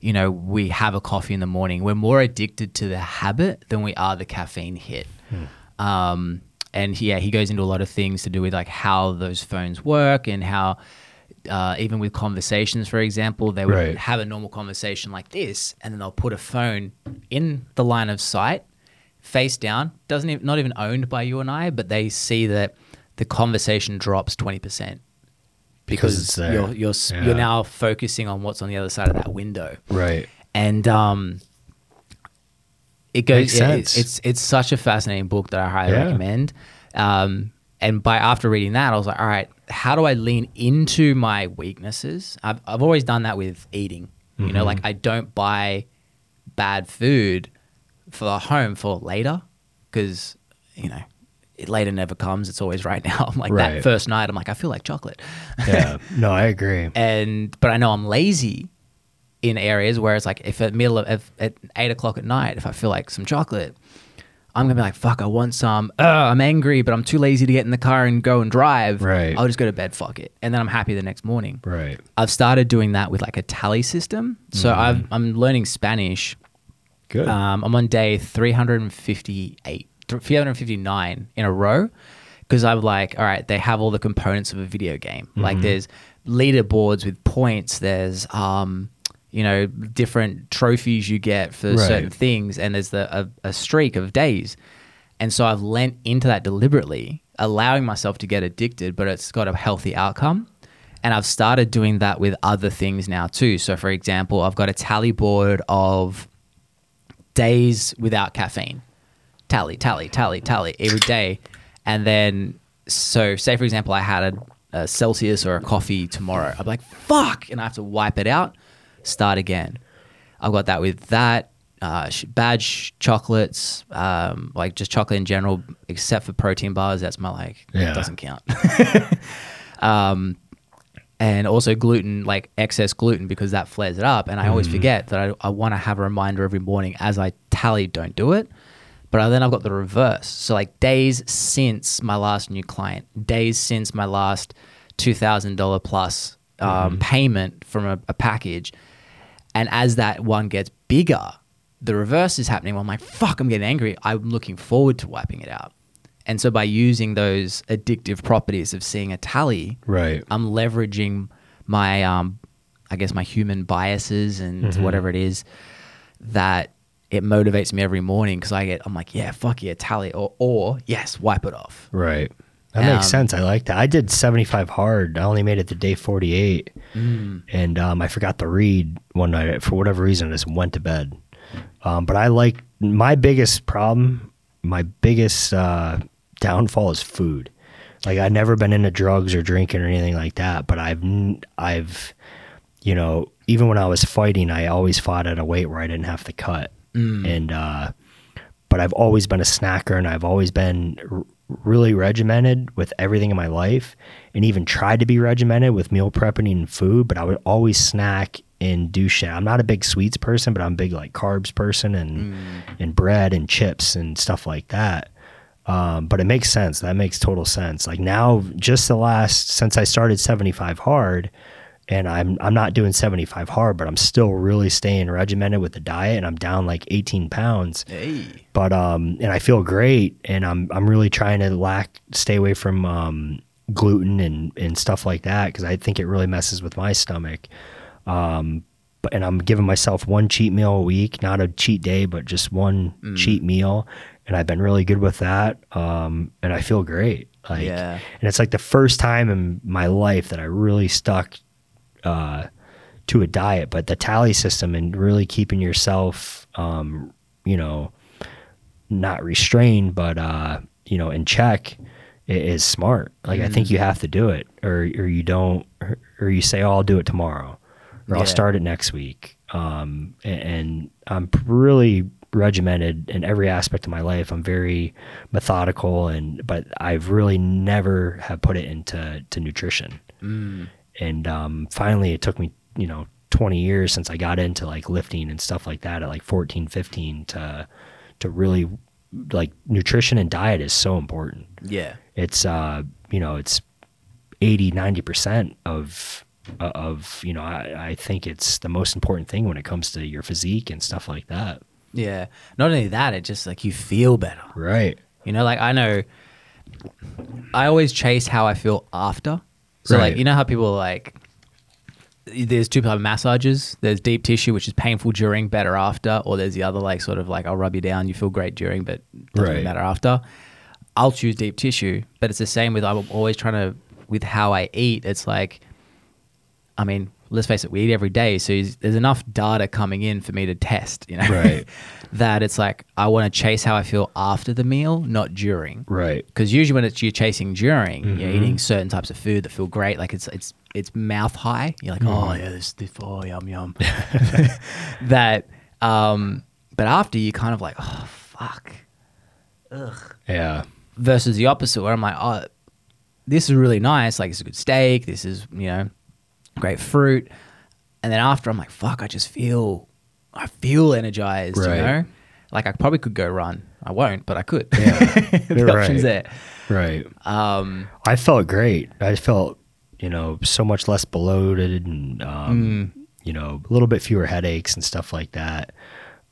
you know, we have a coffee in the morning. We're more addicted to the habit than we are the caffeine hit. Um, and yeah, he goes into a lot of things to do with like how those phones work and how uh, even with conversations, for example, they would Right. have a normal conversation like this, and then they'll put a phone in the line of sight, face down, doesn't even, not even owned by you and I, but they see that the conversation drops twenty percent Because there. you're you're Yeah. you're now focusing on what's on the other side of that window Right. and um, it goes. Yeah, it's, it's such a fascinating book that I highly Yeah. recommend. recommend. Um, and by after reading that, I was like, all right, how do I lean into my weaknesses? I've I've always done that with eating. You Mm-hmm. know, like I don't buy bad food for the home for later because you know. It later never comes. It's always right now. I'm like that first night. I'm like, I feel like chocolate. Yeah. no, I agree. and but I know I'm lazy in areas where it's like if at middle of if, at eight o'clock at night, if I feel like some chocolate, I'm gonna be like, fuck, I want some. Uh, I'm angry, but I'm too lazy to get in the car and go and drive. Right. I'll just go to bed. Fuck it, and then I'm happy the next morning. Right. I've started doing that with like a tally system. So I've, I'm learning Spanish. Good. Um, I'm on day 358, 359 in a row because I'm like, all right, they have all the components of a video game. Like there's leaderboards with points. There's, um, you know, different trophies you get for Right. certain things, and there's the a, a streak of days. And so I've lent into that deliberately, allowing myself to get addicted, but it's got a healthy outcome. And I've started doing that with other things now too. So, for example, I've got a tally board of days without caffeine. Tally, tally, tally, tally every day. And then, so say for example, I had a, a Celsius or a coffee tomorrow. I'm like, fuck. And I have to wipe it out, start again. I've got that with that. Uh, bad sh- chocolates, um, like just chocolate in general, except for protein bars. That's my like, Yeah. doesn't count. um, and also gluten, like excess gluten, because that flares it up. And I always forget that I, I want to have a reminder every morning as I tally, don't do it. But then I've got the reverse. So, like days since my last new client, days since my last $2,000 plus um, payment from a, a package. And as that one gets bigger, the reverse is happening. I'm like, fuck, I'm getting angry. I'm looking forward to wiping it out. And so by using those addictive properties of seeing a tally, right. I'm leveraging my, um, I guess, my human biases and Mm-hmm. whatever it is that it motivates me every morning because I get, I'm like, yeah, fuck yeah, tally, or, or yes, wipe it off. Right. That makes Um, sense. I like that. I did 75 hard. I only made it to day 48. Mm. And um, I forgot to read one night. For whatever reason, I just went to bed. Um, but I like my biggest problem, my biggest uh, downfall is food. Like I've never been into drugs or drinking or anything like that. But I've, I've, you know, even when I was fighting, I always fought at a weight where I didn't have to cut. And, uh, but I've always been a snacker and I've always been really regimented with everything in my life and even tried to be regimented with meal prepping and food, but I would always snack and do shit. I'm not a big sweets person, but I'm a big like carbs person and and bread and chips and stuff like that. Um, but it makes sense. That makes total sense. Like now, just the last since I started 75 hard, and I'm I'm not doing 75 hard, but I'm still really staying regimented with the diet, and I'm down like 18 pounds Hey. but um and I feel great and I'm I'm really trying to lack stay away from um gluten and and stuff like that because I think it really messes with my stomach. Um but and I'm giving myself one cheat meal a week, not a cheat day, but just one cheat meal and I've been really good with that. Um and I feel great. Like Yeah. and it's like the first time in my life that I really stuck uh to a diet, but the tally system and really keeping yourself um you know not restrained, but uh, you know, in check, is smart. Like I think you have to do it, or or you don't, or, or you say, "Oh, I'll do it tomorrow," or Yeah. "I'll start it next week." Um, a- and, I'm really regimented in every aspect of my life. I'm very methodical, and but I've really never have put it into to nutrition and um, finally it took me you know 20 years since i got into like lifting and stuff like that at like 14 15 to to really like nutrition and diet is so important Yeah. it's uh you know it's 80 90% of uh, of you know I, I think it's the most important thing when it comes to your physique and stuff like that Yeah. Not only that, it just like you feel better. right You know, like I know I always chase how I feel after. So Right. like you know how people like there's two type of massages. There's deep tissue, which is painful during, better after, or there's the other like sort of like I'll rub you down, you feel great during, but doesn't Right. matter after. I'll choose deep tissue, but it's the same with I'm always trying to with how I eat. It's like, I mean, let's face it, we eat every day, so there's enough data coming in for me to test. You know, Right. that it's like I want to chase how I feel after the meal, not during right because usually when it's you're chasing during, you're Mm-hmm. eating certain types of food that feel great. Like it's it's it's mouth high. You're like, Mm-hmm. oh yeah, this this oh yum yum. that, um, but after you kind of like, oh fuck. Ugh. Yeah Versus the opposite, where I'm like, oh, this is really nice. Like it's a good steak. This is you know, great fruit. And then after, I'm like, fuck, I just feel, I feel energized. Right. You know, like I probably could go run. I won't, but I could. Yeah. the You're option's right. there. right Um, I felt great. I felt, you know, so much less bloated and, um, you know, a little bit fewer headaches and stuff like that.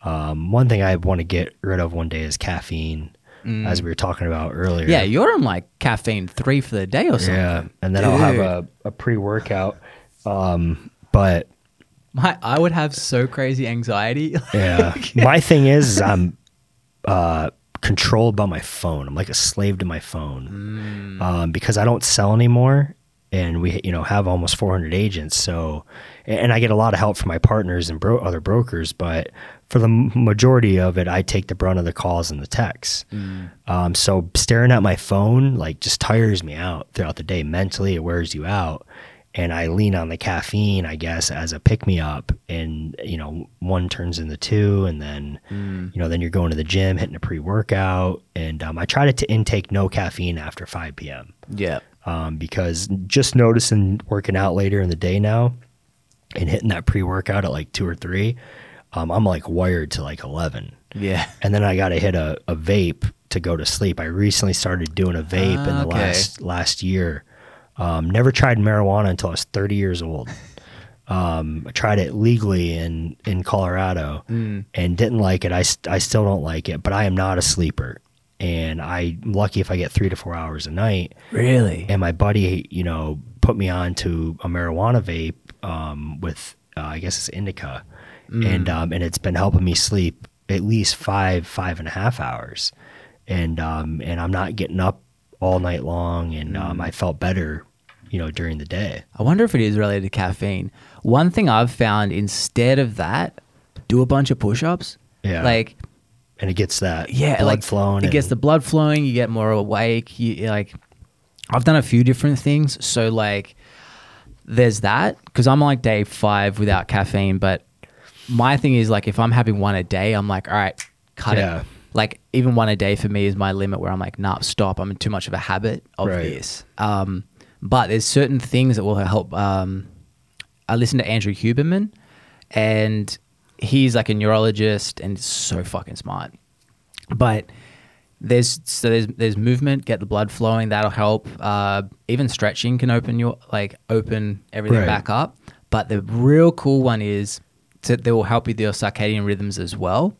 Um, one thing I want to get rid of one day is caffeine, as we were talking about earlier. Yeah, you're on like caffeine three for the day or something. yeah. And then I'll have a, a pre workout. Um, but My, I would have so crazy anxiety. yeah, my thing is, is I'm uh, controlled by my phone. I'm like a slave to my phone um, because I don't sell anymore, and we you know have almost 400 agents. So, and I get a lot of help from my partners and bro- other brokers, but for the majority of it, I take the brunt of the calls and the texts. Um, so staring at my phone like just tires me out throughout the day mentally. It wears you out. And I lean on the caffeine, I guess, as a pick me up. And, you know, one turns into two. And then, you know, then you're going to the gym, hitting a pre workout. And um, I try to intake no caffeine after 5 p.m. yeah. Um, because just noticing working out later in the day now and hitting that pre workout at like two or three, um, I'm like wired to like 11 Yeah. and then I got to hit a, a vape to go to sleep. I recently started doing a vape in Ah, the okay. last last year. Um, never tried marijuana until I was 30 years old. Um, I tried it legally in in Colorado Mm. and didn't like it. I, I still don't like it, but I am not a sleeper, and I'm lucky if I get three to four hours a night. Really? And my buddy, you know, put me on to a marijuana vape um, with, uh, I guess it's indica, and um, and it's been helping me sleep at least five, five and a half hours, and um, and I'm not getting up all night long, and um, I felt better, you know, during the day. I wonder if it is related to caffeine. One thing I've found instead of that, do a bunch of push ups. Yeah. Like, And it gets that yeah, blood like flowing. It gets the blood flowing. You get more awake. You like, I've done a few different things. So like, there's that because I'm like day five without caffeine. But my thing is like, if I'm having one a day, I'm like, all right, cut Yeah. it. Like even one a day for me is my limit where I'm like, nah, stop. I'm in too much of a habit of Right. this. Um, but there's certain things that will help. Um, I listened to Andrew Huberman, and he's like a neurologist and so fucking smart. But there's so there's there's movement, get the blood flowing. That'll help. Uh, even stretching can open your like open everything Right. back up. But the real cool one is that will help with your circadian rhythms as well.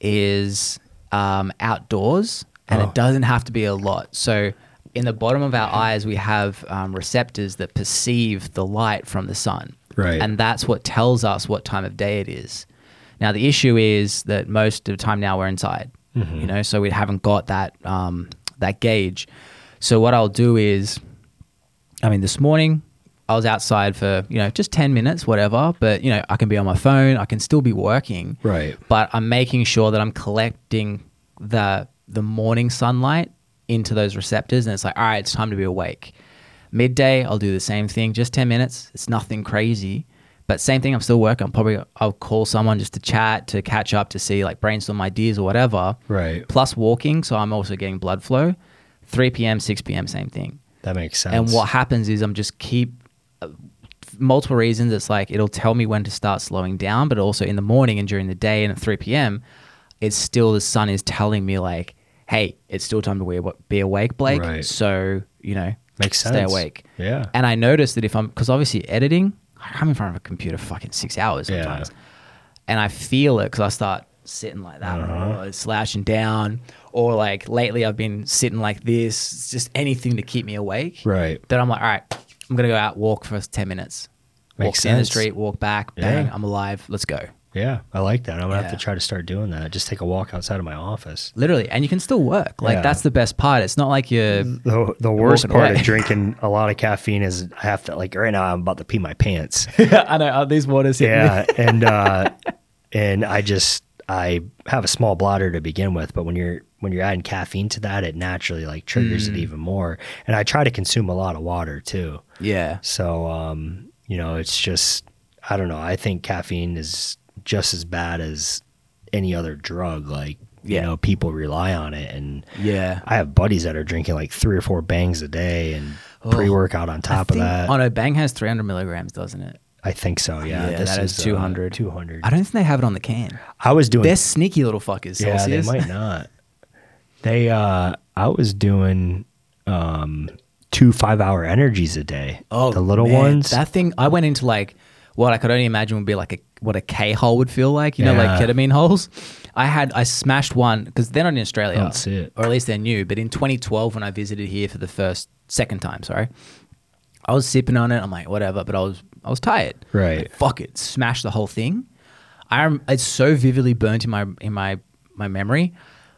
Is um, outdoors, and Oh. it doesn't have to be a lot. So in the bottom of our eyes, we have um, receptors that perceive the light from the sun. Right. And that's what tells us what time of day it is. Now, the issue is that most of the time now we're inside, you know, so we haven't got that, um, that gauge. So, what I'll do is, I mean, this morning I was outside for, you know, just 10 minutes, whatever, but, you know, I can be on my phone, I can still be working Right. but I'm making sure that I'm collecting the the morning sunlight into those receptors, and it's like, all right, it's time to be awake. Midday, I'll do the same thing, just ten minutes. It's nothing crazy, but same thing. I'm still working. I'll probably I'll call someone just to chat, to catch up, to see like brainstorm ideas or whatever. Right. Plus walking, so I'm also getting blood flow. 3 p.m., 6 p.m., same thing. That makes sense. And what happens is I'm just keep uh, multiple reasons. It's like it'll tell me when to start slowing down, but also in the morning and during the day and at 3 p.m., it's still the sun is telling me like, hey, it's still time to be awa- be awake, Blake. Right. So you know, Makes stay awake. Yeah. And I noticed that if I'm because obviously editing, I'm in front of a computer for fucking six hours Yeah. sometimes, and I feel it because I start sitting like that, Uh-huh. or slouching down, or like lately I've been sitting like this. It's just anything to keep me awake. Right. Then I'm like, all right, I'm gonna go out walk for ten minutes. Walk Makes down the street, walk back, bang, Yeah. I'm alive. Let's go. Yeah, I like that. I'm gonna have Yeah. to try to start doing that. Just take a walk outside of my office. Literally, and you can still work. Like Yeah. that's the best part. It's not like you're. The the worst walking part away. of drinking a lot of caffeine is I have to like right now I'm about to pee my pants. I know uh, these waters. hit me. yeah, and uh, and I just I have a small bladder to begin with, but when you're when you're adding caffeine to that, it naturally like triggers Mm. it even more. And I try to consume a lot of water too. yeah. So um, you know, it's just I don't know. I think caffeine is just as bad as any other drug. Like you Yeah. know, people rely on it, and Yeah. I have buddies that are drinking like three or four bangs a day and Oh. pre workout on top I of that. Oh no, Bang has 300 milligrams, doesn't it? I think so. Yeah, Yeah, that is 200. Two hundred. I don't think they have it on the can. I was doing They're sneaky little fuckers. Yeah, Celsius. they might not. They uh I was doing um two five hour energies a day. Oh, the little man, ones. That thing, I went into like what I could only imagine would be like a what a K hole would feel like. You know, like Yeah. ketamine holes. I had I smashed one because they're not in Australia, oh, That's it. or at least they're new. But in 2012, when I visited here for the first second time, sorry, I was sipping on it. I'm like, whatever. But I was I was tired. Right. Like, fuck it, smash the whole thing. I rem- it's so vividly burnt in my in my my memory.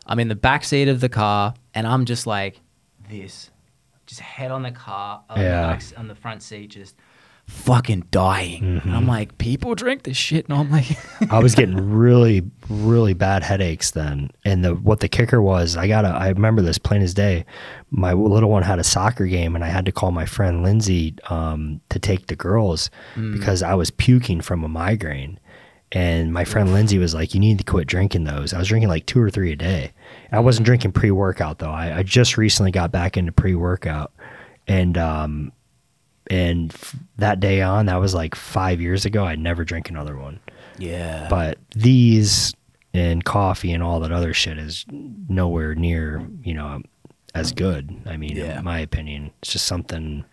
I'm in the back seat of the car and I'm just like this, just head on the car on, Yeah. the, back, on the front seat, just fucking dying. Mm-hmm. I'm like, people drink this shit, and I'm like, I was getting really, really bad headaches then. And the what the kicker was, I got I remember this plain as day. My little one had a soccer game, and I had to call my friend Lindsay um, to take the girls because I was puking from a migraine. And my friend Lindsay was like, "You need to quit drinking those." I was drinking like two or three a day. I wasn't drinking pre workout though. I, I just recently got back into pre workout, and um, and f- that day on, that was like five years ago. I'd never drink another one. yeah, But these and coffee and all that other shit is nowhere near, you know, as good. I mean, Yeah. in my opinion, it's just something.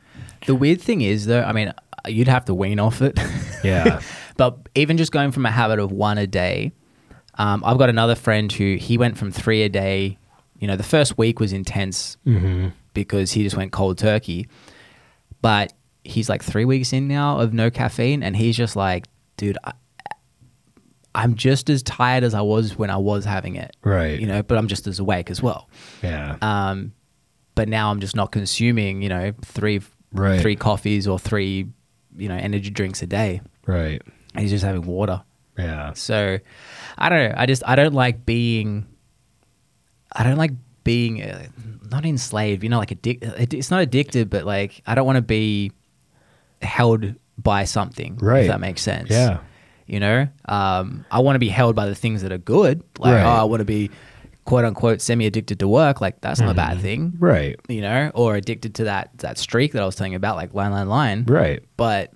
the weird thing is though, I mean, you'd have to wean off it. Yeah. But even just going from a habit of one a day, um, I've got another friend who he went from three a day. You know, the first week was intense mm-hmm. because he just went cold turkey. But he's like three weeks in now of no caffeine, and he's just like, dude, I, I'm just as tired as I was when I was having it. Right. You know, but I'm just as awake as well. Yeah. Um, but now I'm just not consuming, you know, three Right. three coffees or three, you know, energy drinks a day. right. And he's just having water. Yeah. So I don't know. I just I don't like being. I don't like being uh, not enslaved. You know, like addic- addi- It's not addicted, but like I don't want to be held by something. Right. If that makes sense. Yeah. You know, um, I want to be held by the things that are good. Like, Right. oh, I want to be quote unquote semi addicted to work. Like that's not a Mm-hmm. bad thing. Right. You know, or addicted to that that streak that I was telling you about, like line, line, line. Right. But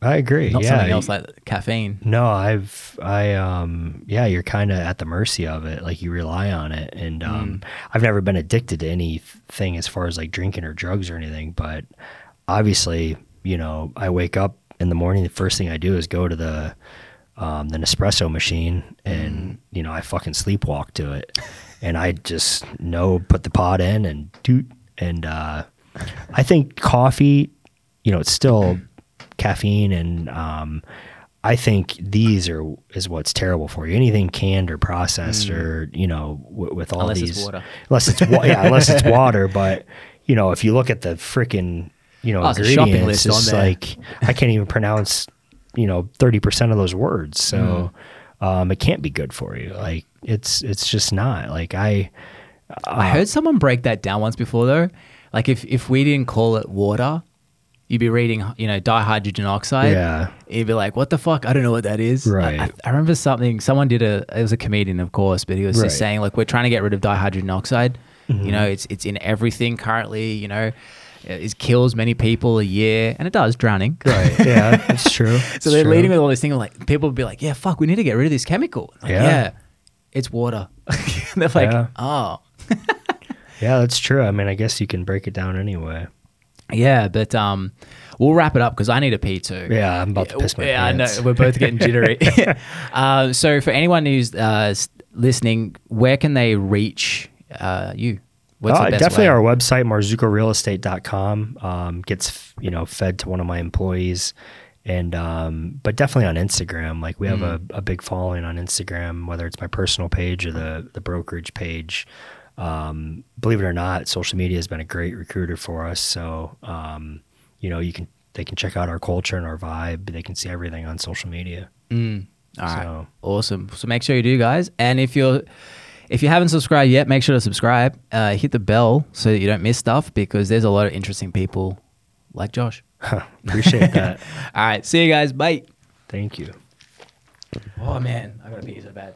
I agree. not yeah. something else like caffeine. No, I've I um yeah, you're kind of at the mercy of it. Like you rely on it, and um, I've never been addicted to anything as far as like drinking or drugs or anything. But obviously, you know, I wake up in the morning. The first thing I do is go to the um, the Nespresso machine, and you know, I fucking sleepwalk to it, and I just know put the pot in and do. And uh, I think coffee, you know, it's still caffeine and um, I think these are is what's terrible for you. Anything canned or processed or you know w- with all Unless these it's water. unless it's wa- yeah unless it's water. But you know if you look at the freaking you know Oh, shopping ingredients, list on it's like I can't even pronounce you know thirty percent of those words. So um, it can't be good for you. Like it's it's just not. Like I I heard someone break that down once before though. Like if if we didn't call it water, you'd be reading you know dihydrogen oxide. Yeah. You'd be like, what the fuck? I don't know what that is. Right. I, I remember something. Someone did a. It was a comedian, of course, but he was Right. just saying like we're trying to get rid of dihydrogen oxide. Mm-hmm. You know, it's it's in everything currently. You know, it kills many people a year, and it does drowning. right. Yeah, that's true. So It's they're true. leading with all these things like people would be like, yeah, fuck, we need to get rid of this chemical. Like, Yeah. yeah. it's water. They're like, Yeah. oh, Yeah, that's true. I mean, I guess you can break it down anyway. yeah, but um, we'll wrap it up because I need a pee too. Yeah, I'm about to piss my yeah, pants. I know. We're both getting jittery. uh, so for anyone who's uh, listening, where can they reach uh, you? What's Uh, definitely way? our website marzuccorealestate.com um, gets you know fed to one of my employees and um, but definitely on instagram like we have a, Mm. a big following on instagram whether it's my personal page or the the brokerage page um, believe it or not social media has been a great recruiter for us so um, you know you can they can check out our culture and our vibe they can see everything on social media Mm. All right. So- Awesome. So make sure you do, guys. And if you're if you haven't subscribed yet, make sure to subscribe. Uh, hit the bell so that you don't miss stuff because there's a lot of interesting people like Josh. appreciate that All right. See you guys. Bye. thank you Oh man, I gotta pee so bad.